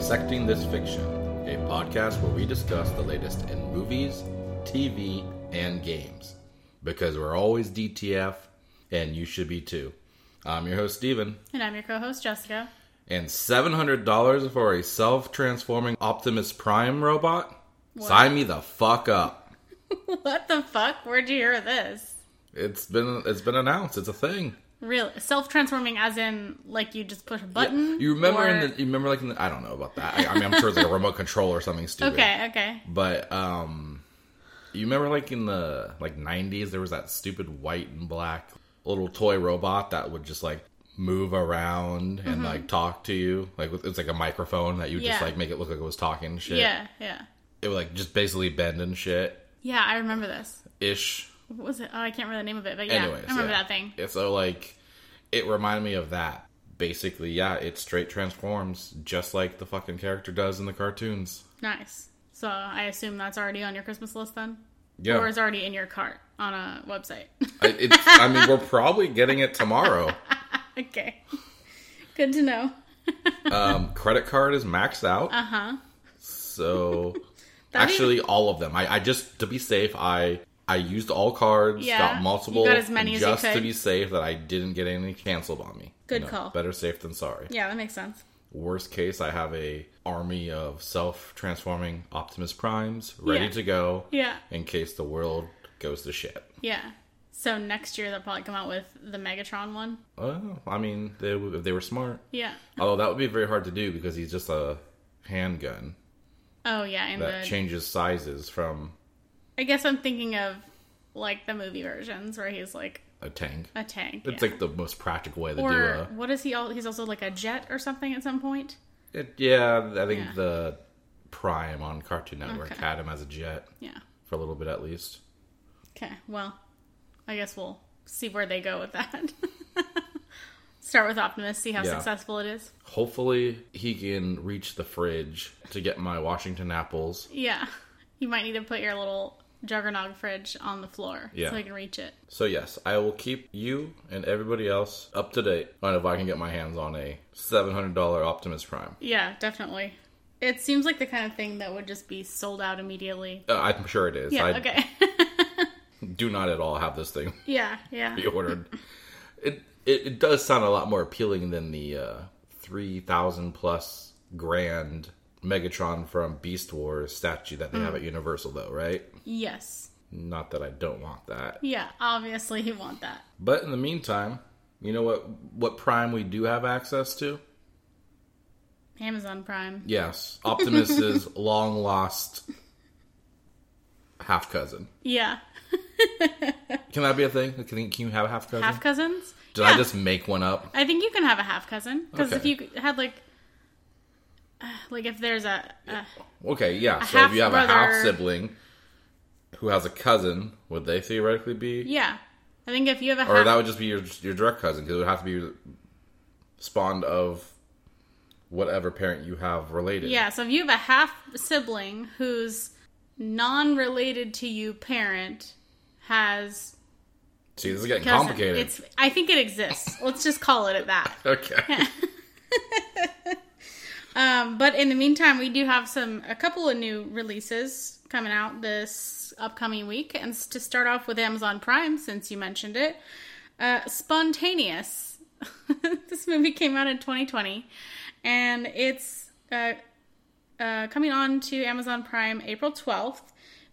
Dissecting This Fiction, a podcast where we discuss the latest in movies, TV, and games. Because we're always DTF, and you should be too. I'm your host, Steven, And I'm your co host, Jessica. and $700 for a self transforming Optimus Prime robot? Sign me the fuck up. what the fuck? Where'd you hear this? It's been it's been announced. It's a thing. Really? Self transforming, as in, like, you just push a button? You remember Or- in the you remember like in the, I don't know about that. I, I mean, I'm sure it's like a remote control or something stupid. Okay, okay. But um, you remember like in the like '90s, there was that stupid white and black little toy robot that would just like move around and like talk to you. Like it's like a microphone that you would just Mm-hmm. Like make it look like it was talking shit. Yeah, yeah. It would like just basically bend and shit Yeah, I remember this. ish. What was it? Oh, I can't remember the name of it, but yeah, Anyways, I remember yeah. that thing. Yeah, so like it reminded me of that. Basically, yeah, it straight transforms just like the fucking character does in the cartoons. Nice. So I assume that's already on your Christmas list then? Yeah, Or is already in your cart on a website? I, I mean, we're probably getting it tomorrow. okay. Good to know. Um, credit card is maxed out. Uh huh. So actually, all of them. I, I just to be safe, I I used all cards, Yeah, got multiple, got as many as just to be safe that I didn't get any canceled on me. Good You know, call. Better safe than sorry. Yeah, that makes sense. Worst case, I have a army of self transforming Optimus Primes ready Yeah. to go Yeah. in case the world goes to shit. Yeah. So next year they'll probably come out with the Megatron one. Well, I mean, they, if they were smart. Yeah. Although that would be very hard to do because he's just a handgun Oh yeah, and that the changes sizes from I guess I'm thinking of like the movie versions where he's like a tank. a tank. It's yeah. like the most practical way to do or a. what is he? All, He's also like a jet or something at some point. It, yeah, I think Yeah. the Prime on Cartoon Network Okay. had him as a jet Yeah. for a little bit at least. Okay. Well, I guess we'll see where they go with that. Start with Optimus, see how Yeah. successful it is. Hopefully, he can reach the fridge to get my Washington apples. Yeah. You might need to put your little juggernaut fridge on the floor Yeah. so I can reach it. So yes, I will keep you and everybody else up to date on if I can get my hands on a seven hundred dollar Optimus Prime. Yeah, definitely. It seems like the kind of thing that would just be sold out immediately. Uh, I'm sure it is. Yeah, I okay. do not at all have this thing yeah, yeah. be ordered. it, it it does sound a lot more appealing than the uh, three thousand plus grand Megatron from Beast Wars statue that they Hmm. have at Universal, though, right? Yes. Not that I don't want that, Yeah, obviously you want that. but in the meantime, you know what? What Prime we do have access to? Amazon Prime. Yes, Optimus's long lost half cousin. Yeah. Can that be a thing? Can, can you have a half cousin? Half cousins? Did yeah. I just make one up? I think you can have a half cousin because if you had like, uh, like if there's a, a Okay, yeah. So if you have a half sibling who has a cousin, would they theoretically be? yeah, I think if you have a Or half, that would just be your your direct cousin because it would have to be spawned of whatever parent you have related. yeah. So if you have a half sibling whose non-related to you parent has See, this is getting cousin, complicated. it's I think it exists. Let's just call it at that. Okay. Um, but in the meantime, we do have some a couple of new releases coming out this upcoming week, and to start off with Amazon Prime, since you mentioned it, uh, Spontaneous. this movie came out in 2020, and it's uh, uh, coming on to Amazon Prime April 12th.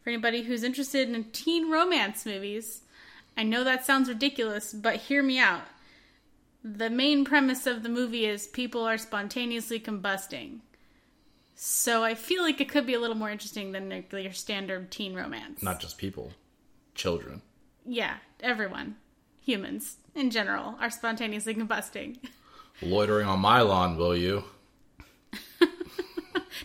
For anybody who's interested in teen romance movies, I know that sounds ridiculous, but hear me out the main premise of the movie is people are spontaneously combusting. So I feel like it could be a little more interesting than like your standard teen romance. Not just people, children. yeah, everyone, humans in general, are spontaneously combusting. Loitering on my lawn, will you?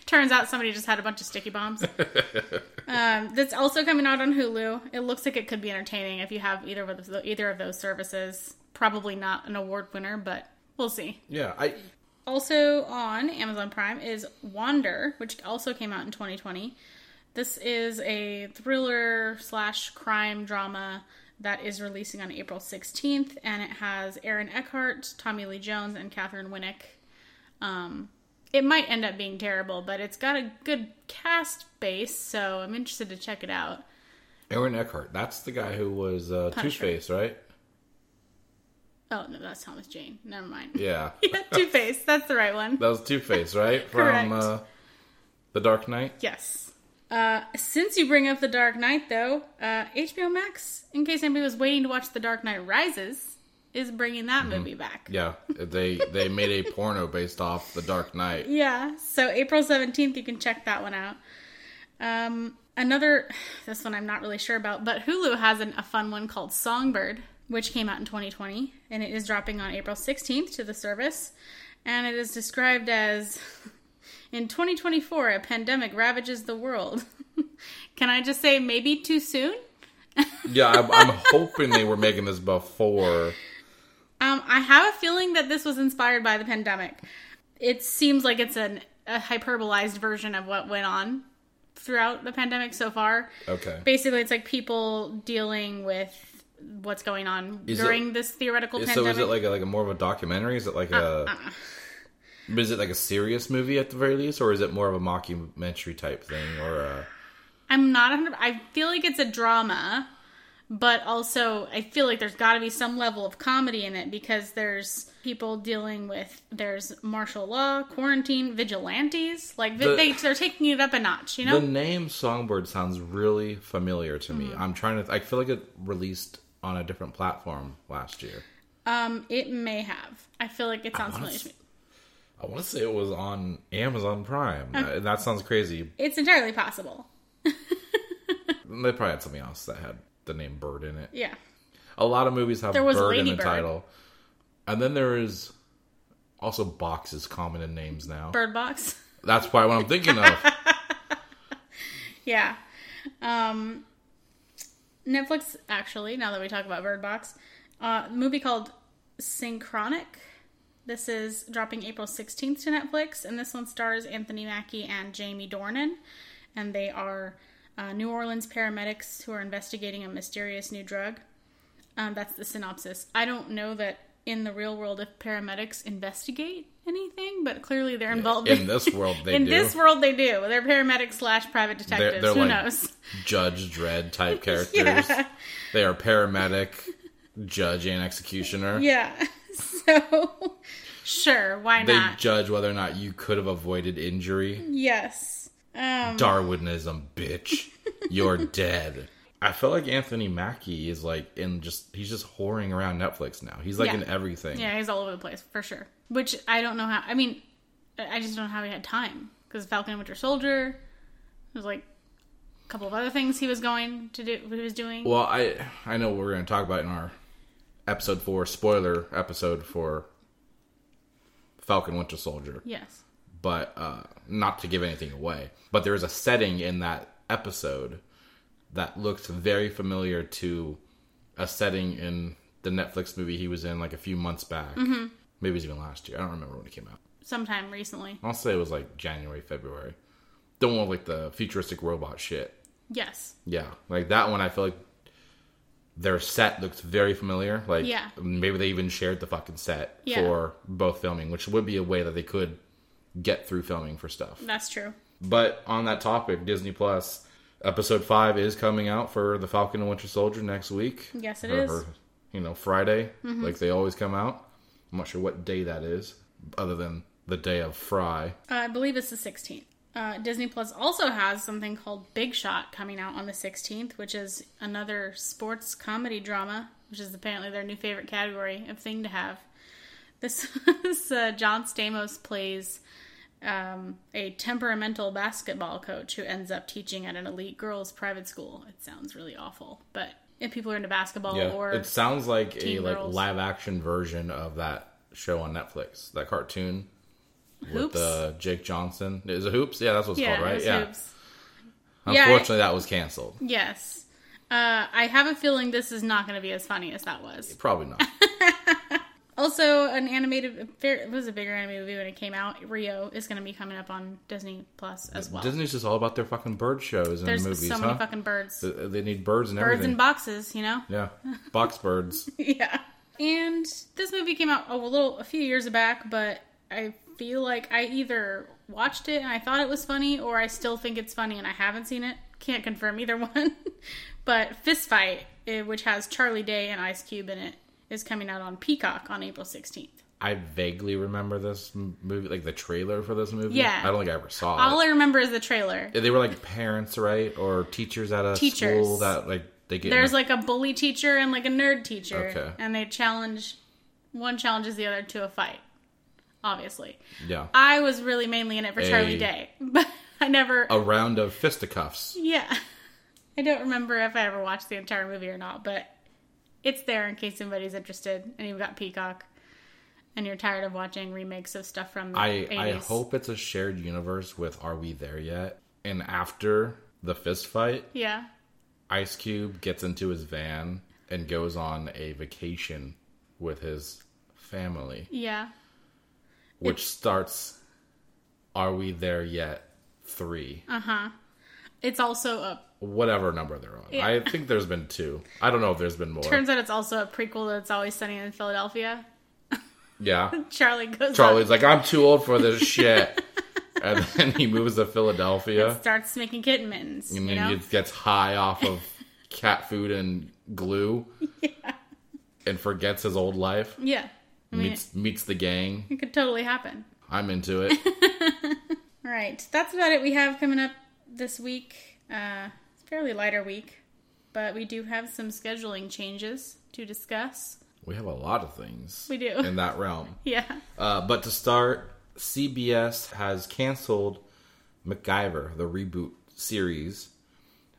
Turns out somebody just had a bunch of sticky bombs. um, that's also coming out on Hulu. It looks like it could be entertaining if you have either of either of those services. Probably not an award winner, but we'll see. Yeah, I Also on Amazon Prime is Wander, which also came out in 2020. This is a thriller slash crime drama that is releasing on April 16th, and it has Aaron Eckhart, Tommy Lee Jones, and Katheryn Winnick. Um, It might end up being terrible, but it's got a good cast base, so I'm interested to check it out. Aaron Eckhart. That's the guy who was uh, Two Face, right? Oh no, that's Thomas Jane. Never mind. Yeah. Yeah, Two Face. That's the right one. that was Two Face, right? Correct. From uh, The Dark Knight. Yes. Uh, since you bring up The Dark Knight, though, uh, HBO Max, in case anybody was waiting to watch The Dark Knight Rises, is bringing that movie back. Yeah, they they made a porno based off The Dark Knight. Yeah, so April 17th, you can check that one out. Um, another, this one I'm not really sure about, but Hulu has an, a fun one called Songbird, which came out in 2020, and it is dropping on April 16th to the service. And it is described as In 2024, a pandemic ravages the world. Can I just say maybe too soon? Yeah, I'm, I'm hoping they were making this before. Um, I have a feeling that this was inspired by the pandemic. It seems like it's an, a hyperbolized version of what went on throughout the pandemic so far. Okay. Basically, it's like people dealing with what's going on Is it- during this theoretical So pandemic. is it like a, like a more of a documentary? Is it like uh, a uh-uh. is it like a serious movie at the very least, or is it more of a mockumentary type thing? Or a, I'm not. 100 I feel like it's a drama, but also I feel like there's got to be some level of comedy in it because there's people dealing with there's martial law, quarantine, vigilantes. Like The- they they're taking it up a notch. You know. the name Songbird sounds really familiar to Mm-hmm. me. Mm. I'm trying to. I feel like it released on a different platform last year. Um, it may have. I feel like it sounds familiar to me. I want to say it was on Amazon Prime. Oh. Uh, that sounds crazy. It's entirely possible. They probably had something else that had the name Bird in it. Yeah. A lot of movies have There was Bird in the Ladybird. title, and then there is also Box is common in names now. Bird Box. That's probably what I'm thinking of. Yeah. Um, Netflix, actually, now that we talk about Bird Box, uh, movie called Synchronic. This is dropping April 16th to Netflix, and this one stars Anthony Mackie and Jamie Dornan. And they are uh, New Orleans paramedics who are investigating a mysterious new drug. Um, that's the synopsis. I don't know that in the real world if paramedics investigate anything, but clearly they're involved in this world, they do in do. this world, they do. They're paramedics slash private detectives. they're Who like- knows? Judge Dredd type characters. Yeah. They are paramedic, judge, and executioner. Yeah. So, sure, why They not? judge whether or not you could have avoided injury. yes. Um, Darwinism, bitch. You're dead. I feel like Anthony Mackie is like in just he's just whoring around Netflix now. He's like Yeah. in everything. yeah, he's all over the place for sure. Which I don't know how. I mean, I just don't know how he had time because Falcon and Winter Soldier. There's like a couple of other things he was going to do. He was doing. Well, I I know what we're going to talk about in our episode four spoiler episode for Falcon Winter Soldier, yes. but uh, not to give anything away. But there is a setting in that episode that looks very familiar to a setting in the Netflix movie he was in like a few months back. Mm-hmm. Maybe it was even last year. I don't remember when it came out. Sometime recently. I'll say it was like January, February. Don't want like the futuristic robot shit. Yes. Yeah, like that one. I feel like their set looks very familiar. Like, Yeah. maybe they even shared the fucking set Yeah. for both filming, which would be a way that they could get through filming for stuff. That's true. But on that topic, Disney Plus episode five is coming out for the Falcon and Winter Soldier next week. Yes, it Or- is. or, you know, Friday, like they always come out. I'm not sure what day that is, other than the day of Fry. Uh, I believe it's the 16th. Uh, Disney Plus also has something called Big Shot coming out on the 16th, which is another sports comedy drama, which is apparently their new favorite category of thing to have. This, is uh, John Stamos plays um, a temperamental basketball coach who ends up teaching at an elite girls' private school. It sounds really awful, but if people are into basketball Yeah, or it sounds like a Teen like live action version of that show on Netflix, that cartoon hoops, with uh, Jake Johnson. Is it Hoops? Yeah, that's what it's yeah, called, right? Yeah. hoops. Yeah, I- Unfortunately, that was canceled. Yes. Uh, I have a feeling this is not going to be as funny as that was. Probably not. Also, an animated, it was a bigger animated movie when it came out. Rio is going to be coming up on Disney Plus as well. Disney's just all about their fucking bird shows and There's movies, so huh? many fucking birds. They- need birds and Birds everything. in boxes, you know? yeah, box birds. yeah. And this movie came out a little, a few years back, but I feel like I either watched it and I thought it was funny, or I still think it's funny and I haven't seen it. Can't confirm either one. but Fist Fight, eh, which has Charlie Day and Ice Cube in it, is coming out on Peacock on April 16th. I vaguely remember this movie, like the trailer for this movie. Yeah. I don't think I ever saw All it. I remember is the trailer. They were like parents, right, or teachers at a Teachers. school that like they get. There's like a bully teacher and like a nerd teacher, Okay. and they challenge. One challenges the other to a fight. Obviously, yeah, I was really mainly in it for Charlie Day, but I never. a round of fisticuffs. Yeah, I don't remember if I ever watched the entire movie or not, but it's there in case anybody's interested, and you've got Peacock, and you're tired of watching remakes of stuff from the I 80s. I hope it's a shared universe with Are We There Yet? And after the fist fight, Yeah, Ice Cube gets into his van and goes on a vacation with his family, yeah, which starts Are We There Yet? Three. uh huh. It's also a Whatever number they're on. Yeah. I think there's been two. I don't know if there's been more. turns out it's also a prequel to It's Always Sunny in Philadelphia. yeah. Charlie goes Charlie's like, I'm too old for this shit. and then he moves to Philadelphia. up, starts making kitten mittens. and you then know, he gets high off of cat food and glue Yeah. and forgets his old life. yeah. I mean, meets meets the gang. it could totally happen. I'm into it. All right, that's about it we have coming up this week. Uh, fairly lighter week, but we do have some scheduling changes to discuss. we have a lot of things We do. in that realm. Yeah. Uh, but to start, CBS has canceled MacGyver, the reboot series.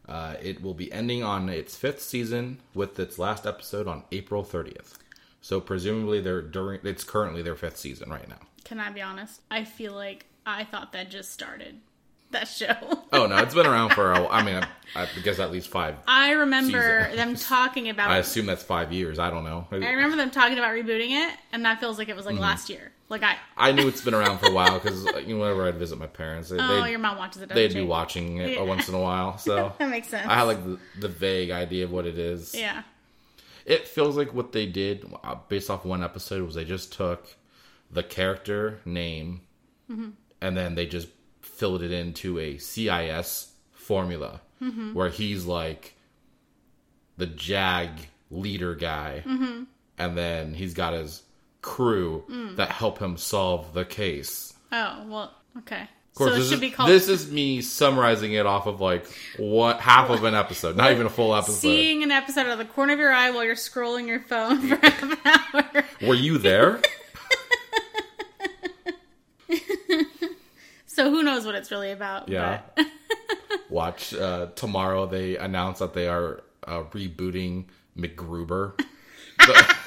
Uh, it will be ending on its fifth season with its last episode on April 30th. So presumably they're during it's currently their fifth season right now. Can I be honest? I feel like I thought that just started that show. Oh no, it's been around for a. I mean, I, mean, I guess at least five. I remember Season. them talking about. I assume that's five years. I don't know. I remember them talking about rebooting it, and that feels like it was Mm-hmm. like last year. Like I. I knew it's been around for a while because you know, whenever I'd visit my parents, they, Oh, they'd, your mom watches it. they'd she? be watching it Yeah. once in a while. So That makes sense. I had like the, the vague idea of what it is. yeah. It feels like what they did uh, based off one episode was they just took the character name Mm-hmm. and then they just filled it into a CIS formula Mm-hmm. where he's like the JAG leader guy, Mm-hmm. and then he's got his crew Mm. that help him solve the case. Oh well. Okay. Of course, so this, should is, be called this is me summarizing it off of like what half of an episode, not even a full episode. seeing an episode out of the corner of your eye while you're scrolling your phone for half an hour. Were you there? So who knows what it's really about? Yeah. Watch uh, tomorrow. They announce that they are uh, rebooting MacGruber The-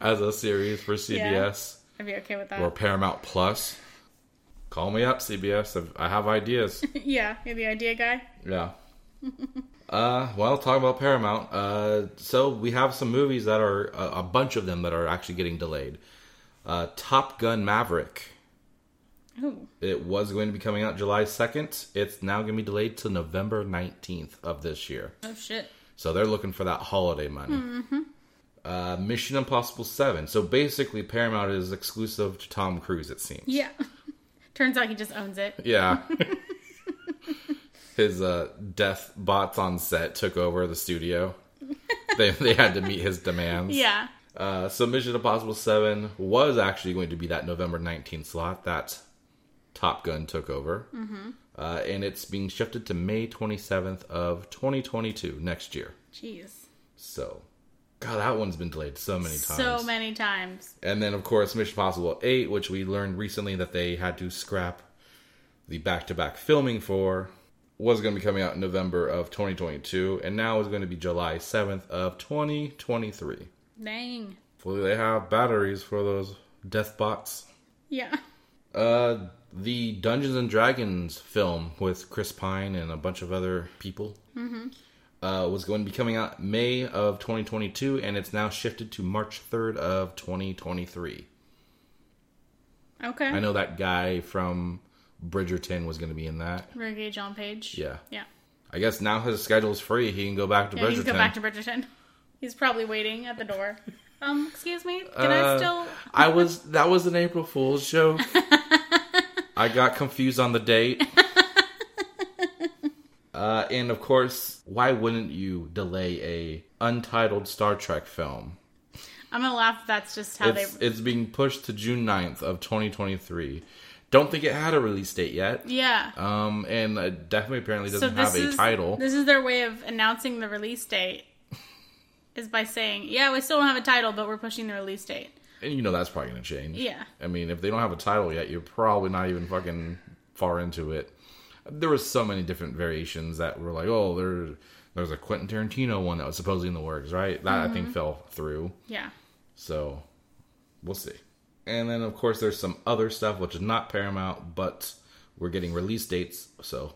as a series for CBS I'd be okay with that. or Paramount Plus. Call me up, CBS. if I have ideas. yeah, you're the idea guy. Yeah. Uh, well, talk about Paramount. Uh, so we have some movies that are a, a bunch of them that are actually getting delayed. Uh, Top Gun Maverick. Ooh. It was going to be coming out July 2nd. It's now going to be delayed to November 19th of this year. Oh shit. So they're looking for that holiday money. Uh, Mission Impossible 7. So basically, Paramount is exclusive to Tom Cruise, it seems. Yeah. Turns out he just owns it. Yeah. his uh, death bots on set took over the studio. they, they had to meet his demands. Yeah. Uh, so Mission Impossible 7 was actually going to be that November 19th slot that Top Gun took over. Mm-hmm. Uh, and it's being shifted to May 27th of 2022 next year. Jeez. So, God, that one's been delayed so many times. So many times. And then, of course, Mission Impossible 8, which we learned recently that they had to scrap the back to back filming for, was going to be coming out in November of 2022, and now is going to be July 7th of 2023. Dang. Hopefully, they have batteries for those death bots. Yeah. Uh, the Dungeons and Dragons film with Chris Pine and a bunch of other people uh, was going to be coming out May of 2022, and it's now shifted to March 3rd of 2023. Okay. I know that guy from Bridgerton was going to be in that. Regé-Jean Page. Yeah. Yeah. I guess now his schedule's free. He can go back to Yeah, Bridgerton. he can go back to Bridgerton. He's probably waiting at the door. Um, excuse me. Can I Uh, still? I was that was an April Fool's joke. I got confused on the date. Uh, and of course, why wouldn't you delay a untitled Star Trek film? I'm gonna laugh. if That's just how It's they. it's being pushed to June 9th of 2023. Don't think it had a release date yet. Yeah. Um, and it definitely apparently doesn't this have a is title. this is their way of announcing the release date. Is by saying, "Yeah, we still don't have a title, but we're pushing the release date." And you know that's probably gonna change. Yeah. I mean, if they don't have a title yet, you're probably not even fucking far into it. There was so many different variations that were like, oh, there, there's a Quentin Tarantino one that was supposedly in the works, right? That I Mm-hmm. think fell through. Yeah. So we'll see. And then of course there's some other stuff which is not Paramount, but we're getting release dates. So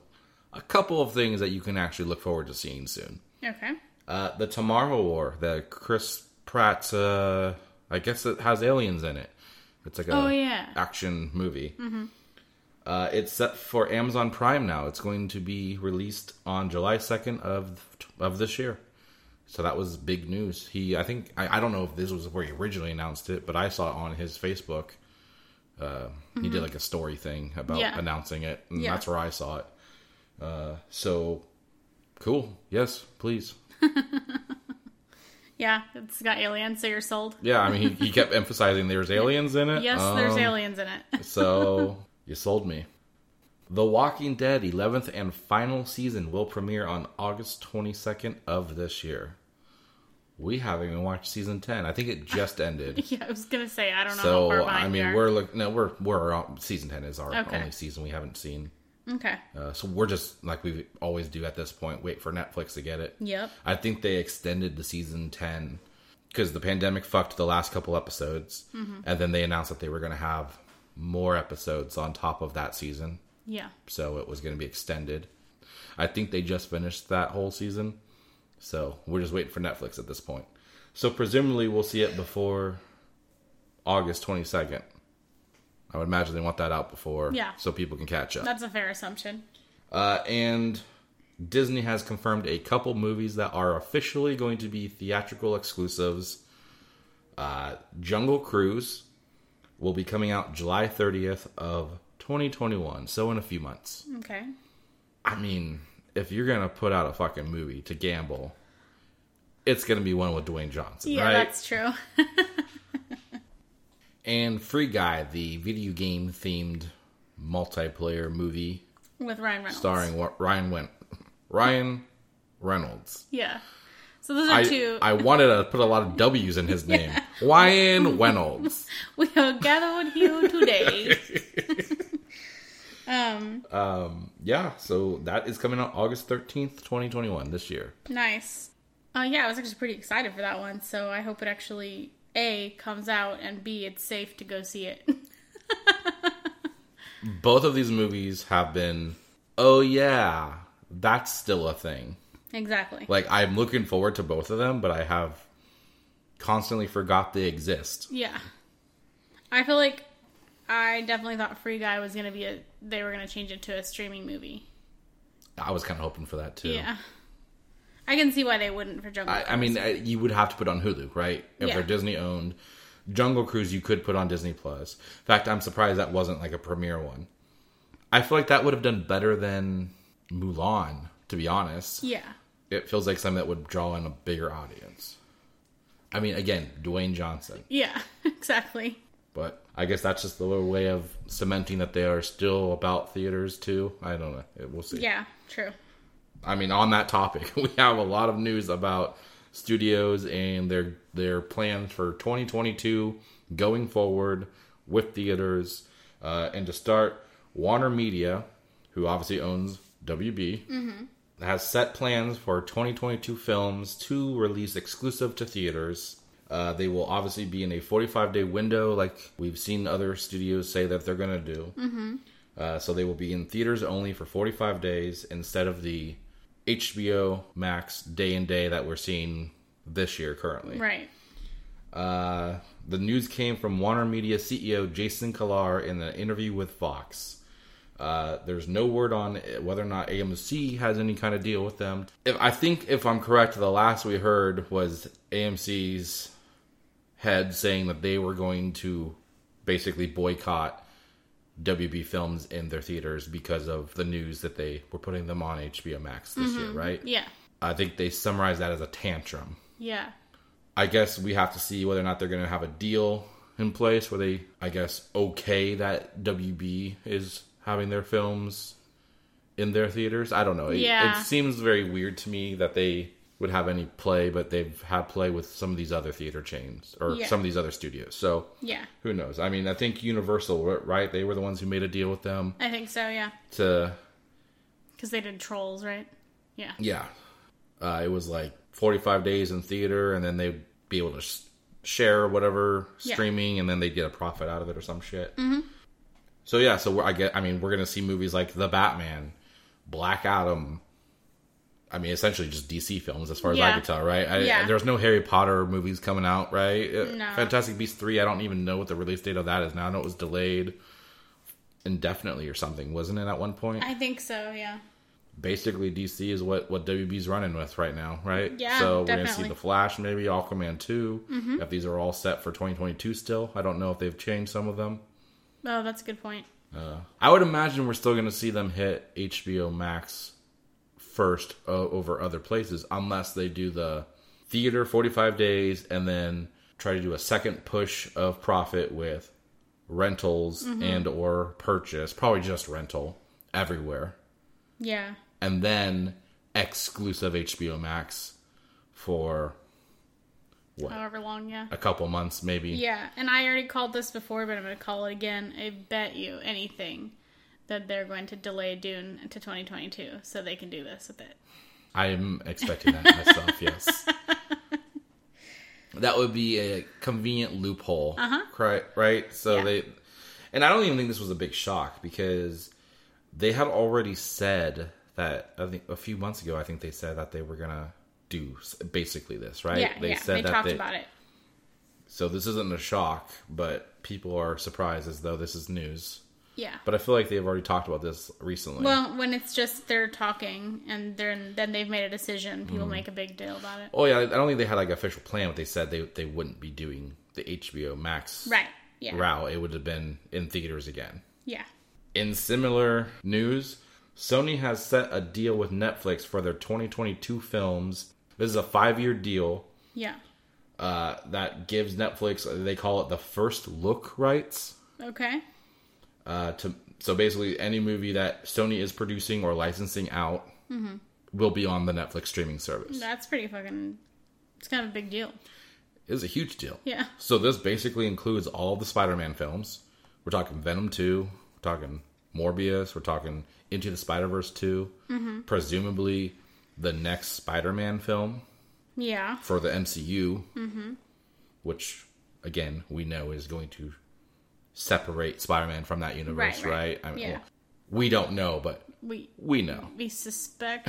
a couple of things that you can actually look forward to seeing soon. Okay. Uh, the Tomorrow War, the Chris Pratt, uh, I guess it has aliens in it. It's like a Oh, yeah. action movie. Uh, it's set for Amazon Prime now. It's going to be released on July second of of this year. So that was big news. He, I think, I, I don't know if this was where he originally announced it, but I saw it on his Facebook. Uh, He did like a story thing about Yeah. announcing it, and Yeah. that's where I saw it. Uh, so cool. Yes, please. Yeah, it's got aliens, so you're sold. Yeah, I mean, he, he kept emphasizing there's aliens in it. Yes, there's Um, aliens in it. So you sold me. The Walking Dead 11th and final season will premiere on August 22nd of this year. We haven't even watched season 10. I think it just ended. yeah, I was gonna say I don't know so I we mean, are. we're looking no, we're we're season 10 is our Okay. only season we haven't seen. Okay. Uh, so we're just like we always do at this point, wait for Netflix to get it. Yep. I think they extended the season 10 because the pandemic fucked the last couple episodes. And then they announced that they were going to have more episodes on top of that season. Yeah. So it was going to be extended. I think they just finished that whole season. So we're just waiting for Netflix at this point. So presumably we'll see it before August 22nd. I would imagine they want that out before Yeah. so people can catch up. That's a fair assumption. Uh, and Disney has confirmed a couple movies that are officially going to be theatrical exclusives. Uh, Jungle Cruise will be coming out July 30th of 2021, so in a few months. Okay. I mean, if you're gonna put out a fucking movie to gamble, it's gonna be one with Dwayne Johnson, Yeah, right? that's true. And Free Guy, the video game themed multiplayer movie With Ryan Reynolds. starring Ryan Wen- Ryan Reynolds. Yeah. So those are I, two. I wanted to put a lot of W's in his name. Ryan Reynolds. we are gathered here today. um. Yeah, so that is coming out August 13th, 2021, this year. Nice. Uh, yeah, I was actually pretty excited for that one. So I hope it actually a comes out and b it's safe to go see it. Both of these movies have been, oh yeah, that's still a thing. exactly. Like, I'm looking forward to both of them, but I have constantly forgot they exist. Yeah. I feel like I definitely thought Free Guy was gonna be a. They were gonna change it to a streaming movie. I was kind of hoping for that too. Yeah. I can see why they wouldn't for Jungle. I, I mean, I, you would have to put on Hulu, right? If Yeah. they're Disney owned. Jungle Cruise, you could put on Disney Plus. In fact, I'm surprised that wasn't like a premiere one. I feel like that would have done better than Mulan, to be honest. yeah. It feels like something that would draw in a bigger audience. I mean, again, Dwayne Johnson. Yeah. Exactly. But I guess that's just the little way of cementing that they are still about theaters, too. I don't know. We'll see. Yeah. True. I mean, on that topic, we have a lot of news about studios and their their plans for 2022 going forward with theaters. Uh, and to start, Warner Media, who obviously owns WB, has set plans for 2022 films to release exclusive to theaters. Uh, they will obviously be in a 45 day window, like we've seen other studios say that they're going to do. Uh, so they will be in theaters only for 45 days instead of the HBO Max day and day that we're seeing this year currently. Right. Uh, the news came from Warner Media CEO Jason Kilar in an interview with Fox. Uh, there's no word on whether or not AMC has any kind of deal with them. If I think, if I'm correct, the last we heard was AMC's head saying that they were going to basically boycott WB films in their theaters because of the news that they were putting them on HBO Max this year, mm-hmm. right? Yeah. I think they summarized that as a tantrum. Yeah. I guess we have to see whether or not they're going to have a deal in place where they, I guess, okay that WB is having their films in their theaters. I don't know. It- Yeah. It, seems very weird to me that they would have any play, but they've had play with some of these other theater chains or Yeah. some of these other studios. So Yeah. who knows? I mean, I think Universal, right? They were the ones who made a deal with them I think so, yeah. to, Because they did Trolls, right? Yeah. yeah. Uh, it was like 45 days in theater, and then they'd be able to sh- share whatever Yeah. streaming, and then they'd get a profit out of it or some shit. Mm-hmm. So yeah, so we're, I get. I mean, we're gonna see movies like The Batman, Black Adam. I mean, essentially just DC films, as far as I Yeah. could tell, right? I, Yeah. There's no Harry Potter movies coming out, right? Uh, No. Fantastic Beasts three. I don't even know what the release date of that is now. I know it was delayed indefinitely or something, wasn't it? At one point, I think so, yeah. basically DC is what what WB's running with right now, right? Yeah, So we're gonna see the Flash, maybe Aquaman 2 Mm-hmm. If these are all set for 2022 still, I don't know if they've changed some of them. Oh, that's a good point. Uh, I would imagine we're still gonna see them hit HBO Max first uh, over other places, unless they do the theater 45 days and then try to do a second push of profit with rentals Mm-hmm. and or purchase, probably just rental everywhere Yeah. and then exclusive HBO Max for what However long, yeah. a couple months maybe. Yeah, and I already called this before, but I'm going to call it again. I bet you anything that they're going to delay Dune to 2022 so they can do this with it. I am expecting that myself. Yes, that would be a convenient loophole, uh-huh. right? Right. So Yeah. they, and I don't even think this was a big shock because they had already said that. I think a few months ago, I think they said that they were gonna do basically this, right? Yeah, they yeah. said they that talked they, about it. So this isn't a shock, but people are surprised as though this is news. Yeah. But I feel like they've already talked about this recently. Well, when it's just they're talking and they're then they've made a decision, Mm. people make a big deal about it. oh yeah, I don't think they had like an official plan, but they said they they wouldn't be doing the HBO Max Right. Yeah. route. It would have been in theaters again. Yeah. In similar news, Sony has set a deal with Netflix for their 2022 films. This is a five-year deal Yeah. uh, that gives Netflix. They call it the first look rights. Okay. Uh, to so basically any movie that Sony is producing or licensing out Mm-hmm. will be on the Netflix streaming service. That's pretty fucking. It's kind of a big deal. It's a huge deal. Yeah. So this basically includes all the Spider-Man films. We're talking Venom two. We're talking Morbius. We're talking Into the Spider Verse 2 Mm-hmm. Presumably the next Spider-Man film Yeah. for the MCU, mm-hmm. which again we know is going to separate Spider-Man from that universe, Right, right. right? I mean, Yeah. well, we don't know, but We we know. we suspect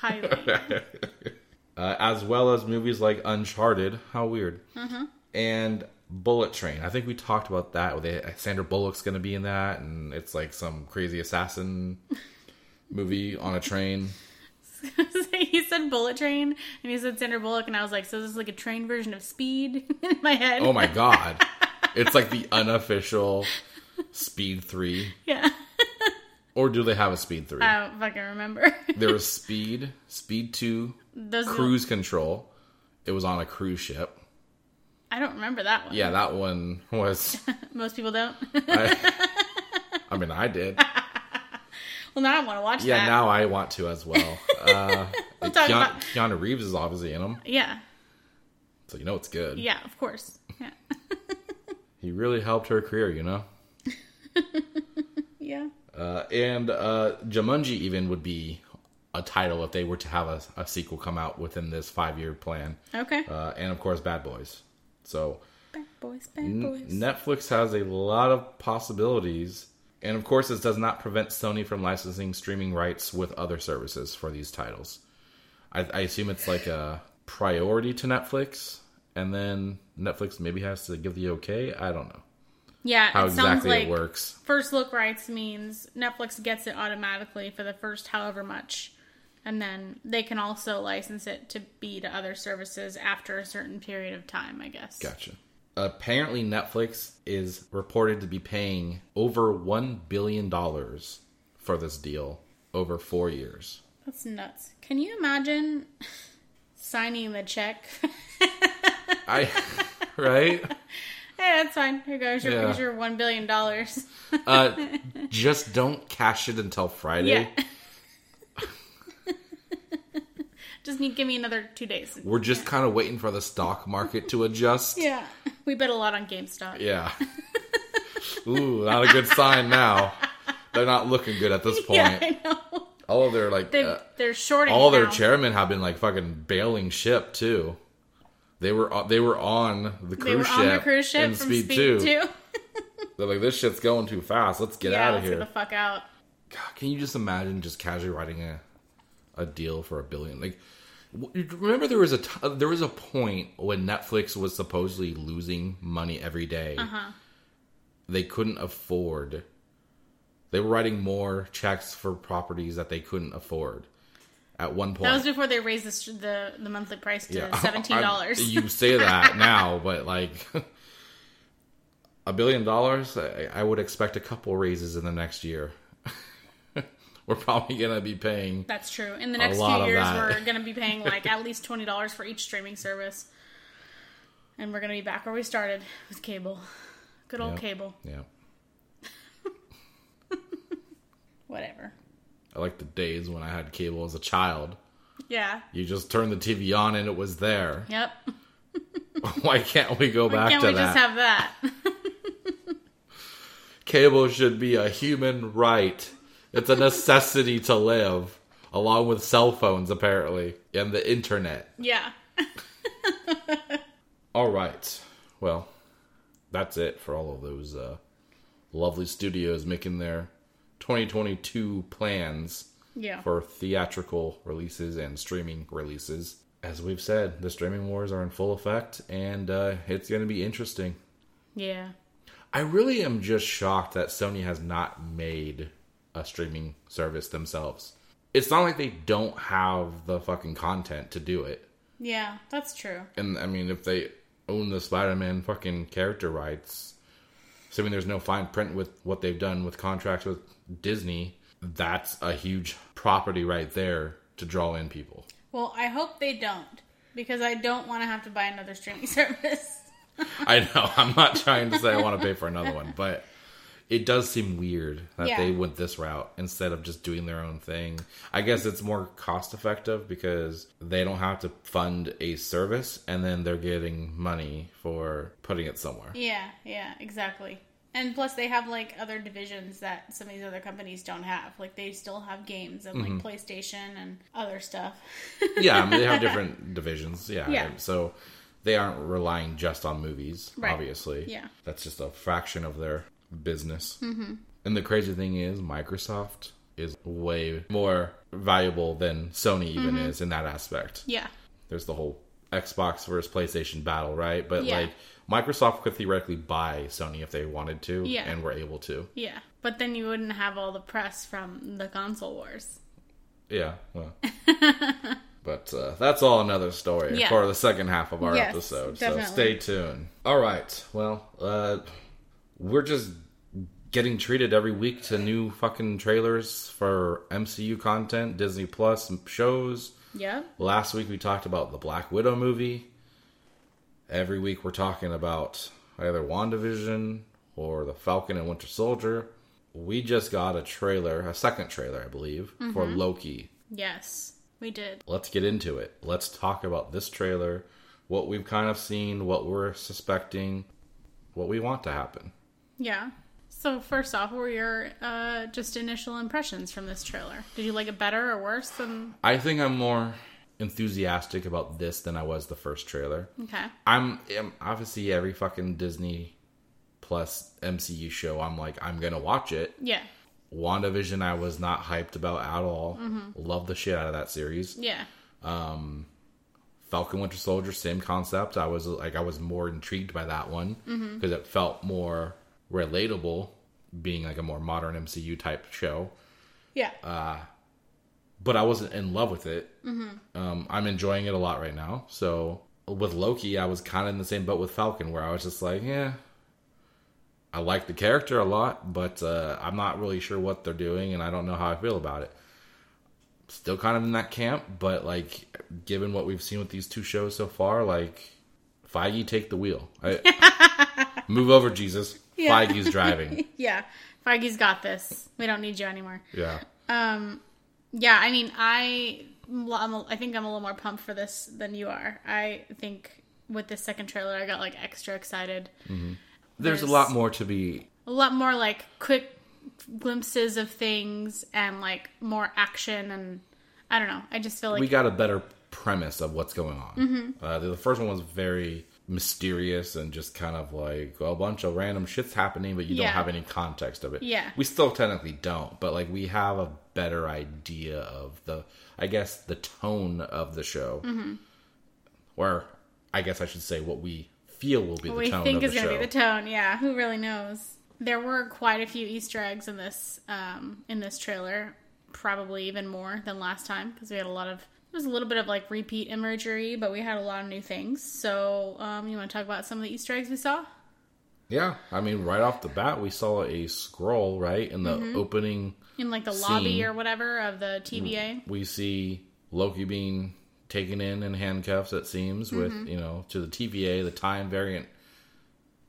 highly. uh, as well as movies like Uncharted. How weird. Mm-hmm. And Bullet Train. I think we talked about that. With it. Sandra Bullock's going to be in that, and it's like some crazy assassin movie on a train. he said Bullet Train and he said Sandra Bullock, and I was like, so this is like a train version of Speed in my head. Oh my god! It's like the unofficial Speed Three, Yeah. or do they have a Speed Three? I don't fucking remember. there was Speed, Speed Two, Those Cruise Control. It was on a cruise ship. I don't remember that one. Yeah, that one was. Most people don't. I, I mean, I did. well, now I want to watch that. Yeah, that. now I want to as well. Uh, We'll Keanu, about- Keanu Reeves is obviously in them, Yeah. so you know it's good. Yeah, of course. Yeah. He really helped her career, you know. Yeah. Uh, and uh, Jumanji even would be a title if they were to have a, a sequel come out within this five year plan. Okay. Uh, and of course, Bad Boys. So bad boys, bad N- boys. Netflix has a lot of possibilities. And of course, this does not prevent Sony from licensing streaming rights with other services for these titles. I, I assume it's like a priority to Netflix, and then Netflix maybe has to give the okay. I don't know yeah, how it sounds exactly like it works. first look rights means Netflix gets it automatically for the first however much. And then they can also license it to be to other services after a certain period of time, I guess. Gotcha. Apparently, Netflix is reported to be paying over $1 billion for this deal over four years. That's nuts. Can you imagine signing the check? I, right? Hey, that's fine. Here goes your, Yeah. here's your one billion dollars. Uh, just don't cash it until Friday. yeah. Just need give me another two days. We're just kind of waiting for the stock market to adjust. Yeah, we bet a lot on GameStop. Yeah. Ooh, not a good sign now. They're not looking good at this point. Yeah, I know. All of their like They uh, they're shorting. all their chairmen have been like fucking bailing ship too. They were uh, they were on the cruise They were ship on the cruise ship and from Speed, Speed, 2. Two. They're like this shit's going too fast. Let's get yeah, out of here. get the fuck out. God, can you just imagine just casually writing a a deal for a billion? Like, remember there was a t- there was a point when Netflix was supposedly losing money every day. Uh-huh. They couldn't afford. They were writing more checks for properties that they couldn't afford. At one point, That was before they raised the the, the monthly price to Yeah. seventeen dollars. You say that now, but like a billion dollars, I, I would expect a couple raises in the next year. We're probably gonna be paying. That's true. In the next few years, we're going to be paying like at least twenty dollars for each streaming service, and we're going to be back where we started with cable. Good old Yep. cable. Yeah, Whatever. I like the days when I had cable as a child. Yeah. You just turned the TV on and it was there. Yep. Why can't we go Why back can't to we that? just have that? Cable should be a human right. It's a necessity to live, along with cell phones, apparently, and the internet. yeah. All right. Well, that's it for all of those uh, lovely studios making their 2022 plans Yeah. for theatrical releases and streaming releases. As we've said, the streaming wars are in full effect, and uh, it's going to be interesting. Yeah. I really am just shocked that Sony has not made a streaming service themselves. It's not like they don't have the fucking content to do it. Yeah. That's true. And I mean, if they own the Spider-Man fucking character rights, assuming there's no fine print with what they've done with contracts with Disney, that's a huge property right there to draw in people. Well, I hope they don't because I don't want to have to buy another streaming service. I know. I'm not trying to say I want to pay for another one, but it does seem weird that Yeah. they went this route instead of just doing their own thing. I guess it's more cost effective because they don't have to fund a service and then they're getting money for putting it somewhere. yeah. Yeah. Exactly. And plus, they have like other divisions that some of these other companies don't have. Like they still have games and Mm-hmm. like PlayStation and other stuff. yeah, I mean, they have different divisions. Yeah. Yeah. So they aren't relying just on movies, Right. obviously. Yeah. That's just a fraction of their business. Mm-hmm. And the crazy thing is, Microsoft is way more valuable than Sony even Mm-hmm. is in that aspect. yeah. There's the whole Xbox versus PlayStation battle, right? But Yeah. like, Microsoft could theoretically buy Sony if they wanted to, Yeah. and were able to. Yeah. But then you wouldn't have all the press from the console wars. Yeah. Well. but uh, that's all another story Yeah. for the second half of our Yes, episode. definitely. So stay tuned. All right. Well, uh, we're just getting treated every week to new fucking trailers for MCU content, Disney Plus shows. Yeah. Last week we talked about the Black Widow movie. Every week we're talking about either WandaVision or the Falcon and Winter Soldier. We just got a trailer, a second trailer, I believe, for Mm-hmm. Loki Yes. We did. let's get into it. Let's talk about this trailer, what we've kind of seen, what we're suspecting, what we want to happen. Yeah. So first off, what were your uh, just initial impressions from this trailer? Did you like it better or worse than? I think I'm more enthusiastic about this than I was the first trailer. Okay. I'm, am obviously every fucking Disney plus MCU show. I'm like I'm gonna watch it. Yeah. WandaVision, I was not hyped about at all. Mm-hmm. Love the shit out of that series. Yeah. Um Falcon Winter Soldier, same concept. I was like, I was more intrigued by that one because it felt more relatable, being like a more modern MCU type show. Yeah. But I wasn't in love with it. Um, I'm enjoying it a lot right now. So with Loki, I was kind of in the same boat with Falcon, where I was just like, yeah, I like the character a lot, but uh, I'm not really sure what they're doing, and I don't know how I feel about it. Still kind of in that camp, but like, given what we've seen with these two shows so far, like, Feige take the wheel. I, move over, Jesus. Yeah. Feige's driving. yeah, Feige's got this. We don't need you anymore. Yeah. Um, yeah, I mean, I I'm a- I think I'm a little more pumped for this than you are. I think with this second trailer, I got like extra excited. There's, There's- a lot more to be. A lot more like quick glimpses of things and like more action and I don't know. I just feel like we got a better premise of what's going on. Uh, the, the first one was very mysterious and just kind of like a bunch of random shits happening, but you Yeah. don't have any context of it. Yeah. we still technically don't, but like we have a better idea of the, I guess, the tone of the show, Mm-hmm. or I guess I should say what we feel will be the we tone think of is going to be the tone. Yeah, who really knows? There were quite a few Easter eggs in this um, in this trailer, probably even more than last time because we had a lot of. There was a little bit of like repeat imagery, but we had a lot of new things. So, um, you want to talk about some of the Easter eggs we saw? yeah, I mean, right off the bat, we saw a scroll right in the Mm-hmm. opening. in like the lobby or whatever of the TVA. we see Loki being taken in in handcuffs. It seems Mm-hmm. with you know to the TVA, the Time Variant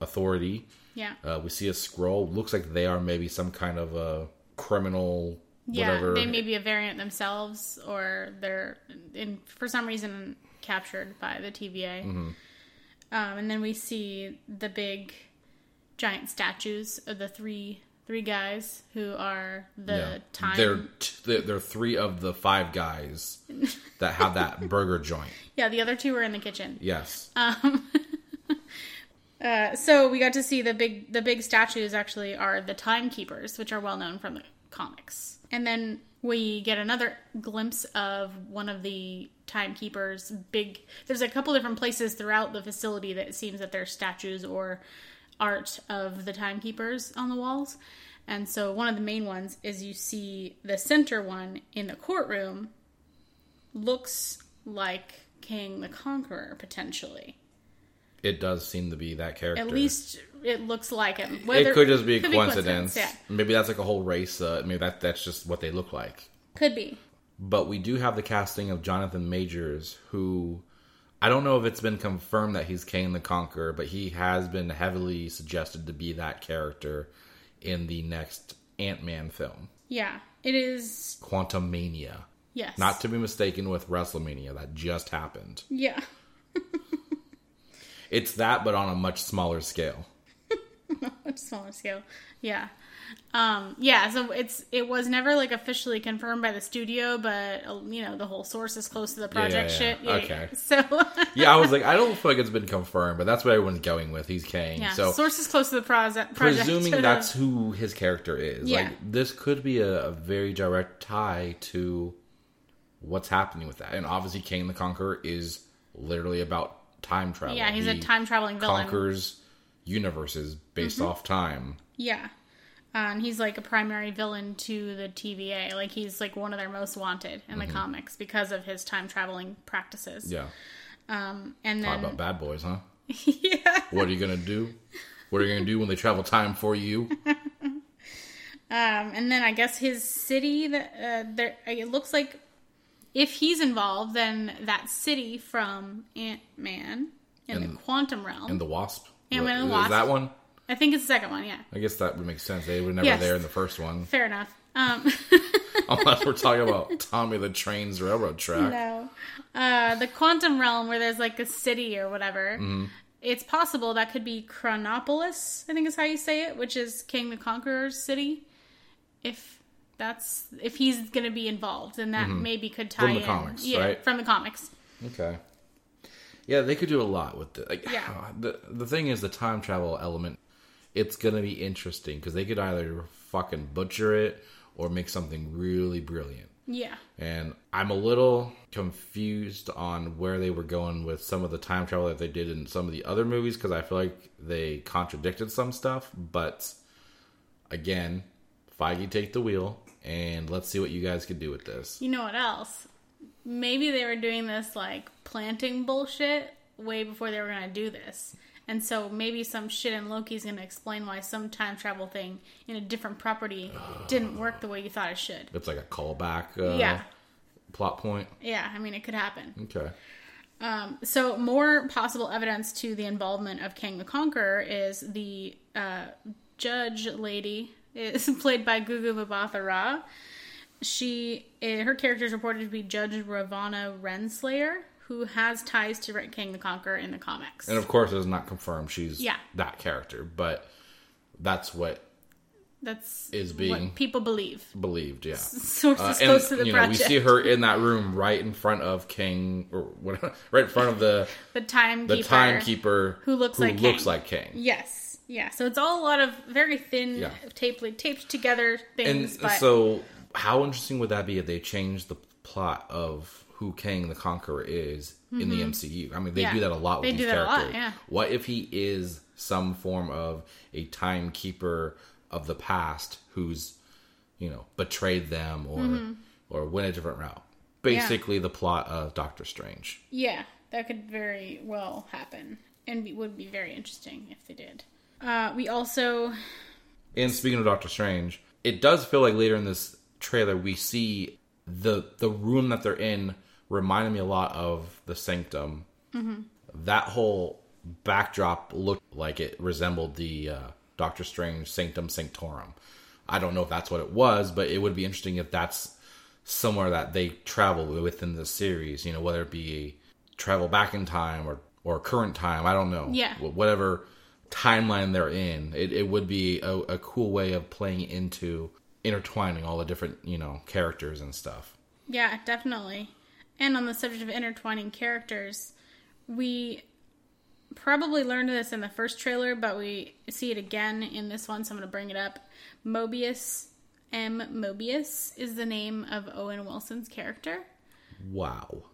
Authority. Yeah, Uh, we see a scroll. Looks like they are maybe some kind of a criminal. Yeah. Whatever. They may be a variant themselves, or they're in for some reason captured by the TVA. Mm-hmm. Um, and then we see the big, giant statues of the three three guys who are the Yeah. time. They're, t- they're they're three of the five guys that have that burger joint. yeah, the other two were in the kitchen. Yes. Uh, so we got to see the big the big statues actually are the timekeepers, which are well known from the comics. And then we get another glimpse of one of the timekeepers big there's a couple different places throughout the facility that it seems that there's statues or art of the timekeepers on the walls. And so one of the main ones is you see the center one in the courtroom looks like Kang the Conqueror potentially. it does seem to be that character. At least it looks like him. it could just be a could coincidence. Yeah, Maybe that's like a whole race. Uh, maybe that that's just what they look like. could be. But we do have the casting of Jonathan Majors, who I don't know if it's been confirmed that he's Kang the Conqueror, but he has been heavily suggested to be that character in the next Ant Man film, Yeah, it is. Quantumania. Yes, Not to be mistaken with WrestleMania, that just happened. Yeah, It's that, but on a much smaller scale. smaller scale. Yeah, um, yeah. So it's it was never like officially confirmed by the studio, but uh, you know the whole source is close to the project yeah, shit. yeah. Yeah, Okay. yeah. So Yeah, I was like, I don't feel like it's been confirmed, but that's what everyone's going with. He's Kane. yeah, so source is close to the project. presuming that's who his character is Yeah. like this could be a, a very direct tie to what's happening with that and obviously Kang the Conqueror is literally about time travel yeah, he's a time traveling villain. Conquers universes based off time Yeah. Uh, and he's like a primary villain to the TVA. Like he's like one of their most wanted in the comics because of his time traveling practices. Mm-hmm. yeah Um, and talk then about bad boys huh yeah, what are you gonna do what are you gonna do when they travel time for you um, and then I guess his city that uh, there it looks like if he's involved, then that city from Ant Man in the quantum realm. and the Wasp And Wasp. that one I think it's the second one. Yeah, I guess that would make sense they were never Yes. there in the first one fair enough. Um, unless we're talking about Tommy the Train's railroad track No. Uh, the quantum realm where there's like a city or whatever. Mm-hmm. It's possible that could be Chronopolis, I think is how you say it, which is Kang the Conqueror's city. If that's if he's going to be involved, then that maybe could tie Mm-hmm. From the in. comics, yeah, right? from the comics. Okay. Yeah, they could do a lot with it. Like, Yeah. The the thing is, the time travel element. It's gonna be interesting because they could either fucking butcher it or make something really brilliant. Yeah. And I'm a little confused on where they were going with some of the time travel that they did in some of the other movies because I feel like they contradicted some stuff. But again, Feige take the wheel and let's see what you guys can do with this. You know what else? Maybe they were doing this like planting bullshit way before they were going to do this. And so maybe some shit in Loki's going to explain why some time travel thing in a different property didn't work the way you thought it should. It's like a callback uh, Yeah. plot point. Yeah, I mean, it could happen. Okay. Um, so, more possible evidence to the involvement of Kang the Conqueror is the uh, judge lady is played by Gugu Mbatha-Raw. She, eh, her character is reported to be Judge Ravonna Renslayer, who has ties to Kang the Conqueror in the comics. And of course, it is not confirmed she's Yeah. that character, but that's what That's is being- what people believe. believed. Yeah. Sources Uh, close to the you know, we see her in that room right in front of King, or what, right in front of the the timekeeper. the timekeeper Who looks who like looks King. like King. Yes. Yeah. So it's all a lot of very thin, Yeah. taped, taped together And things. but so, how interesting would that be if they changed the plot of who Kang the Conqueror is in the MCU? I mean, they Mm-hmm. Yeah. do that a lot with They these do that a characters. lot, yeah. What if he is some form of a timekeeper of the past who's, you know, betrayed them or Mm-hmm. or went a different route? Basically, the plot of Doctor Strange. Yeah, that could very well happen, and be, would be very interesting if they did. Uh, we also, And speaking of Doctor Strange, it does feel like later in this trailer we see the the room that they're in reminded me a lot of the Sanctum. That whole backdrop looked like it resembled the uh, Doctor Strange Sanctum Sanctorum. I don't know if that's what it was, but it would be interesting if that's somewhere that they travel within the series. You know, whether it be travel back in time or or current time. I don't know. Yeah. Whatever timeline they're in, it, it would be a, a cool way of playing into intertwining all the different you know characters and stuff. yeah, definitely. And on the subject of intertwining characters, we probably learned this in the first trailer, but we see it again in this one, so I'm going to bring it up. Mobius M. Mobius is the name of Owen Wilson's character. Wow.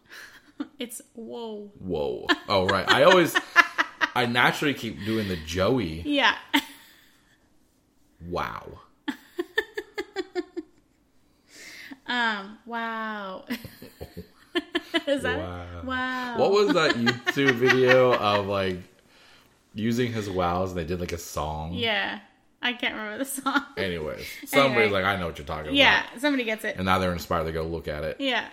It's whoa. Whoa. Oh right. I always I naturally keep doing the Joey. Yeah. Wow. Um, wow. Is that Wow. wow? What was that YouTube video of like using his wows and they did like a song? Yeah. I can't remember the song. Anyways, somebody's Anyway. like, I know what you're talking Yeah, about. Yeah, somebody gets it. And now they're inspired to go look at it. Yeah.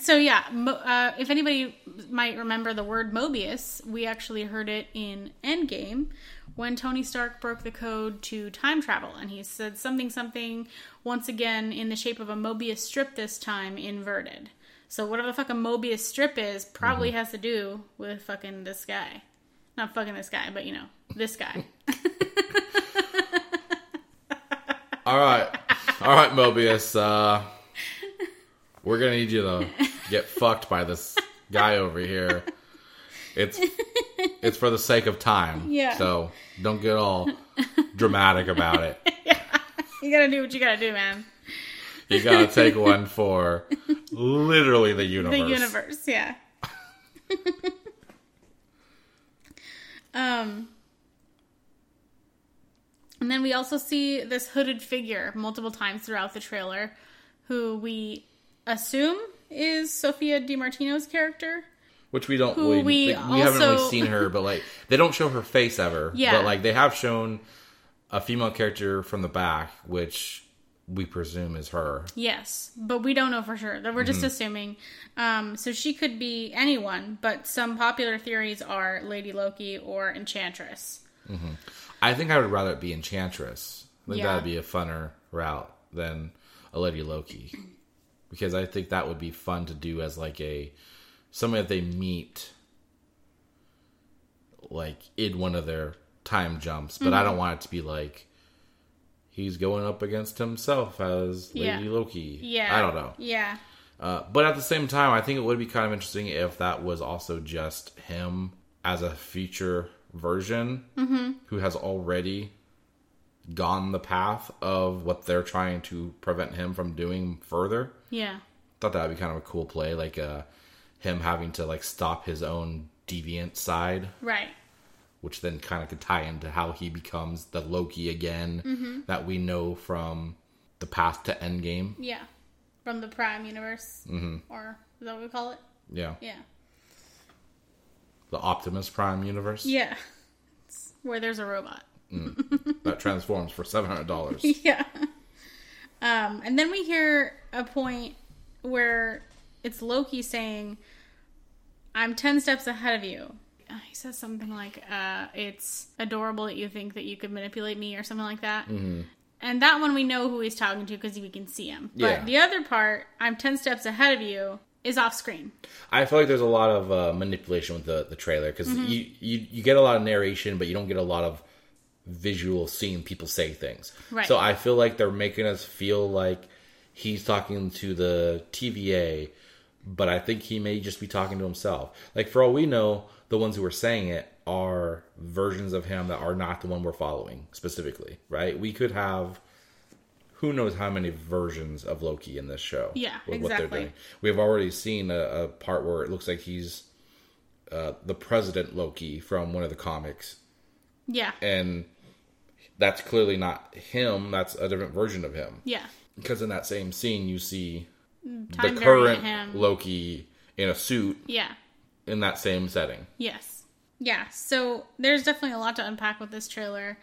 So yeah, Mo- uh, if anybody might remember the word Mobius, we actually heard it in Endgame when Tony Stark broke the code to time travel, and he said something something once again in the shape of a Mobius strip this time inverted. So whatever the fuck a Mobius strip is probably has to do with fucking this guy. Not fucking this guy, but you know this guy. All right. All right, Mobius. Uh, we're going to need you to get fucked by this guy over here. It's it's for the sake of time. Yeah. So don't get all dramatic about it. you gotta do what you gotta do, man. You got to take one for literally the universe. The universe, yeah. um, and then we also see this hooded figure multiple times throughout the trailer, who we assume is Sophia Di Martino's character. Which we don't Who really, we like, we haven't really seen her, but like they don't show her face ever. Yeah. But like they have shown a female character from the back, which we presume is her. Yes, but we don't know for sure. That We're just Mm-hmm. assuming. Um, so she could be anyone, but some popular theories are Lady Loki or Enchantress. I think I would rather it be Enchantress. I think Yeah. that'd be a funner route than a Lady Loki. Because I think that would be fun to do as like a somebody that they meet like in one of their time jumps. But I don't Mm-hmm. want it to be like he's going up against himself as Lady Loki. Yeah, I don't know. Yeah, Uh, but at the same time, I think it would be kind of interesting if that was also just him as a future version Mm-hmm. who has already gone the path of what they're trying to prevent him from doing further. yeah, Thought that would be kind of a cool play, like uh, him having to like stop his own deviant side, right. which then kind of could tie into how he becomes the Loki again Mm-hmm. that we know from the path to Endgame. Yeah, from the Prime universe, mm-hmm. or is that what we call it? Yeah. Yeah. the Optimus Prime universe Yeah. It's where there's a robot. that transforms for seven hundred dollars. Yeah. Um, and then we hear a point where it's Loki saying, I'm 10 steps ahead of you. Uh, He says something like, uh, It's adorable that you think that you could manipulate me, or something like that. Mm-hmm. And that one we know who he's talking to because we can see him. But Yeah. the other part, I'm 10 steps ahead of you, is off screen. I feel like there's a lot of uh, manipulation with the, the trailer because you, you you get a lot of narration, but you don't get a lot of visual seeing people say things. Right. So I feel like they're making us feel like he's talking to the TVA, but I think he may just be talking to himself. Like for all we know, the ones who are saying it are versions of him that are not the one we're following specifically. Right? We could have. Who knows how many versions of Loki in this show? Yeah, exactly. We've already seen a, a part where it looks like he's uh, the president Loki from one of the comics, Yeah. and that's clearly not him. That's a different version of him. Yeah. Because in that same scene, you see the current. Loki in a suit yeah. in that same setting. Yes. Yeah. So there's definitely a lot to unpack with this trailer.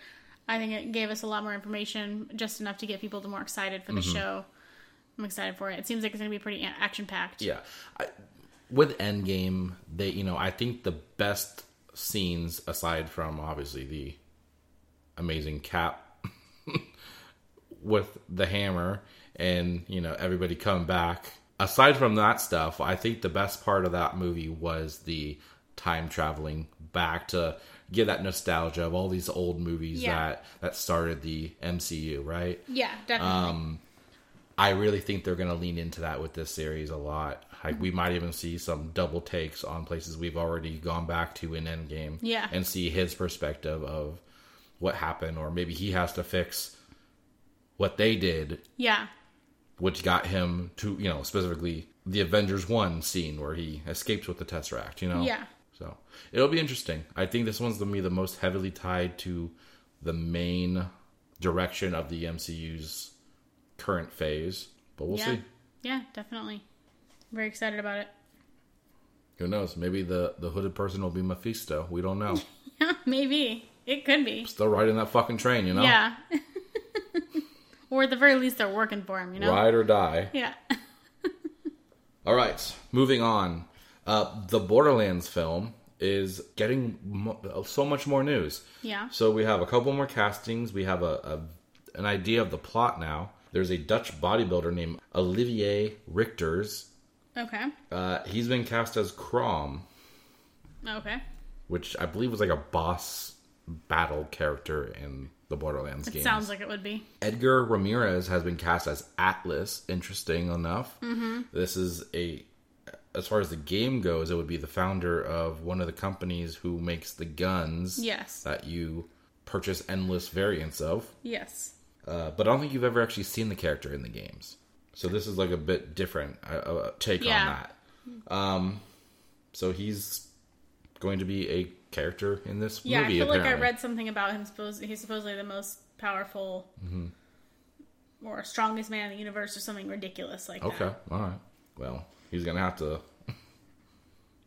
I think it gave us a lot more information, just enough to get people to more excited for the Mm-hmm. show. I'm excited for it. It seems like it's going to be pretty action packed. Yeah, I, with Endgame, they you know I think the best scenes aside from obviously the amazing Cap with the hammer and you know everybody coming back. Aside from that stuff, I think the best part of that movie was the time traveling back to get that nostalgia of all these old movies Yeah. that that started the MCU, right? Yeah, definitely. Um, I really think they're going to lean into that with this series a lot. Like we might even see some double takes on places we've already gone back to in Endgame. Yeah. And see his perspective of what happened, or maybe he has to fix what they did, yeah. Which got him to you know specifically the Avengers one scene where he escapes with the Tesseract. You know. Yeah. So it'll be interesting. I think this one's gonna be the most heavily tied to the main direction of the MCU's current phase. But we'll yeah. see. Yeah, definitely. Very excited about it. Who knows? Maybe the the hooded person will be Mephisto. We don't know. Yeah, maybe. It could be. Still riding that fucking train, you know. Yeah. or at the very least, they're working for him, you know? Ride or die. Yeah. All right, moving on. Uh, the Borderlands film is getting mo- so much more news. Yeah. So we have a couple more castings. We have a, a an idea of the plot now. There's a Dutch bodybuilder named Olivier Richters. Okay. Uh, he's been cast as Krom, Okay. which I believe was like a boss battle character in the Borderlands It games. sounds like it would be. Edgar Ramirez has been cast as Atlas. Interesting enough. Mm-hmm. This is a, as far as the game goes, it would be the founder of one of the companies who makes the guns Yes. that you purchase endless variants of. Yes. Uh, but I don't think you've ever actually seen the character in the games. So this is like a bit different uh, uh, take Yeah. on that. Um, so he's going to be a character in this Yeah, movie. I feel like I read something about him. Suppose he's supposedly the most powerful Mm-hmm. or strongest man in the universe, or something ridiculous like Okay, that. Okay, all right. Well, he's gonna have to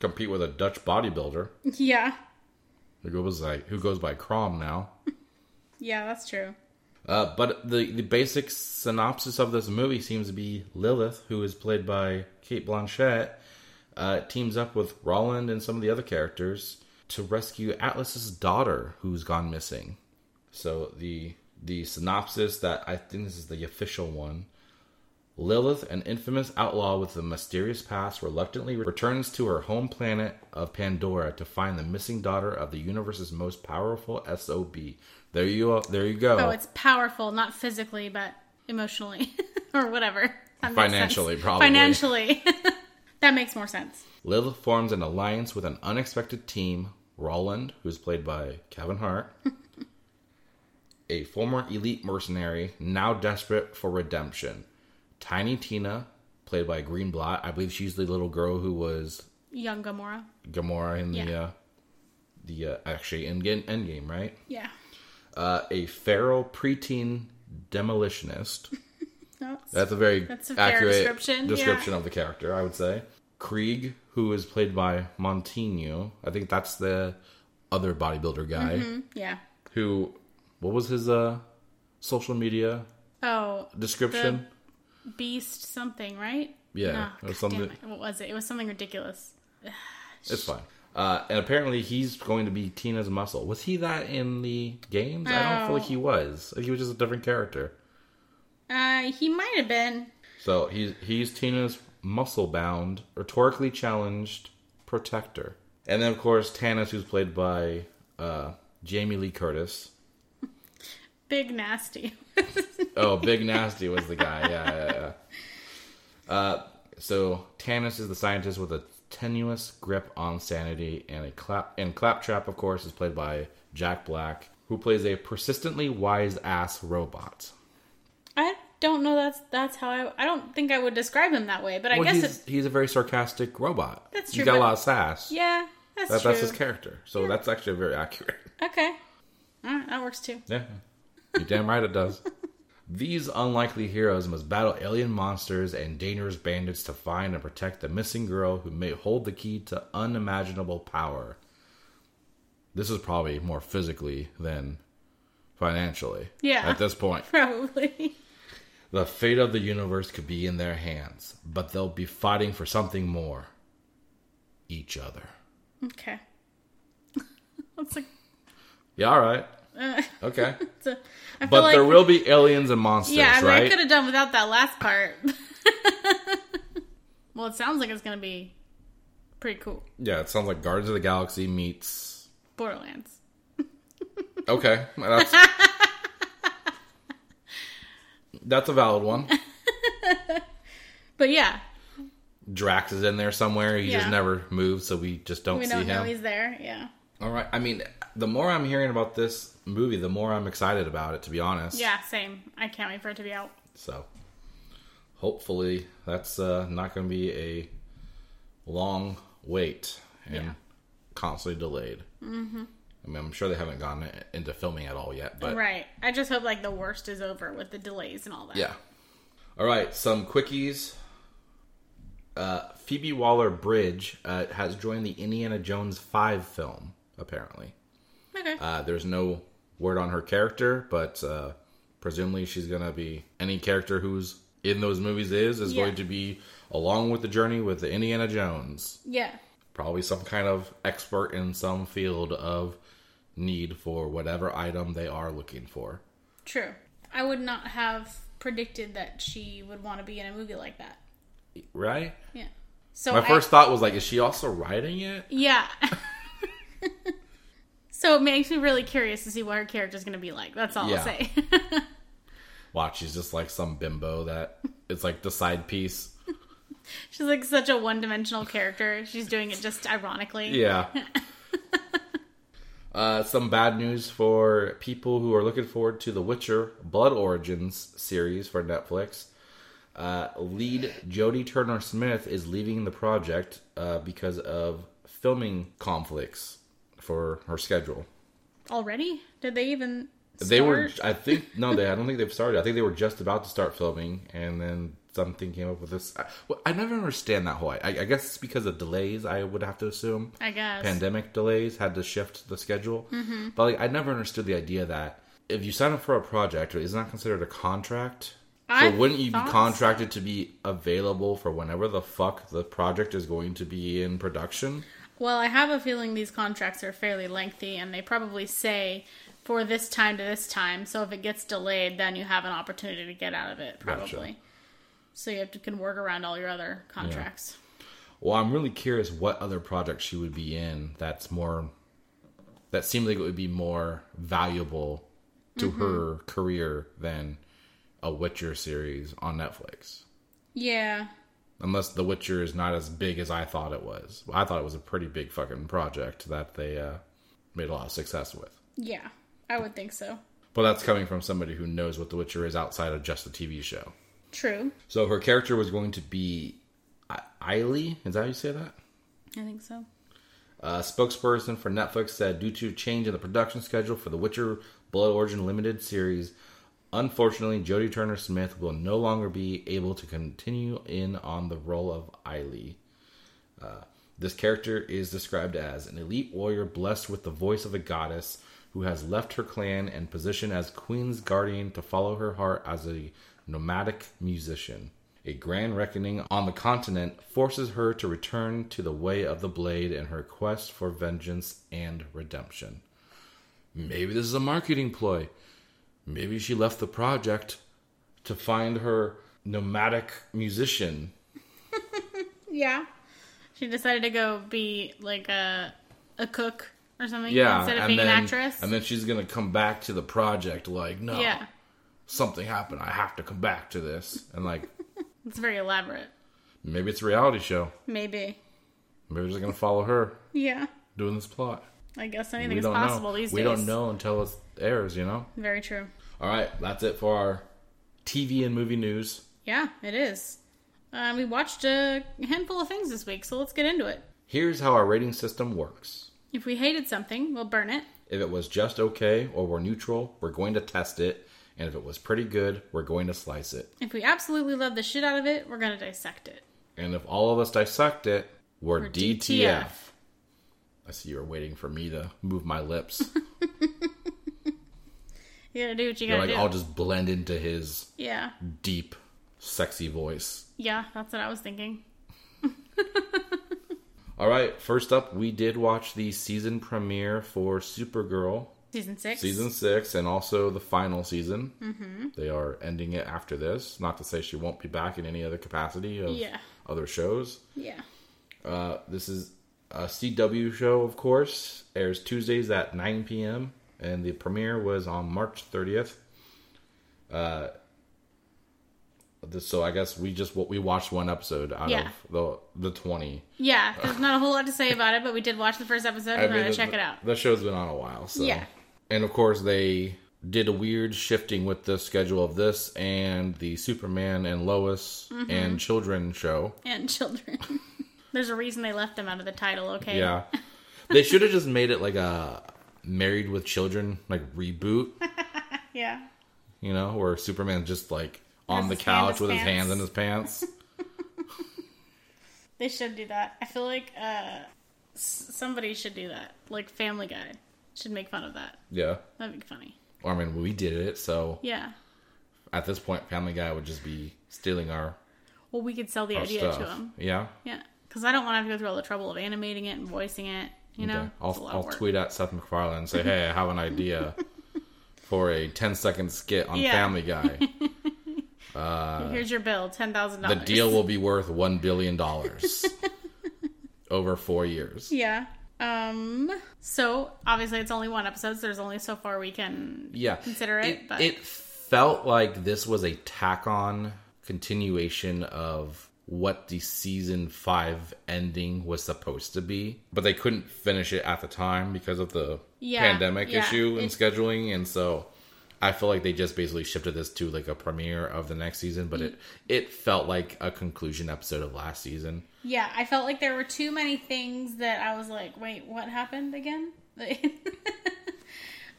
compete with a Dutch bodybuilder Yeah, who goes by who goes by Krom now. yeah, that's true. Uh, but the the basic synopsis of this movie seems to be Lilith, who is played by Cate Blanchett, uh, teams up with Roland and some of the other characters to rescue Atlas's daughter, who's gone missing. So the the synopsis that I think this is the official one. Lilith, an infamous outlaw with a mysterious past, reluctantly returns to her home planet of Pandora to find the missing daughter of the universe's most powerful SOB. There you there you go. Oh, it's powerful, not physically, but emotionally, or whatever. Financially, sense. probably. Financially, that makes more sense. Lilith forms an alliance with an unexpected team Roland, who's played by Kevin Hart, a former elite mercenary now desperate for redemption. Tiny Tina, played by Greenblatt. I believe she's the little girl who was Young Gamora. Gamora in the Yeah. uh, the uh, actually in Endgame, Endgame, right? Yeah. Uh, a feral preteen demolitionist. It's- That's a very That's a fair accurate description, yeah. description of the character, I would say. Krieg, who is played by Munteanu. I think that's the other bodybuilder guy. Yeah. Who, what was his uh social media Oh, description? Beast something, right? Yeah, No, it was God something- damn it. What was it? It was something ridiculous. It's fine. Uh, and apparently he's going to be Tina's muscle. Was he that in the games? I don't feel like he was. He was just a different character. Uh, he might have been. So he's he's Tina's muscle bound, rhetorically challenged protector. And then of course Tannis, who's played by uh, Jamie Lee Curtis. Big nasty. Oh, Big Nasty was the guy. Yeah, yeah, yeah. Uh, so Tannis is the scientist with a tenuous grip on sanity, and a clap and Claptrap, of course, is played by Jack Black, who plays a persistently wise ass robot. I don't know. That's that's how I. I don't think I would describe him that way, but I well, guess he's he's a very sarcastic robot. That's He's true, got a lot of sass. Yeah, that's That, true. that's his character. So that's actually very accurate. Okay, All right, that works too. Yeah, you're damn right it does. These unlikely heroes must battle alien monsters and dangerous bandits to find and protect the missing girl who may hold the key to unimaginable power. This is probably more physically than financially. Yeah. At this point, Probably. The fate of the universe could be in their hands, but they'll be fighting for something more each other. Okay. That's like. Yeah, all right. Uh, Okay. a, But like, there will be aliens and monsters, Yeah, I, mean, I could have done without that last part. well, it sounds like it's gonna be pretty cool. Yeah, it sounds like Guardians of the Galaxy meets Borderlands. Okay, that's that's a valid one. But yeah, Drax is in there somewhere. He just never moves, so we just don't we see don't know him. he's there. Yeah. All right. I mean, the more I'm hearing about this movie, the more I'm excited about it. To be honest. Yeah, same. I can't wait for it to be out. So, hopefully, that's uh, not going to be a long wait and Yeah. constantly delayed. Mm-hmm. I mean, I'm sure they haven't gone into filming at all yet, but right. I just hope like the worst is over with the delays and all that. Yeah. All right, some quickies. Uh, Phoebe Waller-Bridge uh, has joined the Indiana Jones 5 film, apparently. Okay. Uh, there's no word on her character, but uh, presumably she's going to be any character who's in those movies is is Yeah. going to be along with the journey with the Indiana Jones. yeah. Probably some kind of expert in some field of need for whatever item they are looking for. True. I would not have predicted that she would want to be in a movie like that. Right? Yeah. So My I- first thought was like, is she also writing it? Yeah. so it makes me really curious to see what her character's going to be like. That's all Yeah. I'll say. Watch, she's just like some bimbo that it's like the side piece. She's like such a one-dimensional character. She's doing it just ironically. Yeah. Uh, some bad news for people who are looking forward to The Witcher Blood Origins series for Netflix. Uh, lead Jodie Turner-Smith is leaving the project uh, because of filming conflicts for her schedule. Already? Did they even They were. I think, no, they. I don't think they've started. I think they were just about to start filming, and then something came up with this. I, well, I never understand that whole. I, I guess it's because of delays. I would have to assume I guess. pandemic delays had to shift the schedule. Mm-hmm. But like, I never understood the idea that if you sign up for a project, it's not considered a contract. So I wouldn't you be thought so. contracted to be available for whenever the fuck the project is going to be in production? Well, I have a feeling these contracts are fairly lengthy and they probably say for this time to this time. So if it gets delayed, then you have an opportunity to get out of it, Gotcha. So you have to can work around all your other contracts. Well, I'm really curious what other projects she would be in that's more that seems like it would be more valuable to Mm-hmm. her career than a Witcher series on Netflix. Yeah. Unless The Witcher is not as big as I thought it was. I thought it was a pretty big fucking project that they uh, made a lot of success with. Yeah. I would think so. But that's coming from somebody who knows what The Witcher is outside of just the TV show. True. So her character was going to be Éile. Is that how you say that? I think so. A spokesperson for Netflix said, due to change in the production schedule for The Witcher Blood Origin limited series, unfortunately, Jodie Turner-Smith will no longer be able to continue in on the role of Éile. Uh, this character is described as an elite warrior blessed with the voice of a goddess who has left her clan and position as Queen's guardian to follow her heart as a nomadic musician. A grand reckoning on the continent forces her to return to the way of the blade in her quest for vengeance and redemption. Maybe this is a marketing ploy. Maybe she left the project to find her nomadic musician. Yeah. She decided to go be like a a cook or something Yeah, instead of being then an actress. and then she's gonna come back to the project like, no, yeah. Something happened. I have to come back to this, and like It's very elaborate. maybe it's a reality show. Maybe. Maybe they're just gonna follow her Yeah. doing this plot. I guess We anything's don't possible know. these we days. We don't know until it airs. You know. Very true. All right, that's it for our TV and movie news. Yeah, it is. Uh, we watched a handful of things this week, so let's get into it. Here's how our rating system works. If we hated something, we'll burn it. If it was just okay or we're neutral, we're going to test it. And if it was pretty good, we're going to slice it. If we absolutely love the shit out of it, we're gonna dissect it. And if all of us dissect it, we're, We're DTF. DTF. I see you're waiting for me to move my lips. You gotta do what you You're gotta like, do. I'll just blend into his Yeah, deep, sexy voice. yeah, that's what I was thinking. All right, first up, we did watch the season premiere for Supergirl Season six. season six and also the final season. Mm-hmm. They are ending it after this. Not to say she won't be back in any other capacity of Yeah. other shows. Yeah. Uh, this is a CW show, of course. Airs Tuesdays at 9 p.m. and the premiere was on March 30th. Uh, this, so I guess we just what we watched one episode out Yeah. of the the 20. Yeah, there's not a whole lot to say about it, but we did watch the first episode and I we're mean, gonna check it out. The show's been on a while, so Yeah. And of course, they did a weird shifting with the schedule of this and the Superman and Lois Mm-hmm. and Children show. And children. there's a reason they left them out of the title, okay? Yeah, they should have just made it like a Married with Children like reboot. Yeah. You know, where Superman's just like on Has the his hand in couch with his hands in his pants. They should do that. I feel like uh, somebody should do that. Like Family Guy should make fun of that. yeah, That'd be funny. or I mean, we did it, so Yeah. at this point, Family Guy would just be stealing our, Well, we could sell the our idea stuff. to them. Yeah. Yeah. Because I don't want to have to go through all the trouble of animating it and voicing it. You know, Okay. It's a I'll, lot I'll of work. tweet at Seth MacFarlane and say, "Hey, I have an idea for a 10 second skit on Yeah. Family Guy. Uh, Here's your bill, ten thousand dollars. The dollars. deal will be worth one billion dollars over four years." Yeah. Um. So obviously, it's only one episode. So there's only so far we can Yeah, consider it. It, but it felt like this was a tack on continuation of what the season five ending was supposed to be, but they couldn't finish it at the time because of the Yeah, pandemic yeah, issue and scheduling, and so I feel like they just basically shifted this to like a premiere of the next season, but it it felt like a conclusion episode of last season. Yeah, I felt like there were too many things that I was like, wait, what happened again?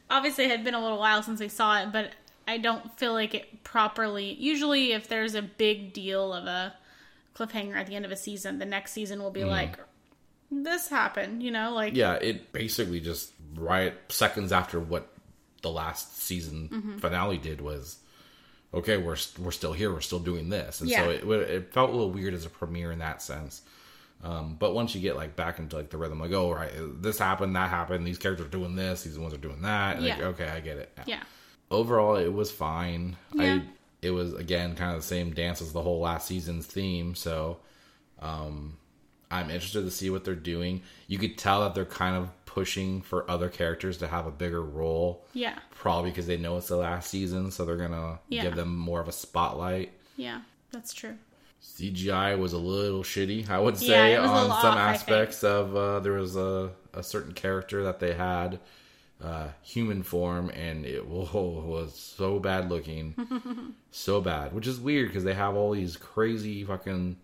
obviously, it had been a little while since I saw it, but I don't feel like it properly. Usually, if there's a big deal of a cliffhanger at the end of a season, the next season will be like, this happened, you know, like Yeah, it basically just right seconds after what the last season Mm-hmm. finale did was okay. We're we're still here. We're still doing this, and Yeah. so it it felt a little weird as a premiere in that sense. Um, but once you get like back into like the rhythm, like oh right, this happened, that happened, these characters are doing this, these ones are doing that. and like, Yeah. okay, I get it. now. yeah, Overall, it was fine. Yeah. I it was again kind of the same dance as the whole last season's theme. So, um, I'm interested to see what they're doing. You could tell that they're kind of pushing for other characters to have a bigger role, yeah, probably because they know it's the last season, so they're gonna Yeah. give them more of a spotlight. yeah. That's true. CGI was a little shitty, I would say, a on some off, aspects of. Uh, there was a, a certain character that they had, uh, human form, and it whoa, was so bad looking, so bad. Which is weird because they have all these crazy fucking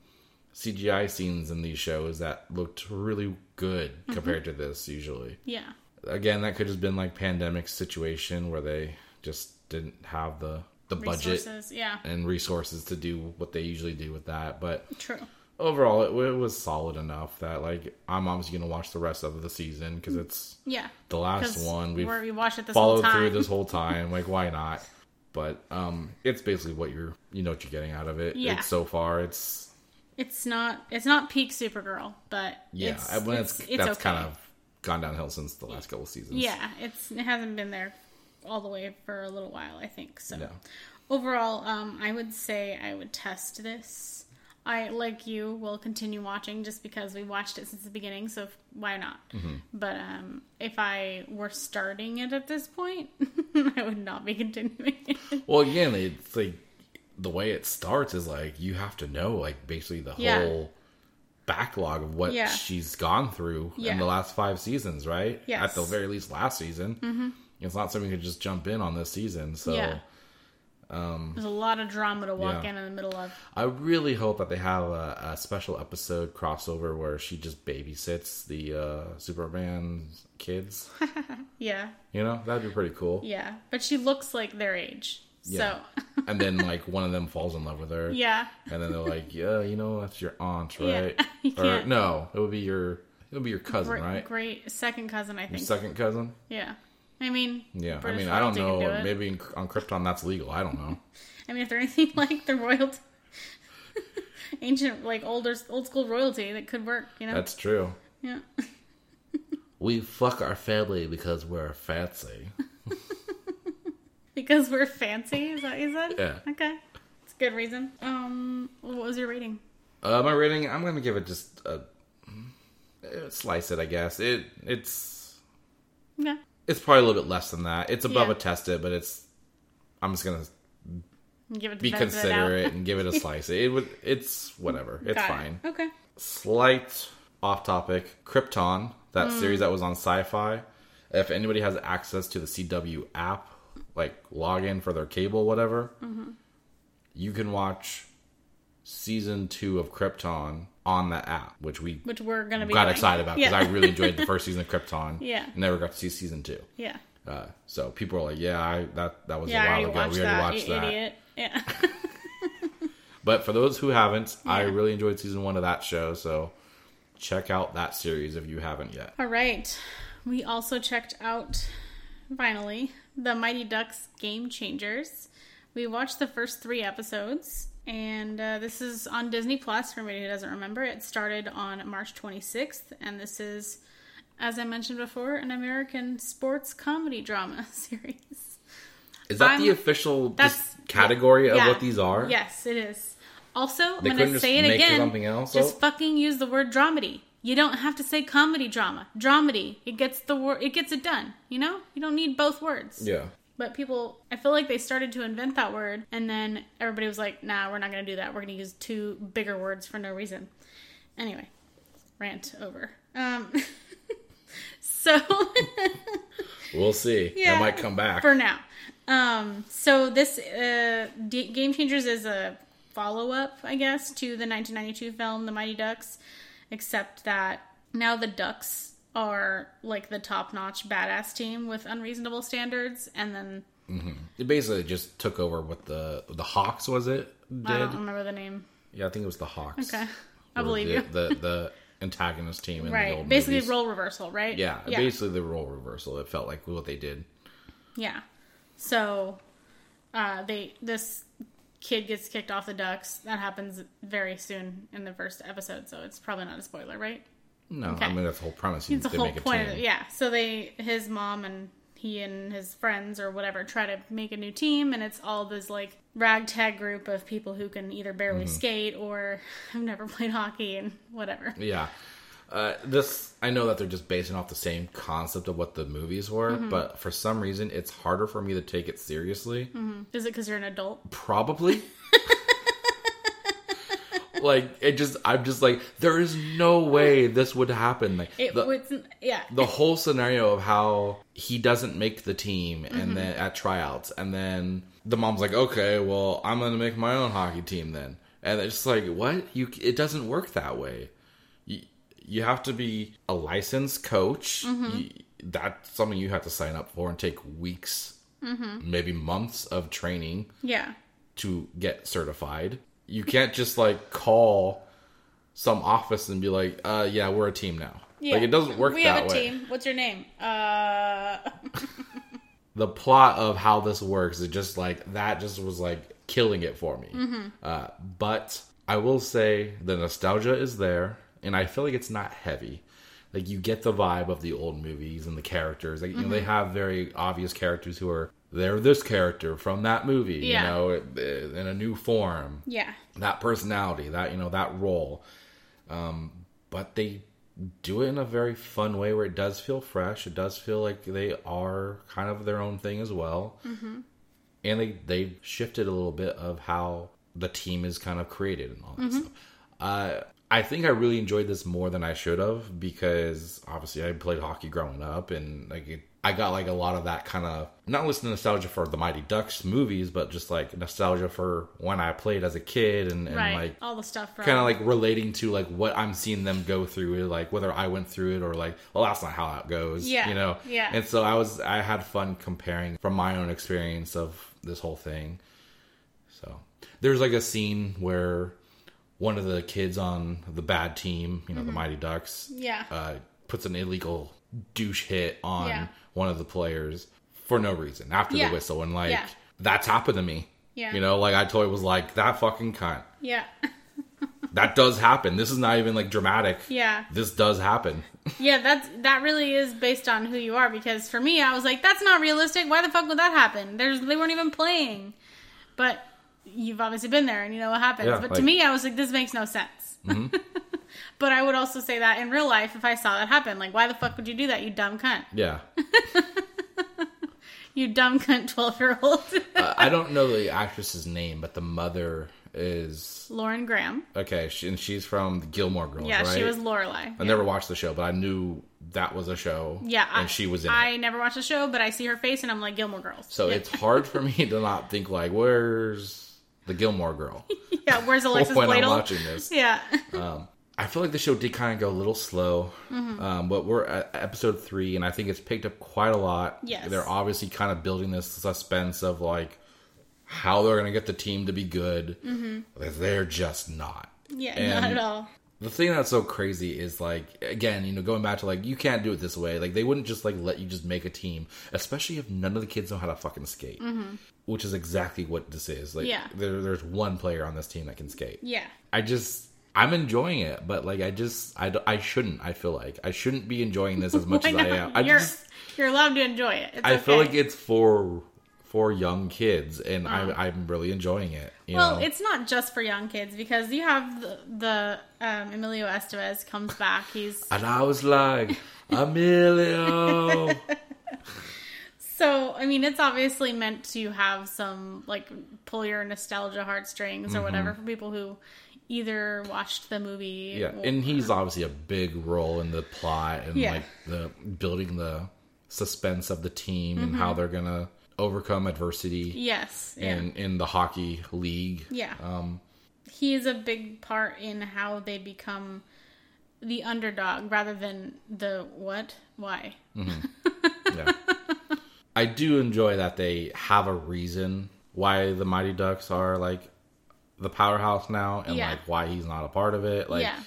CGI scenes in these shows that looked really good Mm-hmm. compared to this. Usually, Yeah, again, that could have been like pandemic situation where they just didn't have the the budget resources. Yeah, and resources to do what they usually do with that, but. true. overall it, it was solid enough that like I'm obviously gonna watch the rest of the season because it's Yeah. the last one we've we're- watched it this whole followed time. through this whole time. like why not? But um, it's basically what you're you know what you're getting out of it. Yeah. It's, so far it's It's not it's not peak Supergirl, but yeah. it's, I- it's, it's that's okay. kind of gone downhill since the last couple seasons. Yeah, it's it hasn't been there all the way for a little while, I think. So No. overall, um, I would say I would test this. I like you will continue watching just because we watched it since the beginning, so if, why not? Mm-hmm. But um, if I were starting it at this point, I would not be continuing it. Well, again, it's like the way it starts is like you have to know like basically the Yeah. whole backlog of what Yeah. she's gone through Yeah. in the last five seasons, right? Yes. At the very least, last season. Mm-hmm. It's not something you could just jump in on this season. So Yeah. There's a lot of drama to walk in in the middle of. I really hope that they have a, a special episode crossover where she just babysits the uh, Superman kids. Yeah, you know, that'd be pretty cool. yeah. But she looks like their age. Yeah. So, and then like one of them falls in love with her. yeah. And then they're like, "Yeah, you know, that's your aunt, right?" You or can't- no, it would be your it would be your cousin, Great, right? great second cousin, I Your think. second cousin. Yeah. I mean, Yeah, British I mean, I don't know. do. Maybe in, on Krypton that's legal. I don't know. I mean, if they're anything like the royalty, ancient, like older, old school royalty, that could work. You know? That's true. yeah. We fuck our family because we're fancy. Because we're fancy. Is that what you said? Yeah. Okay. It's a good reason. Um, what was your rating? Uh, my rating, I'm gonna give it just a uh, slice it. I guess it it's Yeah. it's probably a little bit less than that. It's above Yeah. a tested, but it's I'm just gonna Give it be benefit of the doubt. considerate and give it a slice. It would it's whatever. It's Got it. fine. Okay. slight off topic krypton that Hmm. series that was on sci-fi if anybody has access to the cw app like log in for their cable whatever Mm-hmm. you can watch season two of krypton on the app which we Which we're gonna be got doing. excited about because Yeah. i really enjoyed the first season of krypton Yeah. never got to see season two yeah. uh, so people are like yeah I, that that was Yeah. A while ago we that. already watched that idiot. Yeah. But for those who haven't, I really enjoyed season one of that show. So check out that series if you haven't yet. All right. We also checked out, finally, the Mighty Ducks Game Changers. We watched the first three episodes, and uh, this is on Disney Plus. For anybody who doesn't remember, it started on March 26th, and this is, as I mentioned before, an American sports comedy drama series. Is that the I'm- official That's category of Yeah. what these are? Yes, it is. Also, I'm going to say it again. something else Just up? fucking use the word dramedy. You don't have to say comedy drama. Dramedy. It gets the word. It gets it done. You know. You don't need both words. Yeah. But people, I feel like they started to invent that word, and then everybody was like, "Nah, we're not going to do that. We're going to use two bigger words for no reason." Anyway, rant over. Um, so We'll see. Yeah. It might come back. for now. Um, so this uh, D- Game Changers is a follow up, I guess, to the 1992 film The Mighty Ducks, except that now the Ducks are like the top notch badass team with unreasonable standards, and then It basically just took over what the the Hawks was it I did. don't remember the name. Yeah, I think it was the Hawks. Okay, I believe the, you. The the antagonist team in the right, old basically movies. role reversal, right? Yeah, yeah, basically the role reversal. It felt like what they did. yeah. So, uh, they this kid gets kicked off the Ducks. That happens very soon in the first episode, so it's probably not a spoiler, right? No, Okay. I mean that's the whole premise. It's the whole make point of. Yeah. So they, his mom and he and his friends or whatever, try to make a new team, and it's all this like ragtag group of people who can either barely Mm-hmm. skate or have never played hockey and whatever. Yeah. Uh, this I know that they're just basing off the same concept of what the movies were, Mm-hmm. but for some reason it's harder for me to take it seriously. Is it because you're an adult? Probably. like it just I'm just like there is no way this would happen. Like It the, was, yeah. the whole scenario of how he doesn't make the team Mm-hmm. and then at tryouts and then the mom's like okay well i'm gonna make my own hockey team then and it's just like what you it doesn't work that way you, have to be a licensed coach Mm-hmm. you, that's something you have to sign up for and take weeks Mm-hmm. maybe months of training yeah. to get certified. You can't just like call some office and be like, uh, yeah, we're a team now. Yeah. Like it doesn't work We that have a way. team. What's your name? Uh, The plot of how this works is just like that. Just was like killing it for me. Mm-hmm. Uh, but I will say the nostalgia is there, and I feel like it's not heavy. Like you get the vibe of the old movies and the characters. Like you know, they Mm-hmm. have very obvious characters who are they're this character from that movie. Yeah. You know, in a new form. yeah. that personality, that you know, that role. Um, but they do it in a very fun way where it does feel fresh. It does feel like they are kind of their own thing as well. Mm-hmm. And they they shifted a little bit of how the team is kind of created and all that stuff. Uh, I think I really enjoyed this more than I should have because obviously I played hockey growing up and like it, I got like a lot of that kind of not listening nostalgia for the Mighty Ducks movies, but just like nostalgia for when I played as a kid and, and Right. like All the stuff. Kind of like relating to like what I'm seeing them go through, like whether I went through it or like, well, that's not how it goes, Yeah, you know. yeah. And so I was, I had fun comparing from my own experience of this whole thing. So there's like a scene where one of the kids on the bad team, you know, Mm-hmm. the Mighty Ducks, Yeah. uh, puts an illegal douche hit on Yeah. one of the players for no reason after Yeah. the whistle, and like Yeah. that's happened to me. Yeah. You know, like I totally was like that fucking cunt yeah. that does happen. This is not even like dramatic. Yeah. This does happen. Yeah, that's that really is based on who you are. Because for me, I was like, that's not realistic. Why the fuck would that happen? There's they weren't even playing. But you've obviously been there and you know what happens. Yeah, but to me, I was like, this makes no sense. but I would also say that in real life, if I saw that happen, like, why the fuck would you do that? You dumb cunt. Yeah. You dumb cunt, twelve year old. Uh, I don't know the actress's name, but the mother is Lauren Graham. okay, she, and she's from the Gilmore Girls, Yeah, right? she was Lorelai. I never watched the show, but I knew that was a show. Yeah, and I, she was in I it. never watched the show, but I see her face and I'm like Gilmore Girls. So yeah. it's hard for me to not think like, where's the Gilmore Girl yeah. Where's Alexis when I'm Bledel? watching this? Yeah, um, I feel like the show did kind of go a little slow, Mm-hmm. um, but we're at episode three, and I think it's picked up quite a lot. Yes. they're obviously kind of building this suspense of like how they're going to get the team to be good. Mm-hmm. They're just not. yeah, And- not at all. The thing that's so crazy is like again, you know, going back to like you can't do it this way. Like they wouldn't just like let you just make a team, especially if none of the kids know how to fucking skate. Which is exactly what this is. Like. Yeah. there, there's one player on this team that can skate. Yeah, I just I'm enjoying it, but like I just I, I shouldn't. I feel like I shouldn't be enjoying this as much as not? I am. I you're just you're allowed to enjoy it. It's I feel like it's for for young kids, and I, I'm really enjoying it. You Well, know? it's not just for young kids because you have the, the um, Emilio Estevez comes back. He's and I was like, Emilio. So I mean it's obviously meant to have some like pull your nostalgia heartstrings or whatever for people who either watched the movie. Mm-hmm. yeah, or- and he's obviously a big role in the plot and Yeah. like the building the suspense of the team and Mm-hmm. how they're gonna overcome adversity yes, yeah, in in the hockey league. yeah. Um, he is a big part in how they become the underdog rather than the what why. Yeah. I do enjoy that they have a reason why the Mighty Ducks are like the powerhouse now and Yeah. like why he's not a part of it. Like Yeah.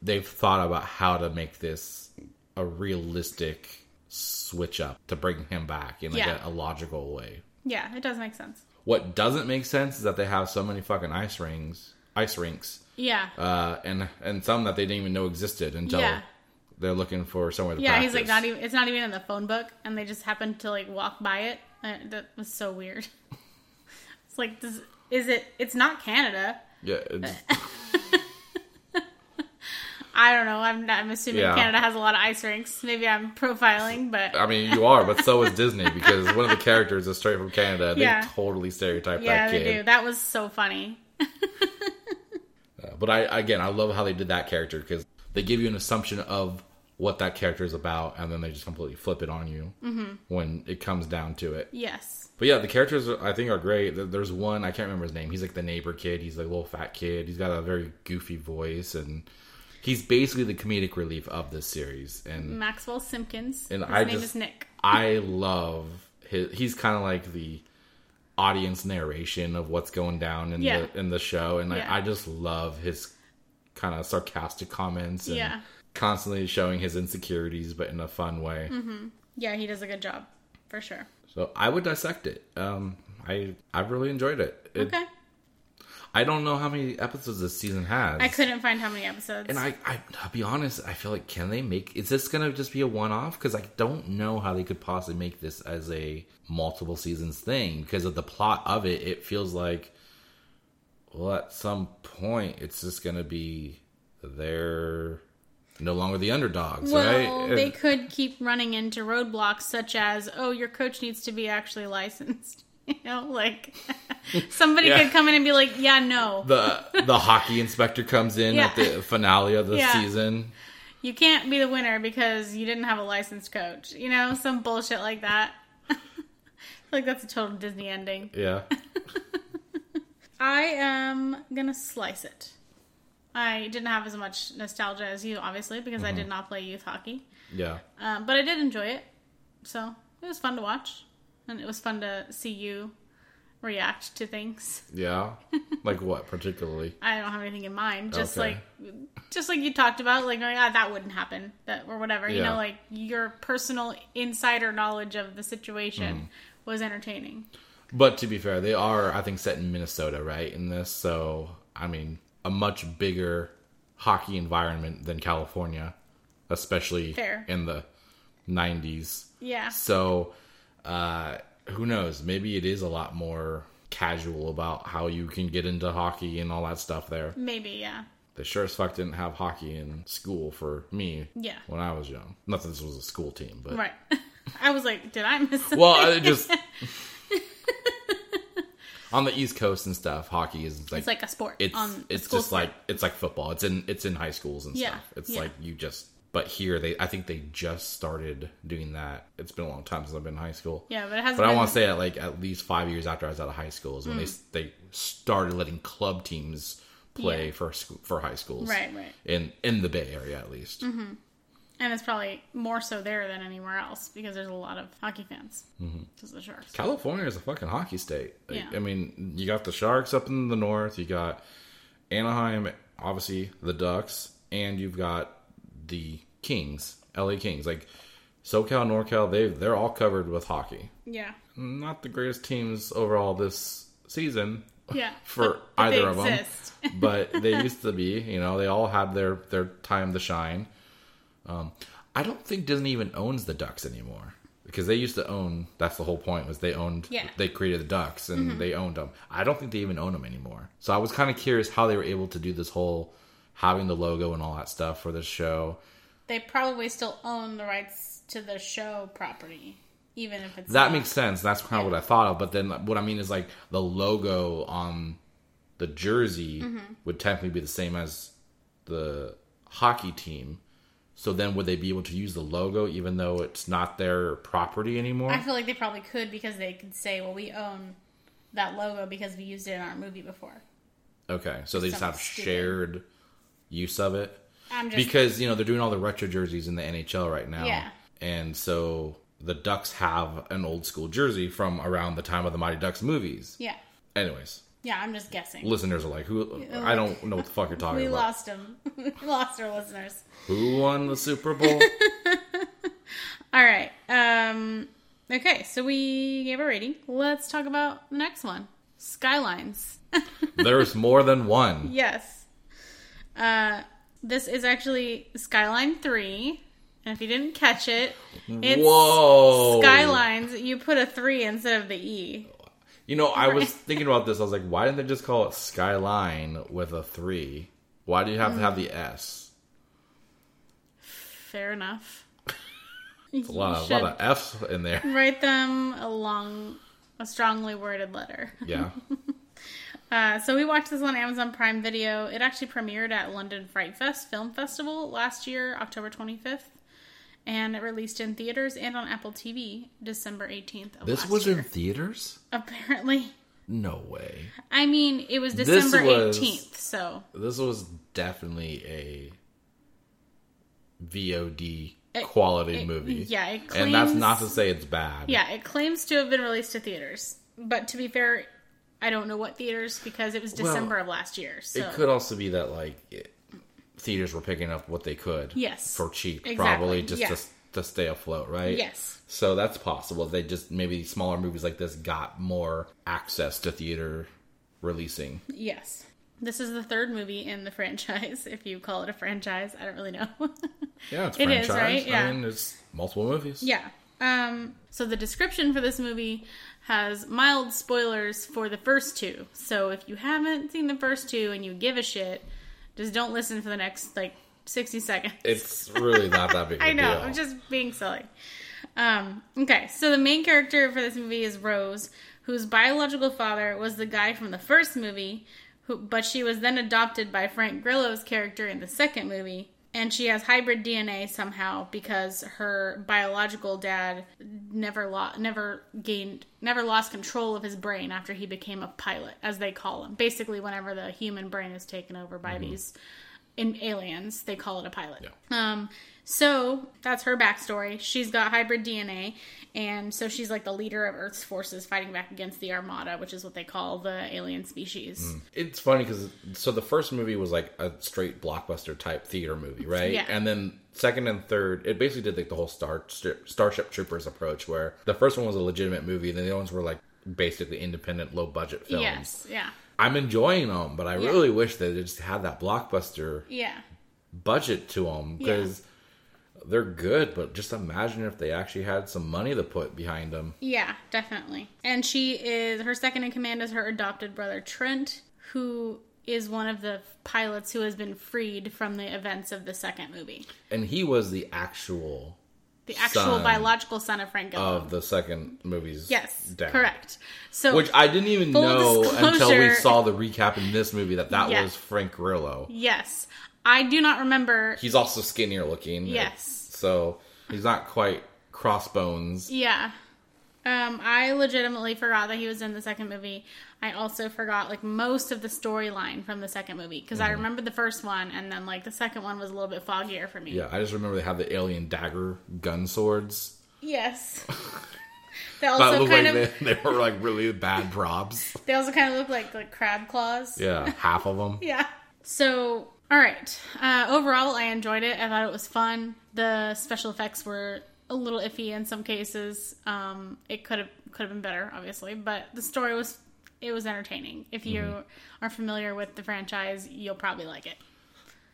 they've thought about how to make this a realistic switch up to bring him back in like Yeah. a, a logical way. Yeah, it does make sense. What doesn't make sense is that they have so many fucking ice rings, ice rinks, Yeah. uh, and and some that they didn't even know existed until Yeah. They're looking for somewhere to Yeah, practice. he's like not even. It's not even in the phone book, and they just happened to like walk by it. Uh, that was so weird. it's like, this, is it? It's not Canada. Yeah, it's, I don't know. I'm I'm assuming Yeah. Canada has a lot of ice rinks. Maybe I'm profiling, but I mean, you are, but so is Disney because one of the characters is straight from Canada. They Yeah. totally stereotype yeah, that they kid. do. That was so funny. Uh, but I, again, I love how they did that character because they give you an assumption of what that character is about, and then they just completely flip it on you Mm-hmm. when it comes down to it. Yes. But yeah, the characters I think are great. There's one I can't remember his name. He's like the neighbor kid. He's like a little fat kid. He's got a very goofy voice, and he's basically the comedic relief of this series. And Maxwell Simpkins. And His I name just- is Nick. I love his. He's kind of like the audience narration of what's going down in Yeah. the in the show, and Yeah. I, I just love his kind of sarcastic comments and Yeah. constantly showing his insecurities, but in a fun way. Yeah, he does a good job for sure. So I would dissect it. Um, I I've really enjoyed it. it. Okay. I don't know how many episodes this season has. I couldn't find how many episodes. And I, I, I'll be honest. I feel like can they make? Is this gonna just be a one-off? Because I don't know how they could possibly make this as a multiple seasons thing. Because of the plot of it, it feels like, well, at some point, it's just gonna be they're no longer the underdogs, well, right? they could keep running into roadblocks such as, oh, your coach needs to be actually licensed. You know, like somebody Yeah. could come in and be like, yeah, no, the the hockey inspector comes in Yeah. at the finale of the Yeah. season. you can't be the winner because you didn't have a licensed coach. You know, some bullshit like that. like that's a total Disney ending. Yeah. I am gonna slice it. I didn't have as much nostalgia as you, obviously, because I Mm-hmm. did not play youth hockey. Yeah. Um, but I did enjoy it, so it was fun to watch, and it was fun to see you react to things. Yeah. Like what particularly? I don't have anything in mind, just Okay. like, just like you talked about, like, oh, yeah, that wouldn't happen, that or whatever. You know, like your personal insider knowledge of the situation Mm-hmm. was entertaining. But to be fair, they are, I think, set in Minnesota, right? In this, so I mean, a much bigger hockey environment than California, especially Fair. in the '90s. Yeah, So, uh, who knows? Maybe it is a lot more casual about how you can get into hockey and all that stuff there. maybe, yeah, They sure as fuck didn't have hockey in school for me Yeah. when I was young. Not that this was a school team, but right. I was like, did I miss something? well, I just on the East Coast and stuff, hockey is like it's like a sport. it's on it's just sport. like it's like football. It's in it's in high schools and Yeah, stuff. It's yeah. like you just but here they I think they just started doing that. It's been a long time since I've been in high school. yeah, but it hasn't. But I want to say that like at least five years after I was out of high school is when Hmm. they they started letting club teams play Yeah. for for high schools, Right, right. in in the Bay Area at least. And it's probably more so there than anywhere else because there's a lot of hockey fans. Mm-hmm. The Sharks. California is a fucking hockey state. Like, Yeah. I mean, you got the Sharks up in the north, you got Anaheim, obviously the Ducks, and you've got the Kings, LA Kings. Like SoCal, NorCal, they they're all covered with hockey. Yeah. Not the greatest teams overall this season Yeah. for But- but either of them, but they used to be. You know, they all had their their time to shine. Um, I don't think Disney even owns the Ducks anymore because they used to own. That's the whole point was they owned. Yeah. They created the Ducks and they owned them. I don't think they even own them anymore. So I was kind of curious how they were able to do this whole having the logo and all that stuff for this show. They probably still own the rights to the show property, even if it's That not. makes sense. That's kind of what I thought of. But then what I mean is like the logo on the jersey Mm-hmm. would technically be the same as the hockey team. So then would they be able to use the logo even though it's not their property anymore? I feel like they probably could because they could say, "Well, we own that logo because we used it in our movie before." okay, so they just have stupid. shared use of it I'm just because you know they're doing all the retro jerseys in the NHL right now. Yeah. And so the Ducks have an old school jersey from around the time of the Mighty Ducks movies. yeah, Anyways, yeah. I'm just guessing. listeners are like, "Who? I don't know what the fuck you're talking we about." We lost them. we lost our listeners. Who won the Super Bowl? All right. Um. Okay, so we gave a rating. Let's talk about the next one. Skylines. There's more than one. Yes. Uh, this is actually Skyline 3. And if you didn't catch it, it's Whoa! Skylines. You put a 3 instead of the E. You know, I was thinking about this. I was like, why didn't they just call it Skyline with a three? Why do you have to have the S? Fair enough. A lot, of, lot of F's in there. Write them along a strongly worded letter. Yeah. Uh, so we watched this on Amazon Prime Video. It actually premiered at London FrightFest Film Festival last year, October 25th. And it released in theaters and on Apple TV December 18th of This was year. in theaters? Apparently. No way. I mean, it was December was- 18th, so This was definitely a VOD It- quality it- movie. yeah, it and that's not to say it's bad. yeah, it claims to have been released to theaters. But to be fair, I don't know what theaters because it was Well, December of last year. So It could also be that like it, theaters were picking up what they could. Yes. For cheap, Exactly, probably just yeah. to to stay afloat, right? Yes. So that's possible. They just maybe smaller movies like this got more access to theater releasing. Yes. This is the third movie in the franchise, if you call it a franchise. I don't really know. Yeah, it's It franchise. is, right? Yeah. I mean, it's multiple movies. yeah. Um, so the description for this movie has mild spoilers for the first two. So if you haven't seen the first two and you give a shit, just don't listen for the next like 60 seconds. It's really not that big. I know, deal. I'm just being silly. Um, okay, so the main character for this movie is Rose, whose biological father was the guy from the first movie, who, but she was then adopted by Frank Grillo's character in the second movie. And she has hybrid DNA somehow because her biological dad never lo- never gained never lost control of his brain after he became a pilot, as they call him. Basically, whenever the human brain is taken over by these in aliens, they call it a pilot. Um, so that's her backstory. She's got hybrid DNA, and so she's like the leader of Earth's forces fighting back against the Armada, which is what they call the alien species. Hmm. It's funny because so the first movie was like a straight blockbuster type theater movie, right? Yeah. And then second and third, it basically did like the whole Star Starship Troopers approach, where the first one was a legitimate movie, and then the other ones were like basically independent, low budget films. Yes, yeah, I'm enjoying them, but I Yeah. really wish they just had that blockbuster yeah, budget to them because they're good. But just imagine if they actually had some money to put behind them. yeah, definitely. And she is her second in command is her adopted brother Trent, who is one of the pilots who has been freed from the events of the second movie. And he was the actual The actual Son biological son of Frank Grillo. of the second movie's yes, dad. correct. So Which I didn't even know until we saw the recap in this movie that that Yeah. was Frank Grillo. Yes. I do not remember. He's also skinnier looking. Yes. So he's not quite crossbones. Yeah. Um, I legitimately forgot that he was in the second movie. I also forgot like most of the storyline from the second movie because Mm-hmm. I remembered the first one and then like the second one was a little bit foggier for me. Yeah, I just remember they have the alien dagger gun swords. Yes. they That also looked kind like of they, they were like really bad props. they also kind of look like like crab claws. Yeah, half of them. Yeah. So, all right. Uh, overall, I enjoyed it. I thought it was fun. The special effects were a little iffy in some cases. Um, it could have could have been better, obviously, but the story was it was entertaining. If you Mm-hmm. are familiar with the franchise, you'll probably like it.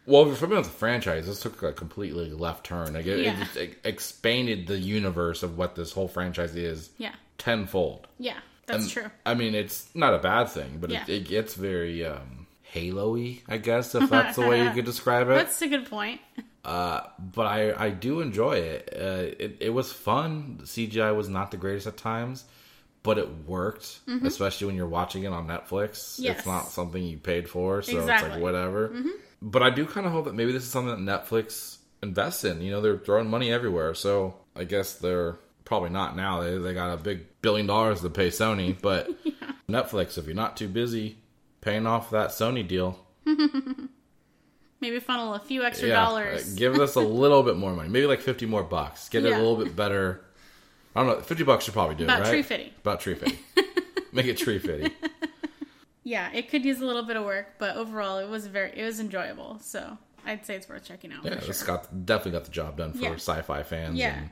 Well, if you're familiar with the franchise, this took a completely left turn. Like, it, it Yeah. just it expanded the universe of what this whole franchise is Yeah. tenfold. Yeah, that's And, true. I mean, it's not a bad thing, but Yeah. it, it gets very um, Halo-y, I guess, if that's the way you could describe it. That's a good point. But I, I do enjoy it. Uh, it. It was fun. The CGI was not the greatest at times, but it worked, especially when you're watching it on Netflix. Mm-hmm. Yes. It's not something you paid for, so it's Exactly. Mm-hmm. like whatever. But I do kind of hope that maybe this is something that Netflix invests in. You know, they're throwing money everywhere, so I guess they're probably not now. They, they got a big billion dollars to pay Sony, but Netflix, if you're not too busy paying off that Sony deal, Maybe funnel a few extra yeah, dollars. uh, give us a little bit more money, maybe like fifty more bucks. Get it a little bit better. I don't know, fifty bucks should probably do About it, right? tree fitty. About tree fitty. Make it tree fitty. yeah, it could use a little bit of work, but overall, it was very it was enjoyable. So I'd say it's worth checking out. Yeah, it's sure. got definitely got the job done for Yeah. sci-fi fans. Yeah. and-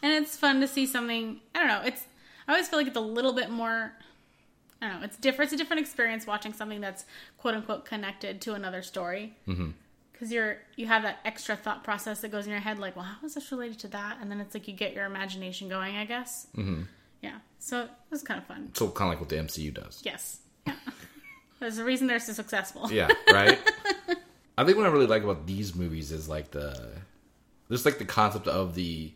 And it's fun to see something. I don't know. It's. I always feel like it's a little bit more. I don't know. It's different. It's a different experience watching something that's quote unquote connected to another story. Because you're you have that extra thought process that goes in your head, like, well, how is this related to that? And then it's like you get your imagination going. I guess. Mm-hmm. Yeah. So it was kind of fun. so kind of like what the MCU does. Yes. Yeah. There's a reason they're so successful. Yeah, right. I think what I really like about these movies is like the just like the concept of the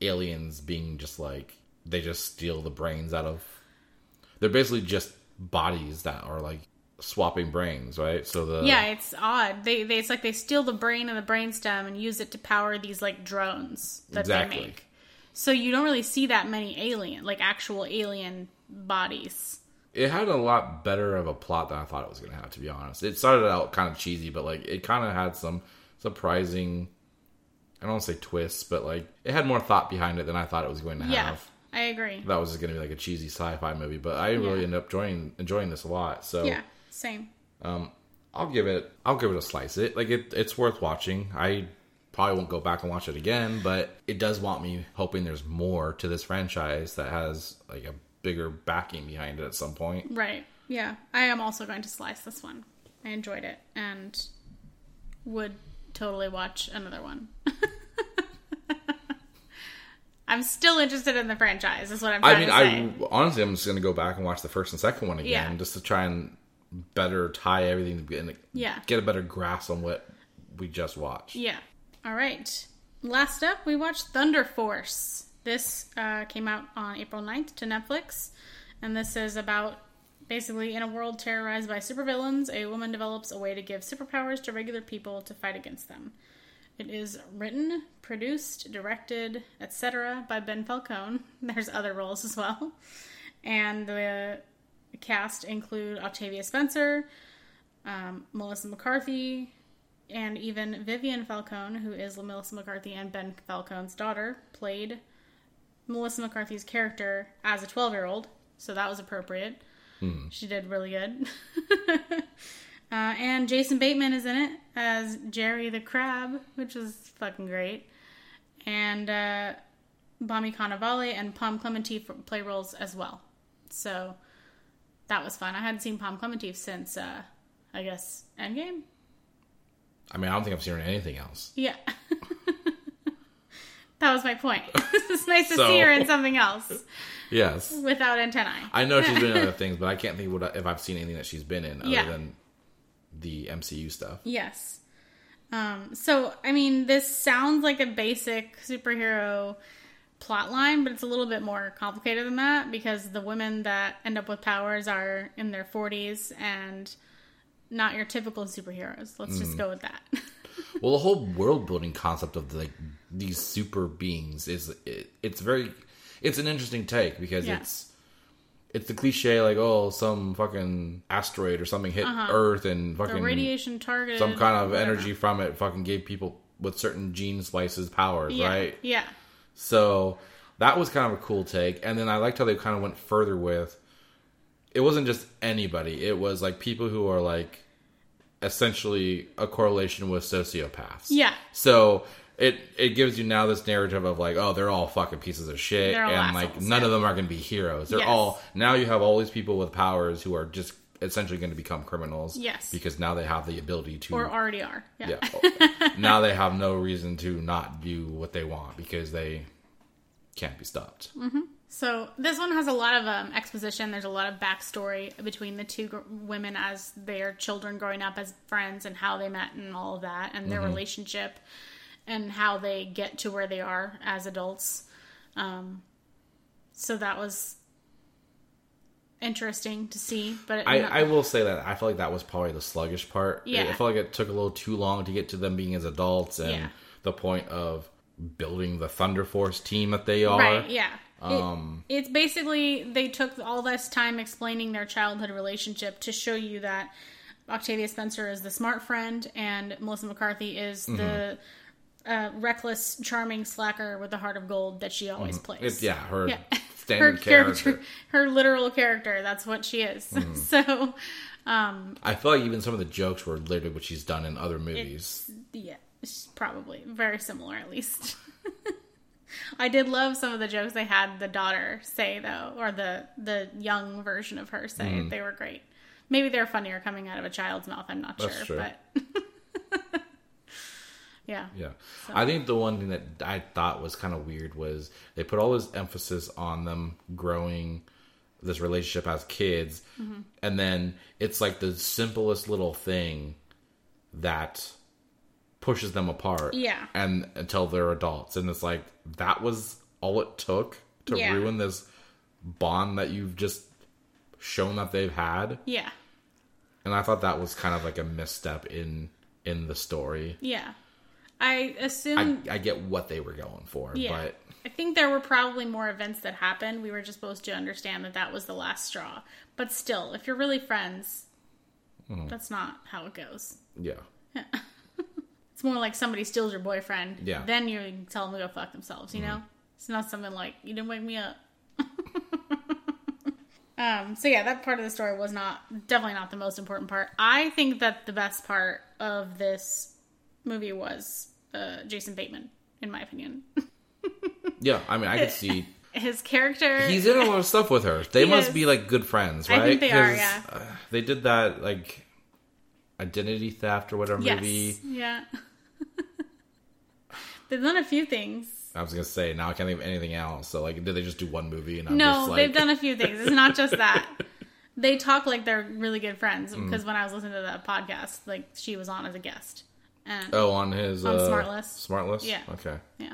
aliens being just like they just steal the brains out of. They're basically just bodies that are like swapping brains, right? So the Yeah, it's odd. They, they it's like they steal the brain and the brainstem and use it to power these like drones that Exactly. they make. So you don't really see that many alien, like actual alien bodies. it had a lot better of a plot than I thought it was going to have. To be honest, it started out kind of cheesy, but like it kind of had some surprising. I don't want to say twists, but like it had more thought behind it than I thought it was going to have. Yeah. I agree. That was just going to be like a cheesy sci-fi movie, but I really Yeah. ended up enjoying enjoying this a lot. So Yeah, same. Um, I'll give it. I'll give it a slice. It like it. It's worth watching. I probably won't go back and watch it again, but it does want me hoping there's more to this franchise that has like a bigger backing behind it at some point. Right. Yeah. I am also going to slice this one. I enjoyed it and would totally watch another one. I'm still interested in the franchise. Is what I'm trying I to mean, say. I honestly, I'm just gonna go back and watch the first and second one again, Yeah. just to try and better tie everything and Yeah. get a better grasp on what we just watched. Yeah. All right. Last up, we watched Thunder Force. This uh, came out on April 9th to Netflix. And this is about basically in a world terrorized by supervillains, a woman develops a way to give superpowers to regular people to fight against them. It is written, produced, directed, etc. by Ben Falcone. There's other roles as well. And the cast include Octavia Spencer, um, Melissa McCarthy, and even Vivian Falcone, who is Melissa McCarthy and Ben Falcone's daughter, played Melissa McCarthy's character as a 12 year old, so that was appropriate. She did really good. uh, and Jason Bateman is in it as Jerry the Crab, which is fucking great. And uh, Bobby Cannavale and Pom Klementieff play roles as well. So that was fun. I hadn't seen Pom Klementieff since, uh, I guess, Endgame. I mean, I don't think I've seen her in anything else. Yeah. that was my point. it's nice to So- see her in something else Yes, without antennae. I know she's been in other things, but I can't think what if I've seen anything that she's been in other Yeah. than the MCU stuff. Yes. Um, so, I mean, this sounds like a basic superhero plot line, but it's a little bit more complicated than that because the women that end up with powers are in their 40s and not your typical superheroes. Let's just mm. go with that. Well, the whole world building concept of like these super beings is it, it's very it's an interesting take because Yeah. it's it's the cliche like oh some fucking asteroid or something hit uh-huh. Earth and the fucking radiation target some kind of energy from it fucking gave people with certain gene slices powers, Yeah. right? Yeah. So that was kind of a cool take. And then I liked how they kind of went further with it wasn't just anybody, it was like people who are like essentially a correlation with sociopaths. Yeah. So it it gives you now this narrative of like, oh, they're all fucking pieces of shit, and like none yeah. of them are going to be heroes. They're Yes. all now you have all these people with powers who are just essentially going to become criminals. Yes. because now they have the ability to. Or already are. Yeah. yeah, now they have no reason to not do what they want because they can't be stopped. So this one has a lot of um, exposition. There's a lot of backstory between the two gr- women as their children growing up as friends and how they met and all of that and their relationship and how they get to where they are as adults. Um, so that was interesting to see. But I, not- I will say that I felt like that was probably the sluggish part. Yeah. I felt like it took a little too long to get to them being as adults and Yeah. the point of building the Thunder Force team that they are. Right, yeah. It- Um, it's basically they took all this time explaining their childhood relationship to show you that Octavia Spencer is the smart friend and Melissa McCarthy is Mm-hmm. the uh, reckless, charming slacker with the heart of gold that she always plays. Mm-hmm. It's yeah, her Yeah. standard her character. her literal character. That's what she is. Mm-hmm. So, I feel like even some of the jokes were literally what she's done in other movies. yeah, probably very similar at least. I did love some of the jokes they had the daughter say though, or the the young version of her say. Mm-hmm. They were great. Maybe they're funnier coming out of a child's mouth. I'm not That's sure, true. but yeah, Yeah. I think the one thing that I thought was kind of weird was they put all this emphasis on them growing this relationship as kids, Mm-hmm. and then it's like the simplest little thing that pushes them apart. Yeah. And until they're adults. And it's like that was all it took to Yeah. ruin this bond that you've just shown that they've had. yeah, And I thought that was kind of like a misstep in in the story. yeah. I assume I, I get what they were going for, Yeah. but I think there were probably more events that happened. We were just supposed to understand that that was the last straw. But still, if you're really friends, Mm-hmm. that's not how it goes. yeah, It's more like somebody steals your boyfriend. Yeah. Then you tell them to go fuck themselves, you know? It's not something like, you didn't wake me up. Um, so yeah, that part of the story was not definitely not the most important part. I think that the best part of this movie was uh, Jason Bateman, in my opinion. Yeah, I mean, I could see His character. he's in a lot of stuff with her. They He must is. be like good friends, I right? think they are, yeah. uh, they did that like identity theft or whatever yes, movie. yeah. They've done a few things. I was gonna say now I can't think of anything else. So like, did they just do one movie? And I'm No, just like, they've done a few things. It's not just that. They talk like they're really good friends Mm. because when I was listening to that podcast, like she was on as a guest. And Oh, on his On uh, SmartLess. SmartLess. Yeah. Okay. yeah.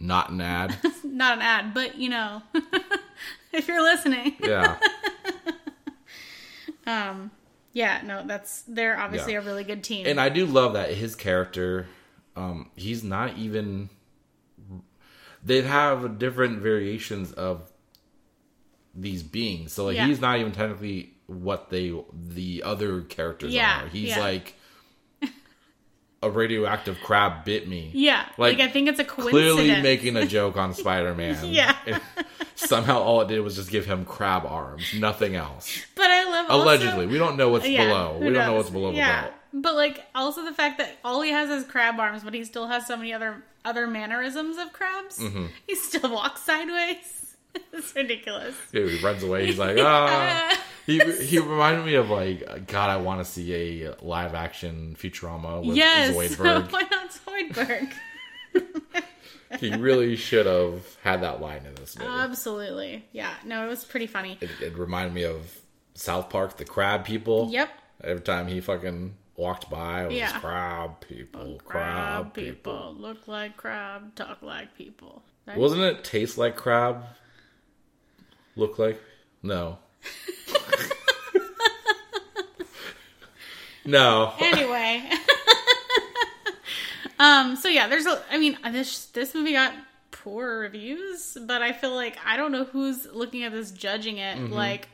Not an ad. Not an ad, but you know, if you're listening. yeah. Um yeah, no, that's they're obviously Yeah. a really good team. And I do love that his character, um, he's not even. They'd have different variations of these beings, so like Yeah. he's not even technically what they the other characters Yeah, are. He's like a radioactive crab bit me. yeah, like, like, I think it's a coincidence. Clearly making a joke on Spider Man. Yeah. Somehow all it did was just give him crab arms, nothing else. But I love also- Allegedly, we don't know what's Yeah, below. We don't know what's below the yeah. But like also the fact that all he has is crab arms, but he still has so many other other mannerisms of crabs. Mm-hmm. He still walks sideways. it's ridiculous. Yeah, he runs away. He's like, ah. He he reminded me of like, God, I want to see a live action Futurama with yes. Zoidberg. Oh, Why not Zoidberg? he really should have had that line in this movie. Absolutely. Yeah. No, it was pretty funny. it, it reminded me of South Park, the crab people. Yep. Every time he fucking walked by, it was Yeah. crab people, Crab people look like crab, talk like people. Right? Wasn't it taste like crab? Look like no. no. anyway. um. So yeah, there's a. I mean, this this movie got poor reviews, but I feel like I don't know who's looking at this judging it. Like, Mm-hmm.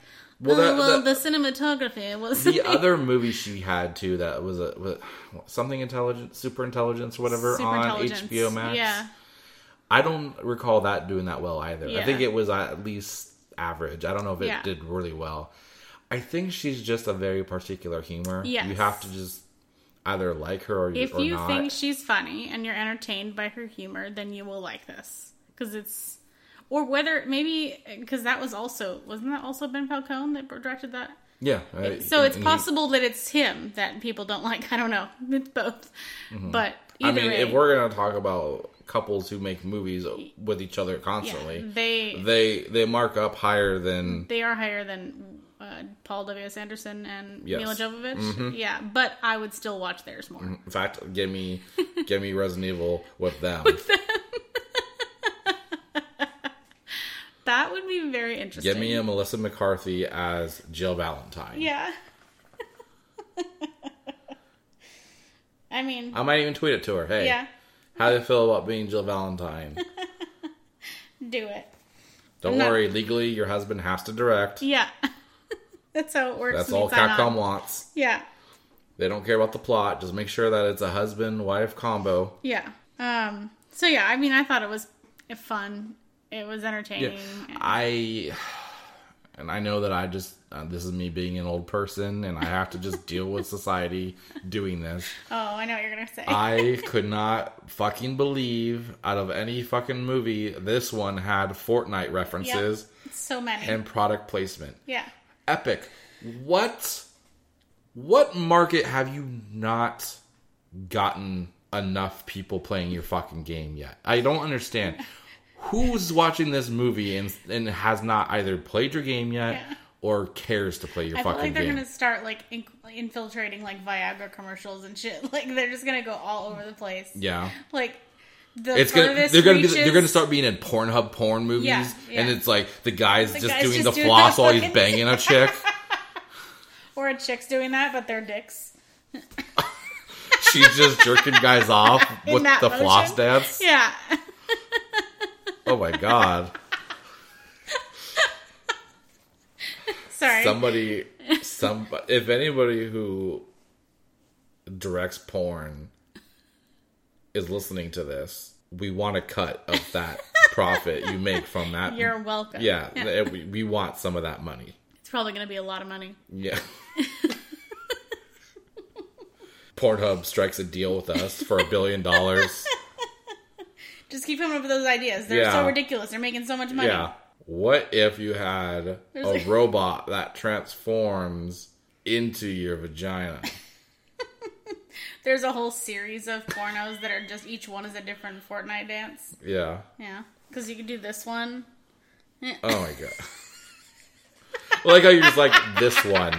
Well, well, that- well that- the cinematography was the other movie she had too that was a was something intelligent, super intelligence, or whatever Super on. HBO Max. Yeah. I don't recall that doing that well either. I think it was at least average. I don't know if it Yeah. did really well. I think she's just a very particular humor. You have to just either like her or, you- If or you not. think she's funny and you're entertained by her humor, then you will like this because it's. Or whether maybe because that was also wasn't that also Ben Falcone that directed that yeah. I- So and- it's and he- possible that it's him that people don't like. I don't know. It's both. Mm-hmm. But I mean, way, if we're gonna talk about couples who make movies with each other yeah, constantly, they they they mark up higher than they are higher than uh, Paul W. S. Anderson and Yes. Milla Jovovich. Mm-hmm. Yeah, but I would still watch theirs more. Mm-hmm. In fact, give me give me Resident Evil with them. That would be very interesting. Give me a Melissa McCarthy as Jill Valentine. Yeah. I mean, I might even tweet it to her. Hey, yeah, how do you feel about being Jill Valentine? do it. Don't I'm not- worry, legally your husband has to direct. Yeah. That's how it works. That's when you all sign Capcom on. wants. Yeah. They don't care about the plot. Just make sure that it's a husband wife combo. Yeah. Um. So yeah, I mean, I thought it was fun. It was entertaining. and- I and I know that I just uh, this is me being an old person and I have to just deal with society doing this. oh, I know what you're gonna say. I could not fucking believe out of any fucking movie this one had Fortnite references so many. and product placement. yeah. Epic. What what market have you not gotten enough people playing your fucking game yet? I don't understand. Who's watching this movie and and has not either played your game yet Yeah. or cares to play your I feel fucking like they're game? gonna start like in- infiltrating like Viagra commercials and shit. Like they're just gonna go all over the place. Yeah. Like the It's gonna they're gonna be they're gonna start being in Pornhub porn movies Yeah, yeah. and it's like the guy's just guy's doing just the doing floss the while he's banging a chick. or a chick's doing that, but they're dicks. She's just jerking guys off with the motion? floss dance. Yeah. Oh my god. Sorry. somebody some if anybody who directs porn is listening to this we want a cut of that profit you make from that. You're welcome. yeah, th- we, we want some of that money. It's probably going to be a lot of money. Yeah. Pornhub strikes a deal with us for a billion dollars. Just keep coming up with those ideas. They're Yeah. so ridiculous. They're making so much money. Yeah. What if you had a There's- robot that transforms into your vagina? There's a whole series of pornos that are just each one is a different Fortnite dance. Yeah. Yeah. Because you could do this one. Oh my god. I like how you're just like this one,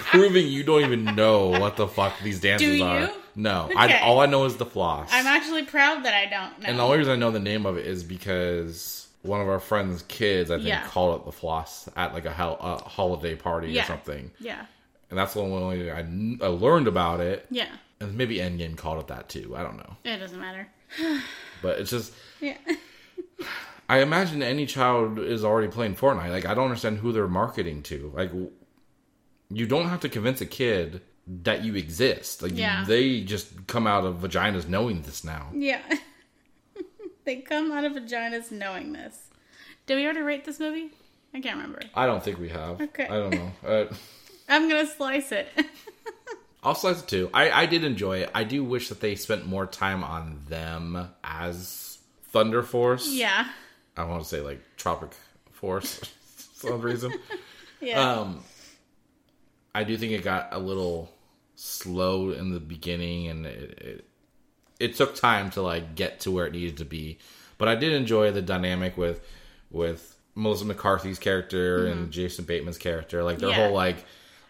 proving you don't even know what the fuck these dances Do you? are. No, Okay. I, all I know is the floss. I'm actually proud that I don't know. and the only reason I know the name of it is because one of our friends' kids, I think, Yeah. called it the floss at like a, hel- a holiday party Yeah. or something. yeah. And that's the only way I, kn- I learned about it. Yeah. And maybe Endgame called it that too. I don't know. It doesn't matter. But it's just, Yeah. I imagine any child is already playing Fortnite. Like, I don't understand who they're marketing to. Like, you don't have to convince a kid that you exist. Like, Yeah. they just come out of vaginas knowing this now. Yeah. they come out of vaginas knowing this. Did we already rate this movie? I can't remember. I don't think we have. Okay. I don't know. Uh, I'm gonna slice it. I'll slice it too. I, I did enjoy it. I do wish that they spent more time on them as Thunder Force. yeah. I want to say like Tropic Force for some reason. Yeah. Um, I do think it got a little slow in the beginning, and it, it it took time to like get to where it needed to be. But I did enjoy the dynamic with with Melissa McCarthy's character and Jason Bateman's character, like their Mm-hmm. Yeah. whole like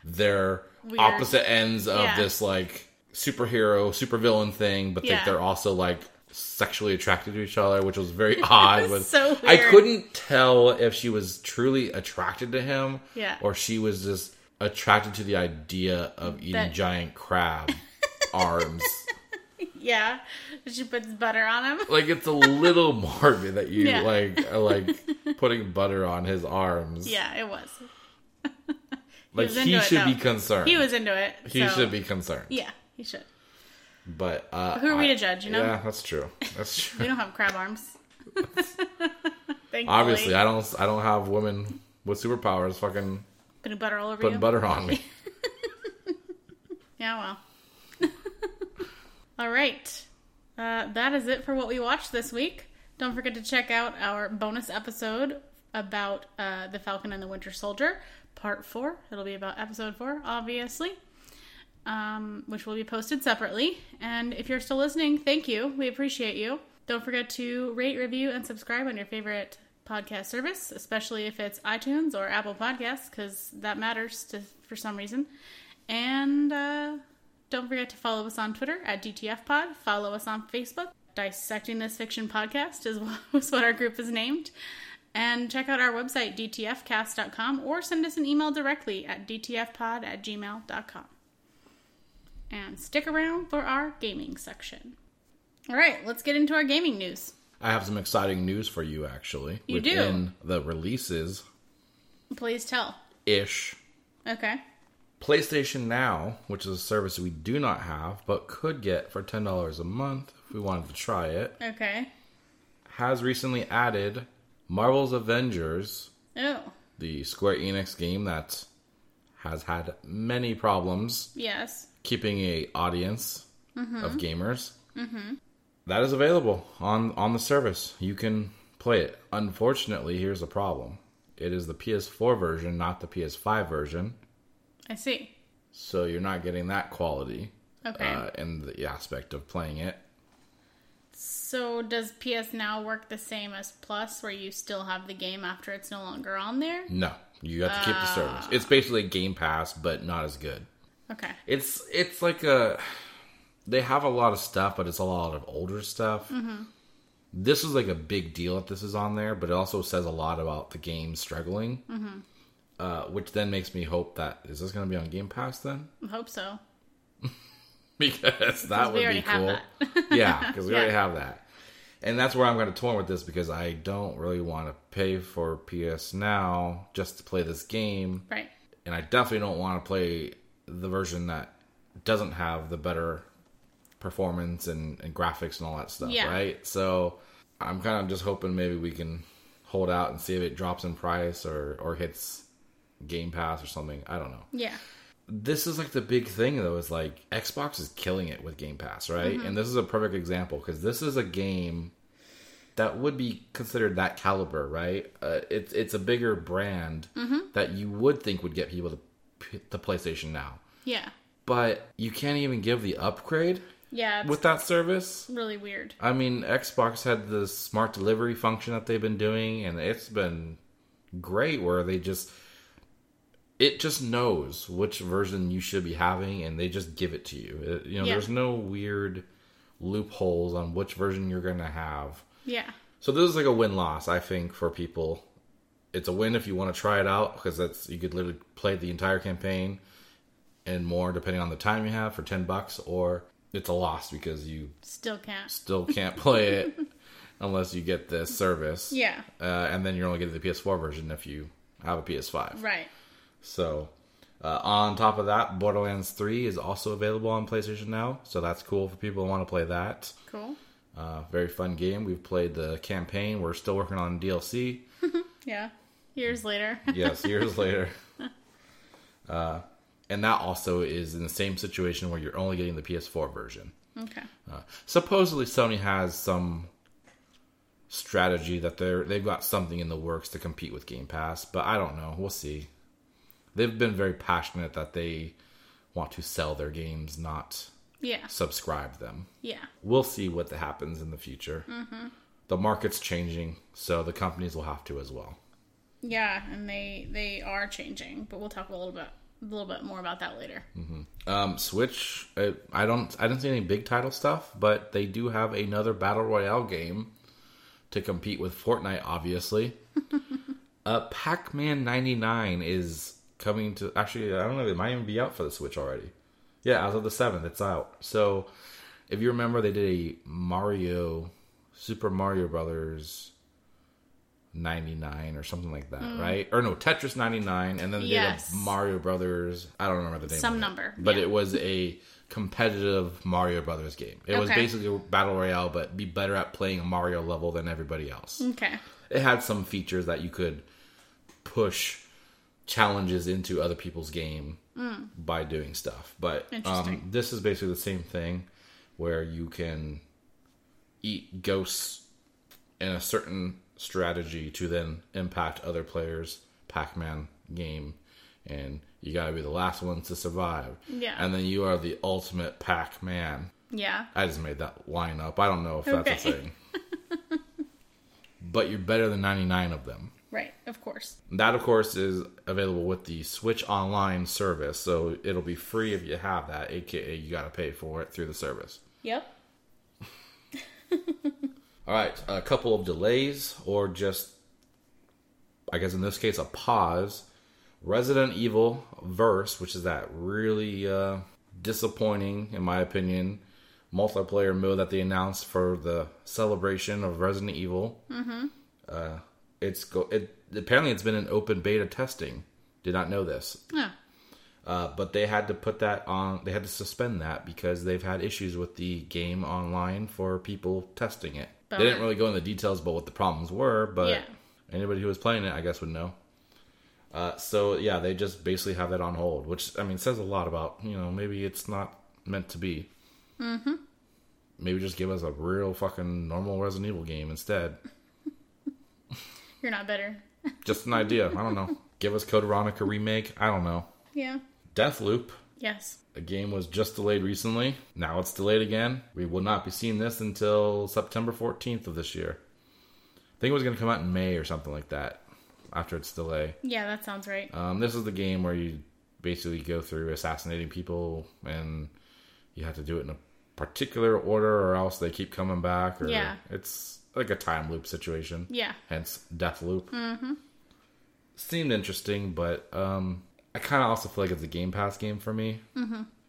their Weird. opposite ends of Yeah. this like superhero supervillain thing, but Yeah. like they're also like sexually attracted to each other, which was very odd. With So I couldn't tell if she was truly attracted to him, Yeah. or she was just attracted to the idea of eating That- giant crab arms. yeah. She puts butter on him. Like it's a little morbid that you Yeah. like like putting butter on his arms. Yeah, it was. like was he into it, should be concerned. He was into it. He so- should be concerned. Yeah, he should. But uh, Who are we I- to judge, you know? Yeah, that's true. That's true. We don't have crab arms. Thankfully. Obviously, I don't. I don't have women with superpowers fucking Putting butter all over putting you. butter on me. Yeah, well. All right. Uh, that is it for what we watched this week. Don't forget to check out our bonus episode about uh, The Falcon and the Winter Soldier, part four. It'll be about episode four, obviously, um, which will be posted separately. And if you're still listening, thank you. We appreciate you. Don't forget to rate, review, and subscribe on your favorite podcast service, especially if it's iTunes or Apple Podcasts, because that matters to, for some reason. And uh, don't forget to follow us on Twitter at DTFPod. Follow us on Facebook. Dissecting This Fiction Podcast is what, our group is named. And check out our website, dtfcast.com, or send us an email directly at dtfpod at gmail.com. And stick around for our gaming section. All right, let's get into our gaming news. I have some exciting news for you, actually. You do? within the releases Please tell. ish. Okay. PlayStation Now, which is a service we do not have but could get for ten dollars a month if we wanted to try it, Okay. has recently added Marvel's Avengers, Oh, the Square Enix game that has had many problems yes. keeping a audience of gamers. Mm-hmm. That is available on on the service. You can play it. Unfortunately, here's the problem: it is the PS4 version, not the PS5 version. I see. So you're not getting that quality Okay. uh, in the aspect of playing it. So does PS Now work the same as Plus, where you still have the game after it's no longer on there? No, you have to keep the service. It's basically Game Pass, but not as good. Okay. It's it's like a they have a lot of stuff, but it's a lot of older stuff. This is like a big deal that this is on there, but it also says a lot about the game struggling, uh, which then makes me hope that is this going to be on Game Pass then? I hope so. because that would be cool. yeah, because we Yeah. already have that. And that's where I'm going to torn with this because I don't really want to pay for PS Now just to play this game, Right. and I definitely don't want to play the version that doesn't have the better performance and, and graphics and all that stuff, Yeah. right? So I'm kind of just hoping maybe we can hold out and see if it drops in price or or hits Game Pass or something. I don't know. Yeah. This is like the big thing though is like Xbox is killing it with Game Pass, right? And this is a perfect example because this is a game that would be considered that caliber, right? Uh, it's it's a bigger brand that you would think would get people to the PlayStation now, Yeah. but you can't even give the upgrade Yeah. With that service. really weird. I mean, Xbox had the smart delivery function that they've been doing, and it's been great where they just it just knows which version you should be having, and they just give it to you. It- you know, Yeah. there's no weird loopholes on which version you're going to have. Yeah. So this is like a win loss, I think, for people. It's a win if you want to try it out because that's you could literally play the entire campaign and more depending on the time you have for ten bucks, or it's a loss because you Still can't. still can't play it unless you get this service. Yeah. Uh, and then you're only getting the PS4 version if you have a PS5. Right. So, uh, on top of that, Borderlands 3 is also available on PlayStation now. So that's cool for people who want to play that. Cool. Uh, very fun game. We've played the campaign. We're still working on DLC. Yeah. Years later. Yes, years later. Uh, and that also is in the same situation where you're only getting the PS4 version. okay. Uh, supposedly, Sony has some strategy that they're they've got something in the works to compete with Game Pass, but I don't know. We'll see. They've been very passionate that they want to sell their games, not Yeah. subscribe them. Yeah. We'll see what happens in the future. The market's changing, so the companies will have to as well. Yeah, and they they are changing, but we'll talk a little bit a little bit more about that later. Um, Switch, I, I don't, I didn't see any big title stuff, but they do have another battle royale game to compete with Fortnite. Obviously, uh, Pac-Man '99 is coming to. Actually, I don't know. It might even be out for the Switch already. Yeah, as of the seventh, it's out. So, if you remember, they did a Mario, Super Mario Brothers. 99 or something like that, right? Or no, Tetris 99 and then they Mm. Yes. did a Mario Brothers. I don't remember the name. Some of it. number, But yeah. it was a competitive Mario Brothers game. It was basically a battle royale, but be better at playing a Mario level than everybody else. Okay. It had some features that you could push challenges into other people's game by doing stuff. But um, this is basically the same thing where you can eat ghosts in a certain strategy to then impact other players' Pac-Man game, and you got to be the last ones to survive. Yeah. and then you are the ultimate Pac-Man. Yeah. I just made that line up. I don't know if that's a Okay. thing. but you're better than 99 of them. Right. Of course. That, of course, is available with the Switch Online service, so it'll be free if you have that, aka you got to pay for it through the service. Yep. All right, a couple of delays, or just, I guess in this case, a pause. Resident Evil Verse, which is that really uh, disappointing, in my opinion, multiplayer mode that they announced for the celebration of Resident Evil. Mm-hmm. Uh, it's go. It apparently it's been in open beta testing. Did not know this. Yeah. Uh, but they had to put that on. They had to suspend that because they've had issues with the game online for people testing it. They didn't really go into the details about what the problems were, but Yeah. anybody who was playing it, I guess, would know. Uh, so yeah, they just basically have that on hold, which I mean says a lot about you know maybe it's not meant to be. Mm-hmm. Maybe just give us a real fucking normal Resident Evil game instead. You're not better. Just an idea. I don't know. Give us Code Veronica remake. I don't know. Yeah. Deathloop. Yes. The game was just delayed recently. Now it's delayed again. We will not be seeing this until September 14th of this year. I think it was going to come out in May or something like that after its delay. Yeah, that sounds right. Um, this is the game where you basically go through assassinating people and you have to do it in a particular order or else they keep coming back. Or Yeah. It's like a time loop situation. Yeah. Hence Deathloop. Mm-hmm. Seemed interesting, but um, I kind of also feel like it's a Game Pass game for me.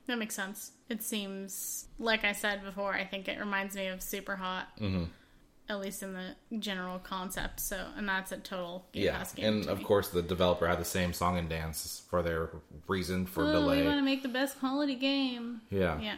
That makes sense. It seems, like I said before, I think it reminds me of Super Hot. Mm-hmm. At least in the general concept. So, and that's a total Game Yeah, Pass game. and of me. course the developer had the same song and dance for their reason for Oh, delay. we want to make the best quality game. yeah. Yeah.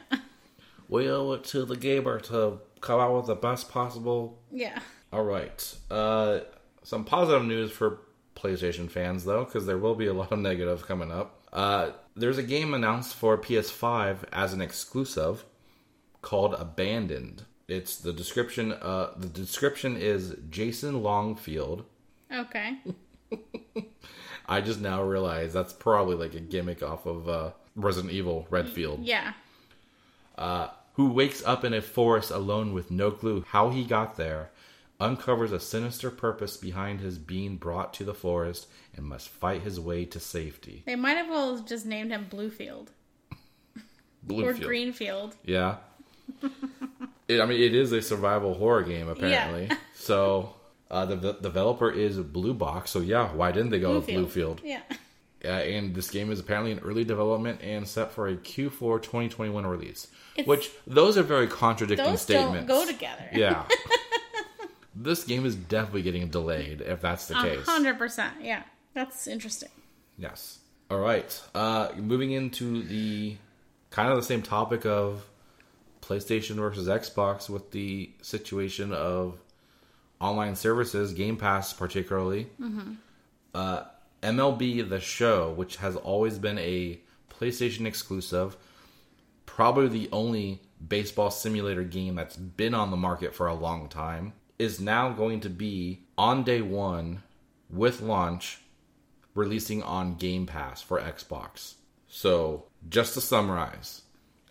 we owe it to the gamer to come out with the best possible. yeah. All right. Uh, some positive news for PlayStation fans, though, because there will be a lot of negative coming up. Uh, there's a game announced for PS5 as an exclusive called Abandoned. It's the description. Uh, the description is Jason Longfield. Okay. I just now realize that's probably like a gimmick off of uh, Resident Evil Redfield. Yeah. who wakes up in a forest alone with no clue how he got there, uncovers a sinister purpose behind his being brought to the forest, and must fight his way to safety. They might have well just named him Bluefield or Greenfield. Yeah. it, I mean, it is a survival horror game, apparently. So, uh, the, the developer is Blue Box. So, yeah, why didn't they go with Bluefield? Yeah. Uh, and this game is apparently in early development and set for a Q4 2021 release. It's- which, those are very contradicting Those statements. don't go together. Yeah. this game is definitely getting delayed if that's the case. hundred percent. Yeah. That's interesting. Yes. All right. Uh, moving into the kind of the same topic of PlayStation versus Xbox with the situation of online services, Game Pass particularly. Uh, MLB The Show, which has always been a PlayStation exclusive, probably the only baseball simulator game that's been on the market for a long time, is now going to be on day one with launch releasing on Game Pass for Xbox. So, just to summarize,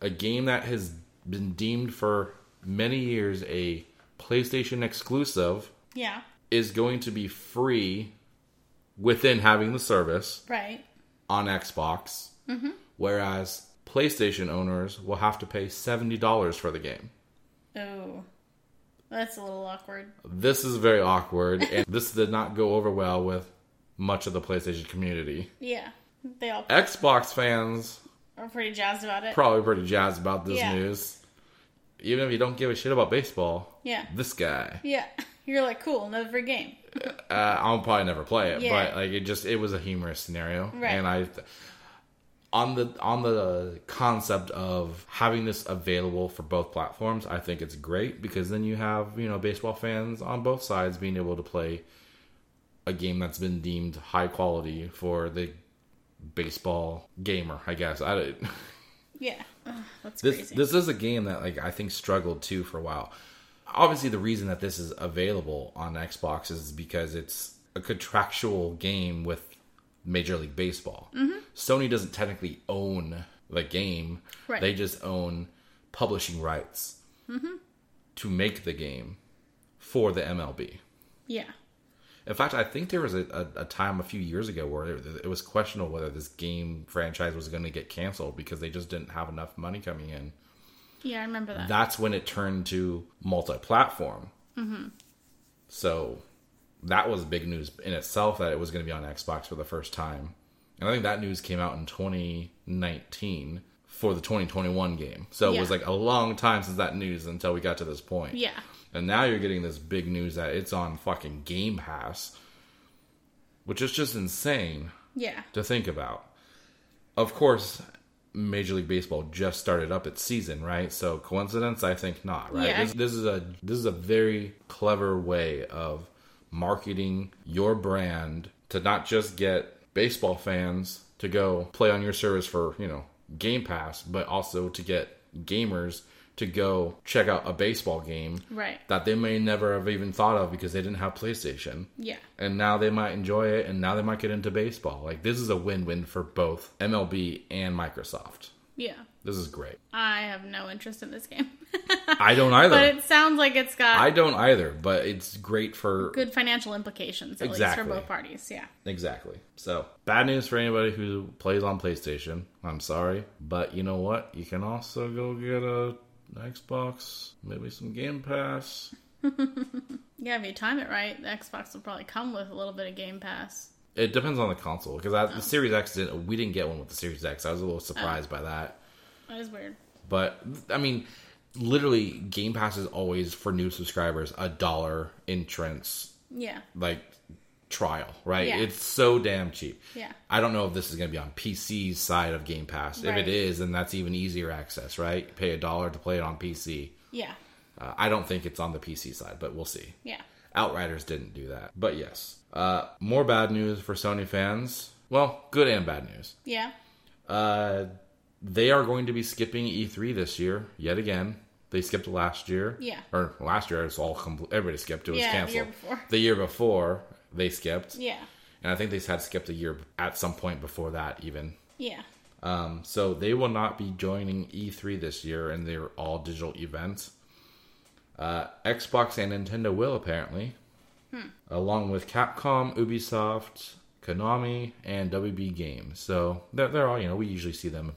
a game that has been deemed for many years a PlayStation exclusive Yeah. is going to be free within having the service Right. on Xbox, mm-hmm. whereas PlayStation owners will have to pay $70 for the game. Oh. That's a little awkward. This is very awkward, and this did not go over well with much of the PlayStation community. Yeah. They all Xbox fans are pretty jazzed about it. probably pretty jazzed about this Yeah. news. Even if you don't give a shit about baseball, Yeah. this guy, Yeah. You're like, cool, another game. uh, I'll probably never play it. Yeah. But like, it just it was a humorous scenario, Right. and I on the on the concept of having this available for both platforms, I think it's great because then you have you know baseball fans on both sides being able to play a game that's been deemed high quality for the baseball gamer. I guess I don't- Yeah. Ugh, that's this crazy. this is a game that like I think struggled too for a while. Obviously, the reason that this is available on Xbox is because it's a contractual game with Major League Baseball. Mm-hmm. Sony doesn't technically own the game; Right. they just own publishing rights Mm-hmm. to make the game for the MLB. yeah. In fact, I think there was a, a, a time a few years ago where it, it was questionable whether this game franchise was going to get canceled because they just didn't have enough money coming in. Yeah, I remember that. that's when it turned to multi-platform. So that was big news in itself that it was going to be on Xbox for the first time, and I think that news came out in 2019 for the 2021 game. So it was like a long time since that news until we got to this point. yeah. And now you're getting this big news that it's on fucking Game Pass, which is just insane Yeah. to think about. Of course, Major League Baseball just started up its season, right? So coincidence? I think not, right? Yeah. This, this is a this is a very clever way of marketing your brand to not just get baseball fans to go play on your service for, you know, Game Pass, but also to get gamers to go check out a baseball game Right. that they may never have even thought of because they didn't have PlayStation Yeah. and now they might enjoy it and now they might get into baseball like this is a win-win for both mlb and microsoft Yeah. This is great I have no interest in this game. i don't either but it sounds like it's got i don't either but it's great for good financial implications, at Exactly. least for both parties. Yeah. exactly so bad news for anybody who plays on playstation i'm sorry but you know what you can also go get a xbox maybe some game pass Yeah, if you time it right, the Xbox will probably come with a little bit of Game Pass. it depends on the console because the oh. series x didn't we didn't get one with the series x i was a little surprised oh. by that That is weird. But I mean, literally, Game Pass is always for new subscribers a dollar entrance Yeah. like trial, right? Yeah. It's so damn cheap. Yeah. I don't know if this is going to be on PC's side of Game Pass. If it is, then that's even easier access, right? Pay a dollar to play it on PC. Yeah. Uh, I don't think it's on the PC side, but we'll see. Yeah. Outriders didn't do that. But yes. Uh, more bad news for Sony fans. Well, good and bad news. Yeah. Uh, they are going to be skipping E3 this year yet again. They skipped last year. Yeah. Or last year, it was all complete. Everybody skipped. It was Yeah, the canceled. year before. The year before, they skipped. Yeah. And I think they had skipped a year at some point before that, even. Yeah. Um, so they will not be joining E3 this year, and they're all digital events. Uh, Xbox and Nintendo will apparently, along with Capcom, Ubisoft, Konami, and WB Games. So they're, they're all you know. We usually see them,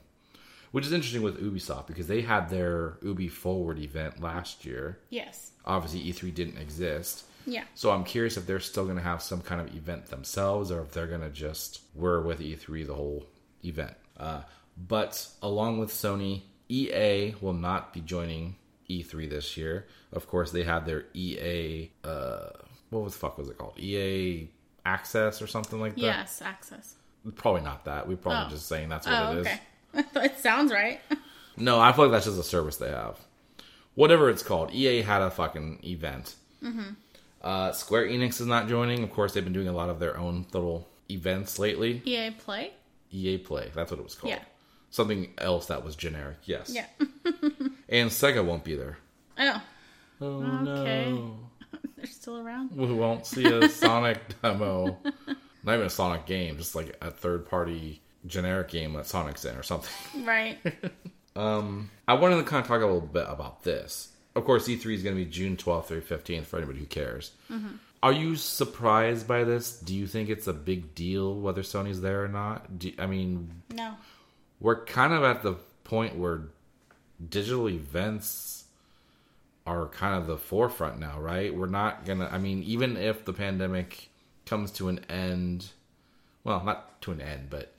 which is interesting with Ubisoft because they had their Ubi Forward event last year. Yes. Obviously, E3 didn't exist. Yeah. So I'm curious if they're still going to have some kind of event themselves, or if they're going to just we're with E3 the whole event. Uh, but along with Sony, EA will not be joining E3 this year. Of course, they had their EA. Uh, what was the fuck was it called? EA Access or something like that. Yes. Access. Probably not that. We're probably Oh. just saying that's what Oh, it is. okay. it sounds right. No, I feel like that's just a service they have. Whatever it's called, EA had a fucking event. Mm-hmm. Uh, Square Enix is not joining. Of course, they've been doing a lot of their own little events lately. EA Play. EA Play, that's what it was called. Yeah. Something else that was generic, yes. Yeah. And Sega won't be there. Oh, Oh Okay. no. they're still around. We won't see a Sonic demo. Not even a Sonic game, just like a third party generic game that Sonic's in or something. Right. Um, I wanted to kind of talk a little bit about this. Of course, E3 is going to be June 12th through 15th for anybody who cares. Are you surprised by this? Do you think it's a big deal whether Sony's there or not? Do, I mean, No. we're kind of at the point where digital events are kind of the forefront now, right? We're not going to, I mean, even if the pandemic comes to an end, well, not to an end, but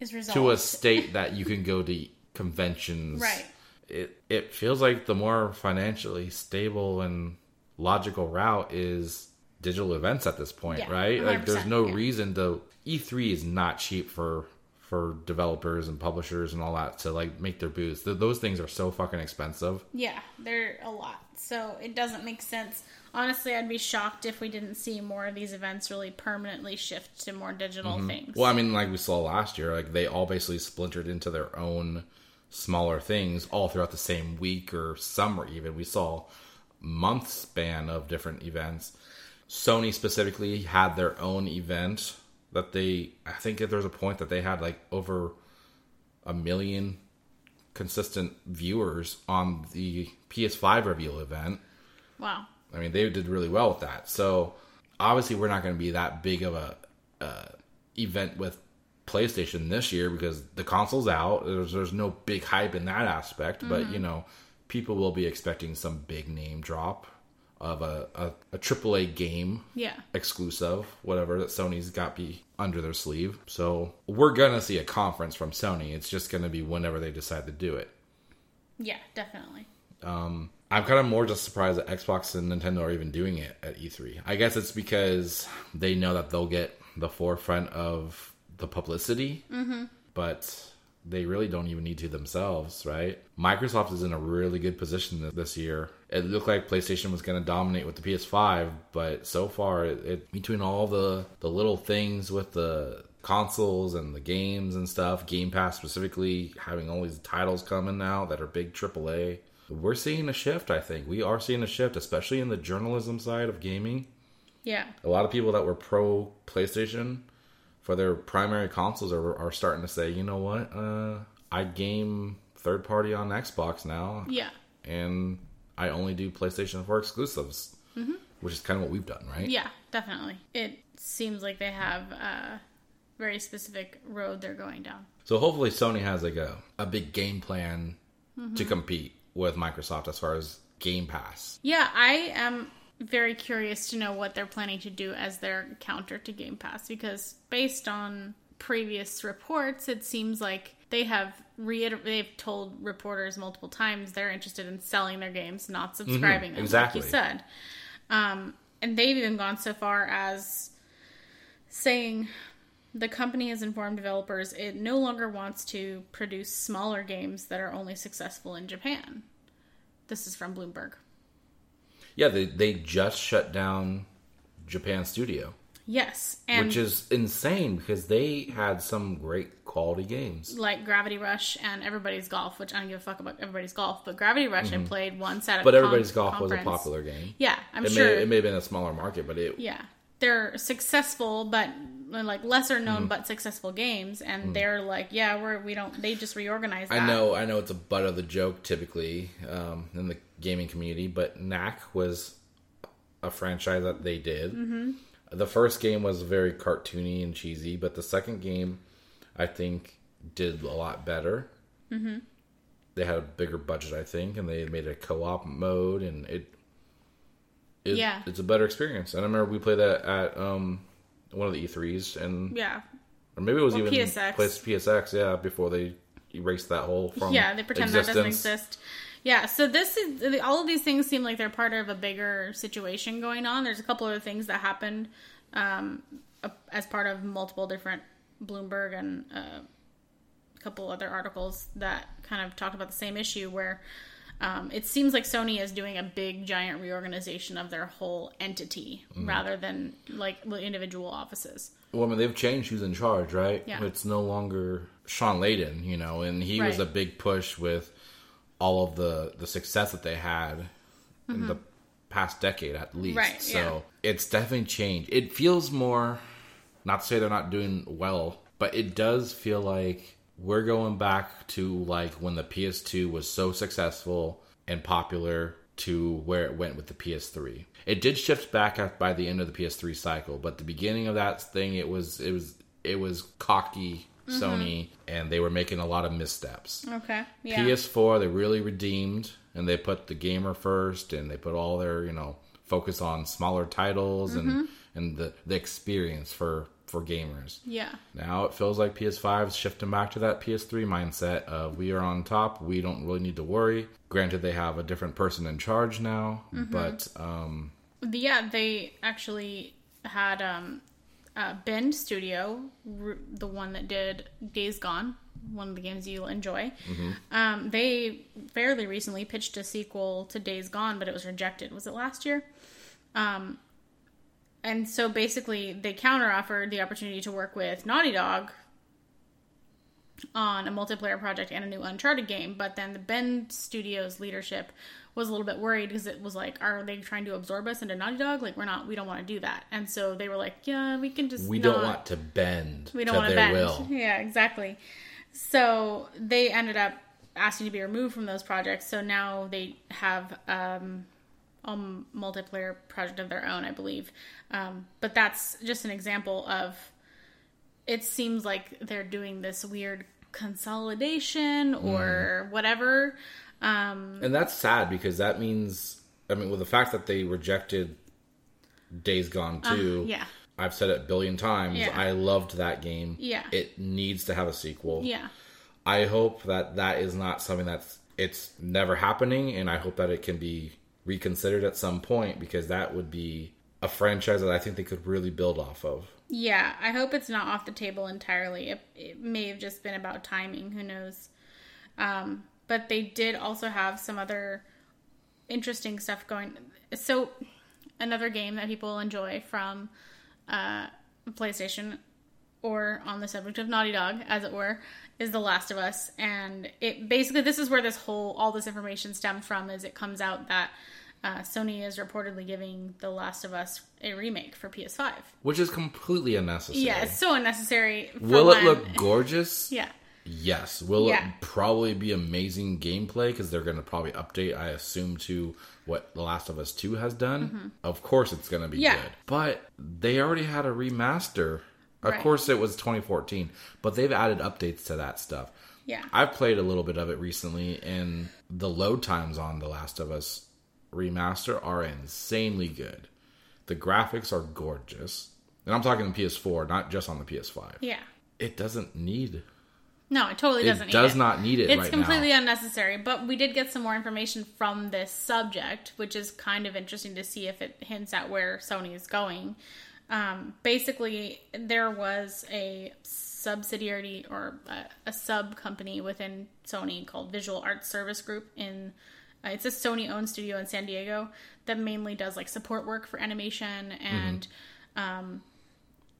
Is resolved. to a state that you can go to conventions. Right. It it feels like the more financially stable and logical route is digital events at this point, Yeah, right? Like there's no yeah. reason to E3 is not cheap for for developers and publishers and all that to like make their booths. Th- those things are so fucking expensive. Yeah, they're a lot. So it doesn't make sense. Honestly, I'd be shocked if we didn't see more of these events really permanently shift to more digital things. Mm-hmm. Well, I mean, like we saw last year, like they all basically splintered into their own smaller things all throughout the same week or summer. Even we saw month span of different events. Sony specifically had their own event that they. I think that there's a point that they had like over a million consistent viewers on the PS5 reveal event. wow. I mean, they did really well with that. So obviously, we're not going to be that big of a uh, event with PlayStation this year because the console's out. There's there's no big hype in that aspect, but you know, people will be expecting some big name drop of a a, a AAA game Yeah. exclusive, whatever that Sony's got be under their sleeve. So we're gonna see a conference from Sony. It's just gonna be whenever they decide to do it. Yeah, definitely. I'm kind of more just surprised that Xbox and Nintendo are even doing it at E3. I guess it's because they know that they'll get the forefront of the publicity, mm-hmm. but they really don't even need to themselves, right? Microsoft is in a really good position this year. It looked like PlayStation was going to dominate with the PS5, but so far, it, it between all the the little things with the consoles and the games and stuff, Game Pass specifically having all these titles coming now that are big AAA we're seeing a shift i think we are seeing a shift especially in the journalism side of gaming Yeah. a lot of people that were pro playstation for their primary consoles are, are starting to say you know what uh, i game third party on xbox now Yeah. and i only do playstation 4 exclusives which is kind of what we've done right Yeah, definitely. It seems like they have a very specific road they're going down. so hopefully sony has like a, a big game plan to compete with microsoft as far as game pass Yeah, I am very curious to know what they're planning to do as their counter to Game Pass because based on previous reports, it seems like they have reiter- they've told reporters multiple times they're interested in selling their games, not subscribing them, exactly. like you said. Um, and they've even gone so far as saying the company has informed developers it no longer wants to produce smaller games that are only successful in Japan. This is from Bloomberg. Yeah, they they just shut down Japan Studio, Yes, and which is insane because they had some great quality games. like Gravity Rush and Everybody's Golf, which I don't give a fuck about Everybody's Golf, but Gravity Rush I played once at a Mm-hmm. But con- everybody's golf was a popular game. Yeah, I'm It sure. may it may have been a smaller market, but it yeah, they're successful, but like lesser Mm-hmm. known but successful games, and they're like, yeah, we're we don't. They just reorganize. That. I know, I know it's a butt of the joke typically um, in the gaming community, but Knack was a franchise that they did. Mm-hmm. The first game was very cartoony and cheesy, but the second game, I think, did a lot better. Mm-hmm. They had a bigger budget, I think, and they made a co-op mode, and it, it Yeah. it's a better experience. And I remember we played that at um, one of the E3s, and Yeah, or maybe it was Or even PSX. PSX, yeah, before they erased that whole from yeah, they pretend that doesn't exist. Yeah, so this is all of these things seem like they're part of a bigger situation going on. There's a couple other things that happened um, as part of multiple different Bloomberg and uh, a couple other articles that kind of talked about the same issue where um, it seems like Sony is doing a big giant reorganization of their whole entity Mm. rather than like the individual offices. Well, I mean, they've changed who's in charge, right? Yeah. It's no longer Shawn Layden, you know, and he was a big push with all of the the success that they had in the past decade at least. Mm-hmm. Right, So it's definitely changed. It feels more, not to say they're not doing well, but it does feel like we're going back to like when the PS2 was so successful and popular to where it went with the PS3. It did shift back by the end of the PS3 cycle, but the beginning of that thing, it was it was it was cocky mm-hmm. Sony, and they were making a lot of missteps. Okay. Yeah. PS4 they really redeemed and they put the gamer first and they put all their you know focus on smaller titles and mm-hmm. and the the experience for for gamers. yeah. Now it feels like PS5 is shifting back to that PS3 mindset of we are on top, we don't really need to worry. Granted, they have a different person in charge now, but um, Yeah, they actually had um, uh, Bend Studio, r- the one that did Days Gone, one of the games you'll enjoy. Um, they fairly recently pitched a sequel to Days Gone, but it was rejected. Was it last year? Um, and so basically, they counteroffered the opportunity to work with Naughty Dog on a multiplayer project and a new Uncharted game. But then the Bend Studios leadership was a little bit worried because it was like, are they trying to absorb us into Naughty Dog? Like, we're not, we don't want to do that. And so they were like, yeah, we can just. we don't want to bend we don't to want to bend. will. Yeah, exactly. So they ended up asking to be removed from those projects. So now they have um, a multiplayer project of their own, I believe. Um, but that's just an example of. It seems like they're doing this weird consolidation or whatever. Um, And that's sad because that means, I mean, with the fact that they rejected Days Gone 2, yeah. I've said it a billion times. Yeah. I loved that game. Yeah. It needs to have a sequel. Yeah. I hope that that is not something that's it's never happening, and I hope that it can be reconsidered at some point because that would be a franchise that I think they could really build off of. Yeah, I hope it's not off the table entirely. It, it may have just been about timing. Who knows? Um, but they did also have some other interesting stuff going. So, another game that people enjoy from uh, PlayStation, or on the subject of Naughty Dog, as it were, is The Last of Us. And it basically this is where this whole all this information stemmed from. Is it comes out that uh, Sony is reportedly giving The Last of Us a remake for PS5. Which is completely unnecessary. Yeah, it's so unnecessary. Will it look gorgeous? Yeah, Yes. Will Yeah. it probably be amazing gameplay because they're going to probably update, I assume, to what The Last of Us 2 has done? Of course it's going to be Mm-hmm. Yeah. good. But they already had a remaster. Of Right. course it was 2014, but they've added updates to that stuff. yeah, I've played a little bit of it recently, and the load times on The Last of Us remaster are insanely good. The graphics are gorgeous. And I'm talking the PS4, not just on the PS5. yeah. It doesn't need No, it totally doesn't. it does need not need it It's right completely now. unnecessary. But we did get some more information from this subject, which is kind of interesting to see if it hints at where Sony is going. Um, basically, there was a subsidiary or a, a sub company within Sony called Visual Arts Service Group in Uh, it's a Sony owned studio in San Diego that mainly does like support work for animation and um,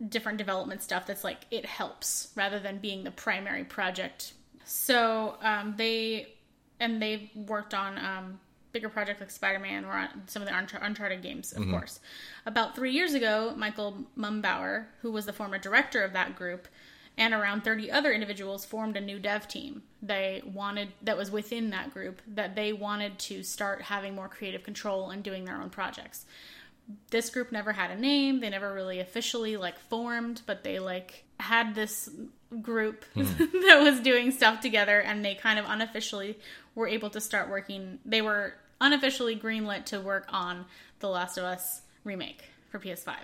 different development stuff that's like it helps rather than being the primary project. So um, they and they've worked on um, bigger projects like Spider-Man or some of the Unchar- Uncharted games, of course. About three years ago, Michael Mumbauer, who was the former director of that group, and around 30 other individuals formed a new dev team. They wanted that was within that group that they wanted to start having more creative control and doing their own projects. This group never had a name. They never really officially like formed, but they like had this group hmm. that was doing stuff together and they kind of unofficially were able to start working. They were unofficially greenlit to work on The Last of Us remake for PS5.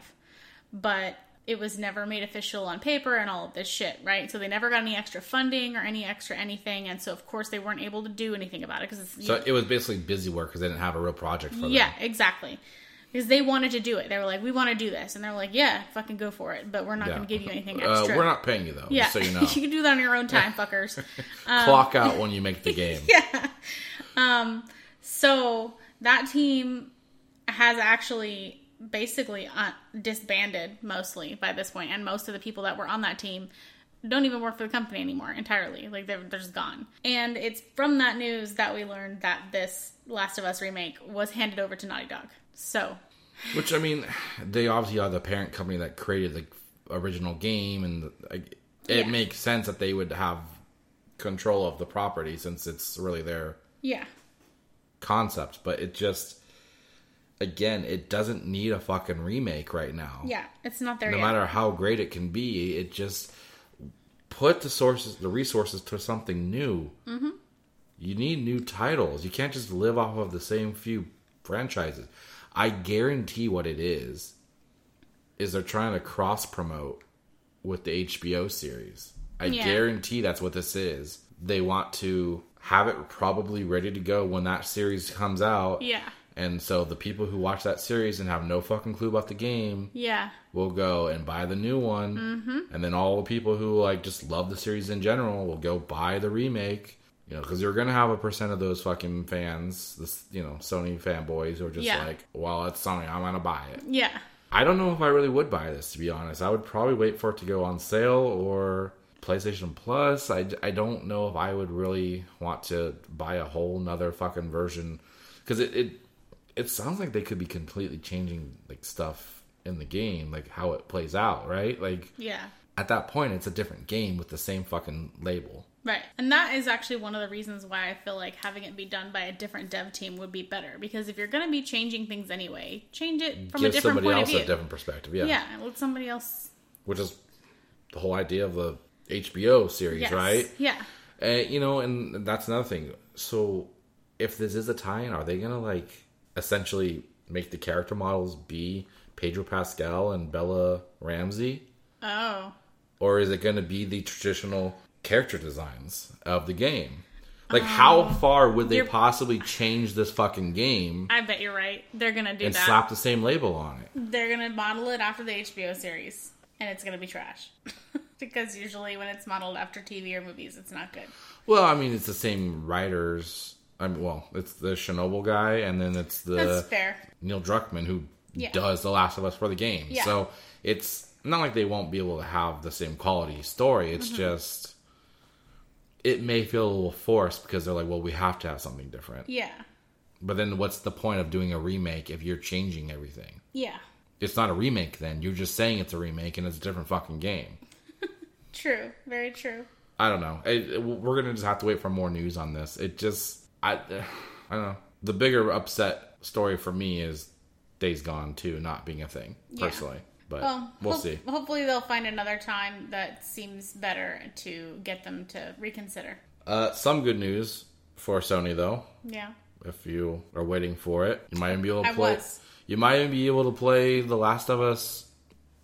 But it was never made official on paper and all of this shit, right? So they never got any extra funding or any extra anything, and so of course they weren't able to do anything about it because it's So it was basically busy work because they didn't have a real project for them. yeah, exactly. Because they wanted to do it. They were like, "We want to do this," and they're like, "Yeah, fucking go for it." But we're not Yeah. going to give you anything Uh, extra. we're not paying you though. Yeah, so you know. you can do that on your own time, fuckers. Clock out when you make the game. yeah. Um. So that team has actually basically uh, disbanded mostly by this point, and most of the people that were on that team don't even work for the company anymore entirely. Like they're, they're just gone. And it's from that news that we learned that this Last of Us remake was handed over to Naughty Dog. So Which I mean, they obviously are the parent company that created the original game, and like, it Yeah. makes sense that they would have control of the property since it's really their yeah, concept. But it just, again, it doesn't need a fucking remake right now. yeah, it's not there no yet. matter how great it can be, it just put the sources, the resources to something new. Mm-hmm. You need new titles. You can't just live off of the same few franchises. I guarantee what it is is they're trying to cross promote with the HBO series. I Yeah. guarantee that's what this is. They want to have it probably ready to go when that series comes out. Yeah, And so the people who watch that series and have no fucking clue about the game yeah, will go and buy the new one, mm-hmm. and then all the people who like just love the series in general will go buy the remake. You know, because you're gonna have a percent of those fucking fans, this you know Sony fanboys who are just Yeah. like, "Well, it's Sony, I'm gonna buy it." yeah, I don't know if I really would buy this to be honest. I would probably wait for it to go on sale or PlayStation Plus. I, I don't know if I would really want to buy a whole nother fucking version because it, it it sounds like they could be completely changing like stuff in the game, like how it plays out, right? Like yeah. at that point, it's a different game with the same fucking label. Right. And that is actually one of the reasons why I feel like having it be done by a different dev team would be better. Because if you're going to be changing things anyway, change it from a different somebody point else of view. a different perspective, yeah. yeah, let somebody else. Which is the whole idea of the HBO series, Yes. right? Yeah. Uh, you know, and that's another thing. So, if this is a tie-in, are they gonna like essentially make the character models be Pedro Pascal and Bella Ramsey, Oh. or is it gonna be the traditional character designs of the game? Like, how oh. far would they possibly change this fucking game I bet you're right. They're going to do and that. slap the same label on it? They're going to model it after the HBO series. And it's going to be trash. because usually when it's modeled after TV or movies, it's not good. Well, I mean, it's the same writers. I mean, well, it's the Chernobyl guy, and then it's the That's fair. Neil Druckmann who Yeah. does The Last of Us for the game. Yeah. So it's not like they won't be able to have the same quality story. It's Mm-hmm. just it may feel a little forced because they're like, well, we have to have something different. Yeah. But then what's the point of doing a remake if you're changing everything? Yeah. It's not a remake then. You're just saying it's a remake and it's a different fucking game. True. Very true. I don't know. It, it- we're gonna just have to wait for more news on this. It just, I, I don't know. The bigger upset story for me is Days Gone too not being a thing, Yeah. personally. But Well, we'll hope- see. Hopefully, they'll find another time that seems better to get them to reconsider. Uh, some good news for Sony though. Yeah. If you are waiting for it, you might even be able to I play. was. You might even be able to play The Last of Us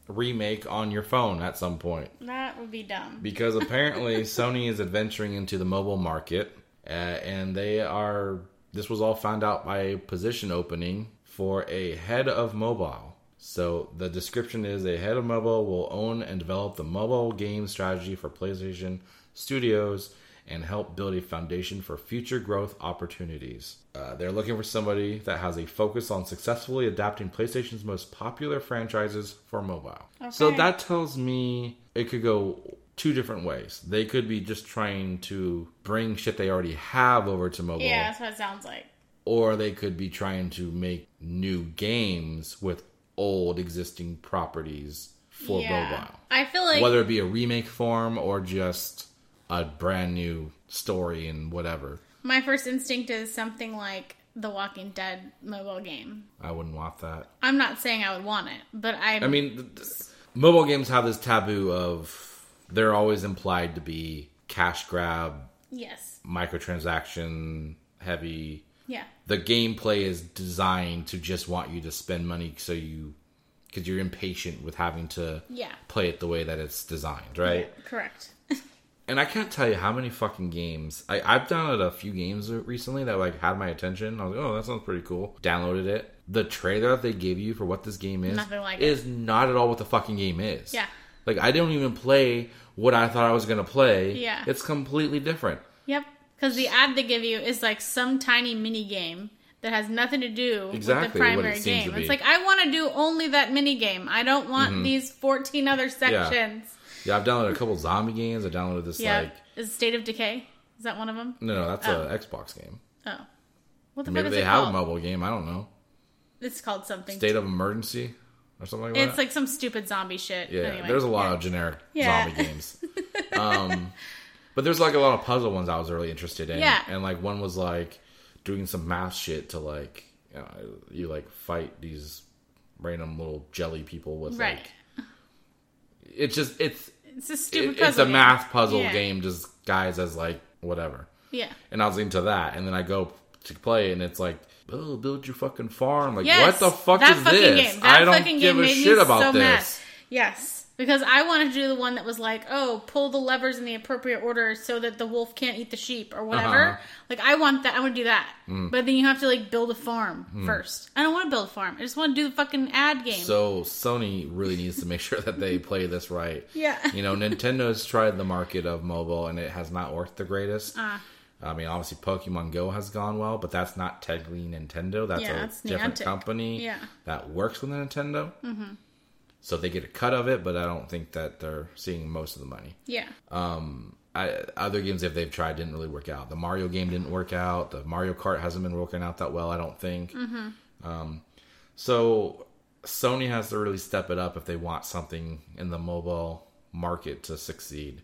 remake on your phone at some point. That would be dumb. because apparently Sony is adventuring into the mobile market, uh, and they are. This was all found out by a position opening for a head of mobile. So the description is a head of mobile will own and develop the mobile game strategy for PlayStation Studios and help build a foundation for future growth opportunities. Uh, they're looking for somebody that has a focus on successfully adapting PlayStation's most popular franchises for mobile. So that tells me it could go two different ways. They could be just trying to bring shit they already have over to mobile Yeah, that's what it sounds like. or they could be trying to make new games with old existing properties for yeah. mobile. I feel like Whether it be a remake form or just a brand new story and whatever. my first instinct is something like the Walking Dead mobile game. I wouldn't want that. I'm not saying I would want it, but I, I mean, th- th- mobile games have this taboo of they're always implied to be cash grab, yes, microtransaction heavy. yeah, The gameplay is designed to just want you to spend money so you because you're impatient with having to yeah, play it the way that it's designed, right? Yeah, correct. And I can't tell you how many fucking games I, I've downloaded a few games recently that like had my attention. I was like, oh, that sounds pretty cool. Downloaded it. The trailer that they gave you for what this game is like it. is not at all what the fucking game is. Yeah. Like I don't even play what I thought I was gonna play. Yeah. It's completely different. Yep, because the ad they give you is like some tiny mini game that has nothing to do Exactly with the it primary seems game. It's like I want to do only that mini game. I don't want mm-hmm. these 14 other sections. Yeah, I've downloaded a couple zombie games. I downloaded this Yeah, like is State of Decay? Is that one of them? no, no, that's Oh. a Xbox game. Oh, what the Maybe fuck is they it have a mobile game. I don't know. It's called something. State of Emergency or something like it's that. like some stupid zombie shit. Yeah, Anyway, there's a lot yeah. of generic Yeah. zombie games. um, but there's like a lot of puzzle ones I was really interested in. Yeah. And like one was like doing some math shit to like you, know, you like fight these random little jelly people with right. like it's just it's It's a stupid it- puzzle. it's a game. math puzzle Yeah. game just guys as like whatever. Yeah. And I was into that and then I go to play and it's like Oh, build your fucking farm. Like, Yes, what the fuck that is fucking this? Game. That I don't fucking give game a made shit about so this. mad. Yes, because I wanted to do the one that was like, oh, pull the levers in the appropriate order so that the wolf can't eat the sheep or whatever. Uh-huh. Like, I want that. I want to do that. Mm. But then you have to like build a farm first. I don't want to build a farm. I just want to do the fucking ad game. So Sony really needs to make sure that they play this right. Yeah. You know, Nintendo's tried the market of mobile and it has not worked the greatest. Ah. I mean, obviously Pokemon Go has gone well, but that's not technically Nintendo. That's Yeah, a different Niantic. company Yeah. that works with Nintendo. Mm-hmm. So they get a cut of it, but I don't think that they're seeing most of the money. yeah. I, other games that they've tried didn't really work out. The Mario game didn't work out. The Mario Kart hasn't been working out that well. I don't think. Um, so Sony has to really step it up if they want something in the mobile market to succeed.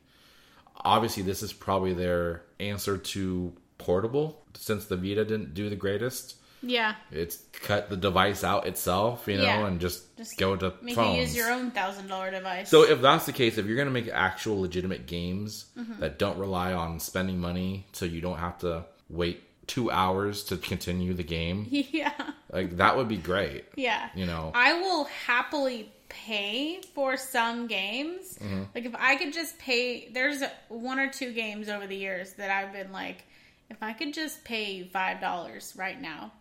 Obviously, this is probably their answer to portable, since the Vita didn't do the greatest. Yeah. It's cut the device out itself, you know, Yeah. and just, Just go to Make phones. you use your own thousand dollar device. So if that's the case, if you're going to make actual legitimate games Mm-hmm. that don't rely on spending money, so you don't have to wait two hours to continue the game, yeah. like that would be great. Yeah. You know. I will happily pay for some games. Mm-hmm. Like if I could just pay there's one or two games over the years that I've been like if I could just pay five dollars right now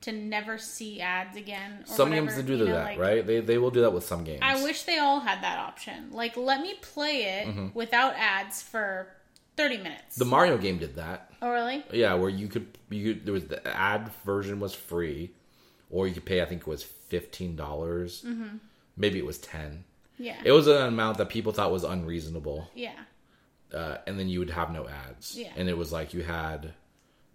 to never see ads again. Or Mm-hmm. Some whatever, games do you do know, that, like, right? They they will do that with some games. I wish they all had that option. Like let me play it Mm-hmm. without ads for thirty minutes. the Mario game did that. oh really? Yeah, where you could you could, there was the ad version was free, or you could pay. I think it was fifteen dollars. Maybe it was ten. Yeah. It was an amount that people thought was unreasonable. yeah. uh, and then you would have no ads. Yeah. And it was like you had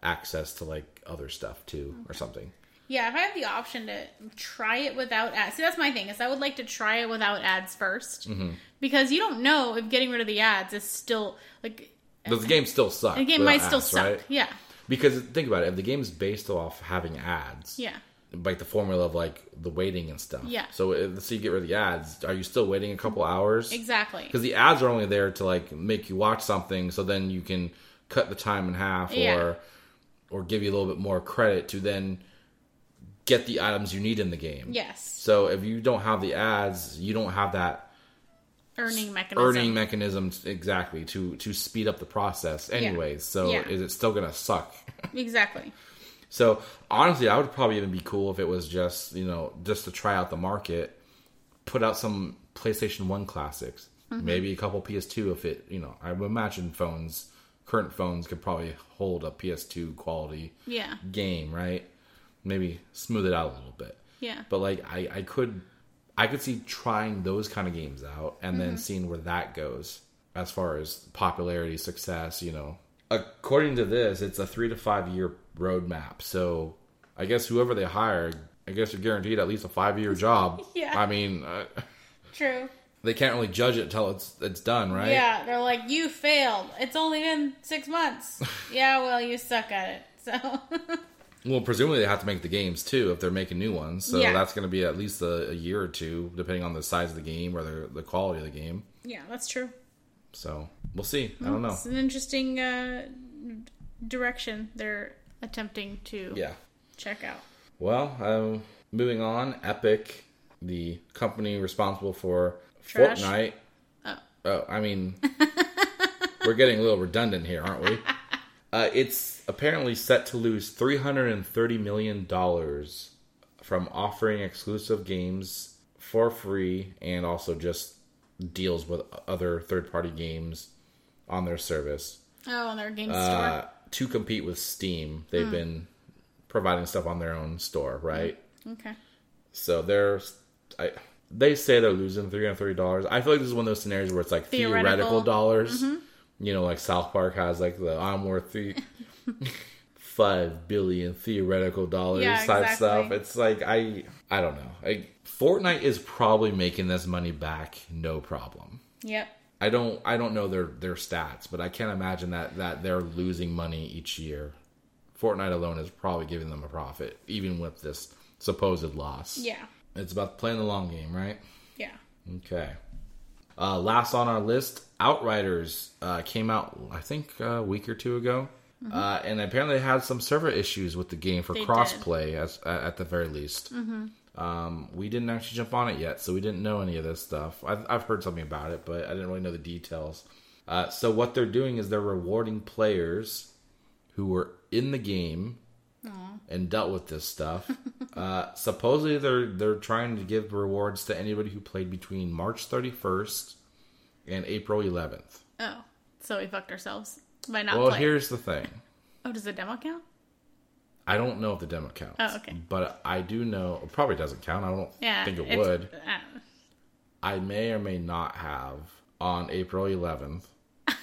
access to like other stuff too or something. Yeah, if I have the option to try it without ads, see that's my thing is I would like to try it without ads 1st Mm-hmm. because you don't know if getting rid of the ads is still like the game still sucks. the game might still ads, suck. right? Yeah, Because think about it, if the game's based off having ads, yeah, like the formula of like the waiting and stuff. Yeah. So if so you get rid of the ads, are you still waiting a couple hours? exactly. Because the ads are only there to like make you watch something, so then you can cut the time in half Yeah. or or give you a little bit more credit to then get the items you need in the game. Yes, So if you don't have the ads, you don't have that earning mechanism. earning mechanisms exactly to to speed up the process. Anyways, so Yeah. is it still gonna suck? exactly. So honestly, I would probably even be cool if it was just you know just to try out the market, put out some PlayStation One classics, Mm-hmm. maybe a couple PS2 if it you know I would imagine phones current phones could probably hold a PS2 quality Yeah. game, right? Maybe smooth it out a little bit. Yeah. But like I, I could I could see trying those kind of games out and then seeing where that goes as far as popularity, success, you know. According to this, it's a three to five year roadmap. So I guess whoever they hire, I guess you're guaranteed at least a five year job. Yeah. I mean, uh, True. they can't really judge it until it's it's done, right? Yeah, they're like, you failed. It's only been six months. yeah, well, you suck at it. So, Well, presumably they have to make the games too if they're making new ones. So Yeah. that's going to be at least a, a year or two, depending on the size of the game or the, the quality of the game. yeah, that's true. So we'll see. I don't know. It's an interesting uh, direction they're attempting to Yeah. check out. Well, um, moving on, Epic, the company responsible for Trash. Fortnite. Oh. Oh, I mean, we're getting a little redundant here, aren't we? Uh, it's apparently set to lose $330 million from offering exclusive games for free and also just deals with other third party games on their service Oh, on their game uh, store. To compete with Steam. They've hmm. been providing stuff on their own store, right? Hmm. Okay. So they're, I, they say they're losing three hundred thirty dollars. I feel like this is one of those scenarios where it's like theoretical, Theoretical. dollars. Mm-hmm. You know, like South Park has like the I'm worth three, five billion theoretical dollars Yeah, type exactly. stuff. It's like I I don't know. Like Fortnite is probably making this money back, no problem. Yep. I don't I don't know their their stats, but I can't imagine that that they're losing money each year. Fortnite alone is probably giving them a profit, even with this supposed loss. Yeah. It's about playing the long game, right? Yeah. Okay. Uh, last on our list, Outriders uh, came out, I think, a week or two ago, uh, and apparently had some server issues with the game for They crossplay, as at at the very least. Um, we didn't actually jump on it yet, so we didn't know any of this stuff. I've, I've heard something about it, but I didn't really know the details. Uh, so what they're doing is they're rewarding players who were in the game and dealt with this stuff. uh, supposedly, they're they're trying to give rewards to anybody who played between March 31st and April 11th. Oh, so we fucked ourselves by not Well, playing. here's the thing. Oh, does the demo count? I don't know if the demo counts. Oh, okay. But I do know it probably doesn't count. I don't Yeah. think it would. uh, I may or may not have on April 11th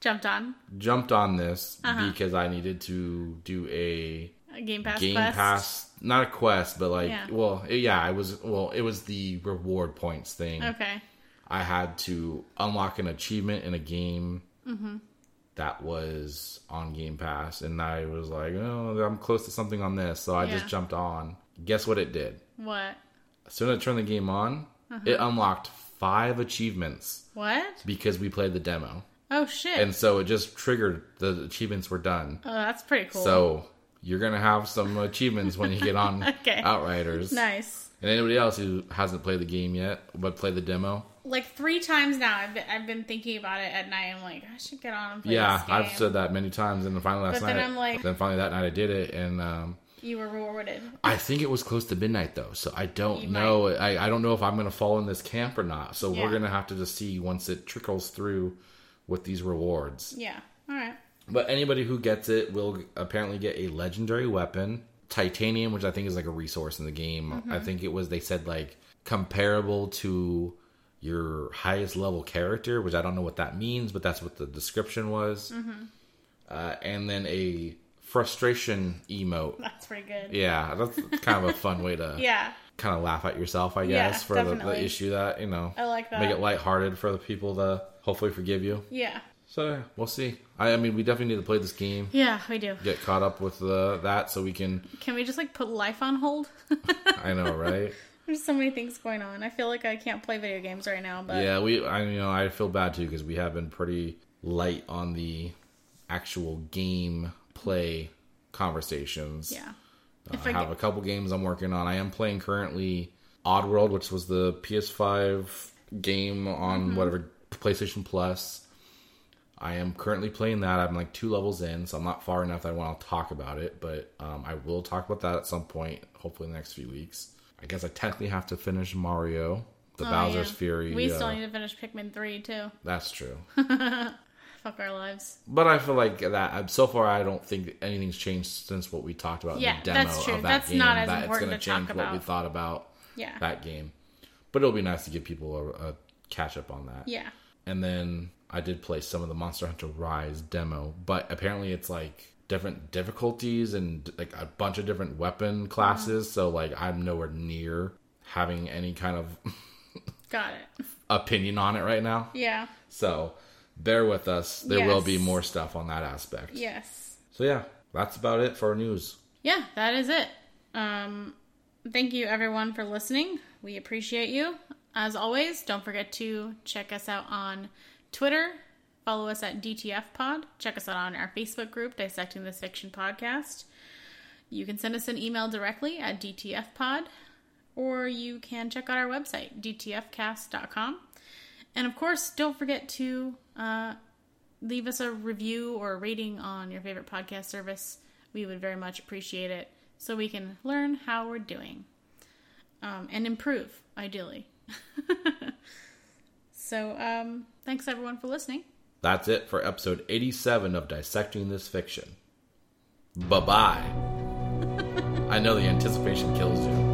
jumped on jumped on this Uh-huh. because I needed to do a a Game Pass Game quest. Pass, not a quest, but like, Yeah. well, yeah, I was, well, it was the reward points thing. Okay. I had to unlock an achievement in a game Mm-hmm. That was on Game Pass, and I was like, oh, I'm close to something on this, so I just jumped on. Guess what it did? What? As soon as I turned the game on, Uh-huh. it unlocked five achievements What? because we played the demo, Oh shit. and so it just triggered the achievements were done. oh, that's pretty cool. So you're gonna have some achievements when you get on Okay. Outriders. nice. And anybody else who hasn't played the game yet but played the demo, Like three times now, I've been, I've been thinking about it at night. I'm like, I should get on and play yeah. I've said that many times. And then finally last But night, then I'm like- then finally that night I did it, and um, You were rewarded. I think it was close to midnight though, so I don't You know. I, I don't know if I'm gonna fall in this camp or not. So Yeah. we're gonna have to just see once it trickles through with these rewards. Yeah. All right. But anybody who gets it will apparently get a legendary weapon, titanium, which I think is like a resource in the game. Mm-hmm. I think it was they said like comparable to your highest level character, which I don't know what that means, but that's what the description was. Mm-hmm. Uh, and then a frustration emote. That's pretty good. Yeah, that's kind of a fun way to Yeah. kind of laugh at yourself, I Yeah, guess, for the, the issue that you know I like that. make it lighthearted for the people to hopefully forgive you. Yeah. So yeah, we'll see. I, I mean, we definitely need to play this game, Yeah, we do. get caught up with uh, that, so we can. Can we just like put life on hold? I know, right? There's so many things going on. I feel like I can't play video games right now, but yeah, we. I you know I feel bad too because we have been pretty light on the actual game play conversations. yeah. Uh, I I have get- a couple games I'm working on. I am playing currently Oddworld, which was the PS5 game on Mm-hmm. whatever PlayStation Plus. I am currently playing that. I'm like two levels in, so I'm not far enough that I want to talk about it, but um, I will talk about that at some point, hopefully in the next few weeks. I guess I technically have to finish Mario the Oh, Bowser's yeah. Fury. We uh, still need to finish Pikmin 3, too. That's true. Fuck our lives. But I feel like that so far, I don't think anything's changed since what we talked about Yeah, in the demo that's true. of that That's game. not as that important it's to going talk change what we thought about Yeah. that game. But it'll be nice to give people a, a catch up on that. Yeah. And then I did play some of the Monster Hunter Rise demo, but apparently it's like different difficulties and like a bunch of different weapon classes. So like I'm nowhere near having any kind of Got it. opinion on it right now. Yeah. So bear with us. There will be more stuff on that aspect. Yes. So yeah, that's about it for our news. Yeah, that is it. Um, thank you everyone for listening. We appreciate you. As always, don't forget to check us out on Twitter. Follow us at DTF Pod. Check us out on our Facebook group, Dissecting This Fiction Podcast. You can send us an email directly at DTFpod, or you can check out our website, dtfcast.com. And of course, don't forget to uh, leave us a review or a rating on your favorite podcast service. We would very much appreciate it so we can learn how we're doing um, and improve, ideally. so, um, thanks everyone for listening. That's it for episode 87 of Dissecting This Fiction. Bye bye. I know the anticipation kills you.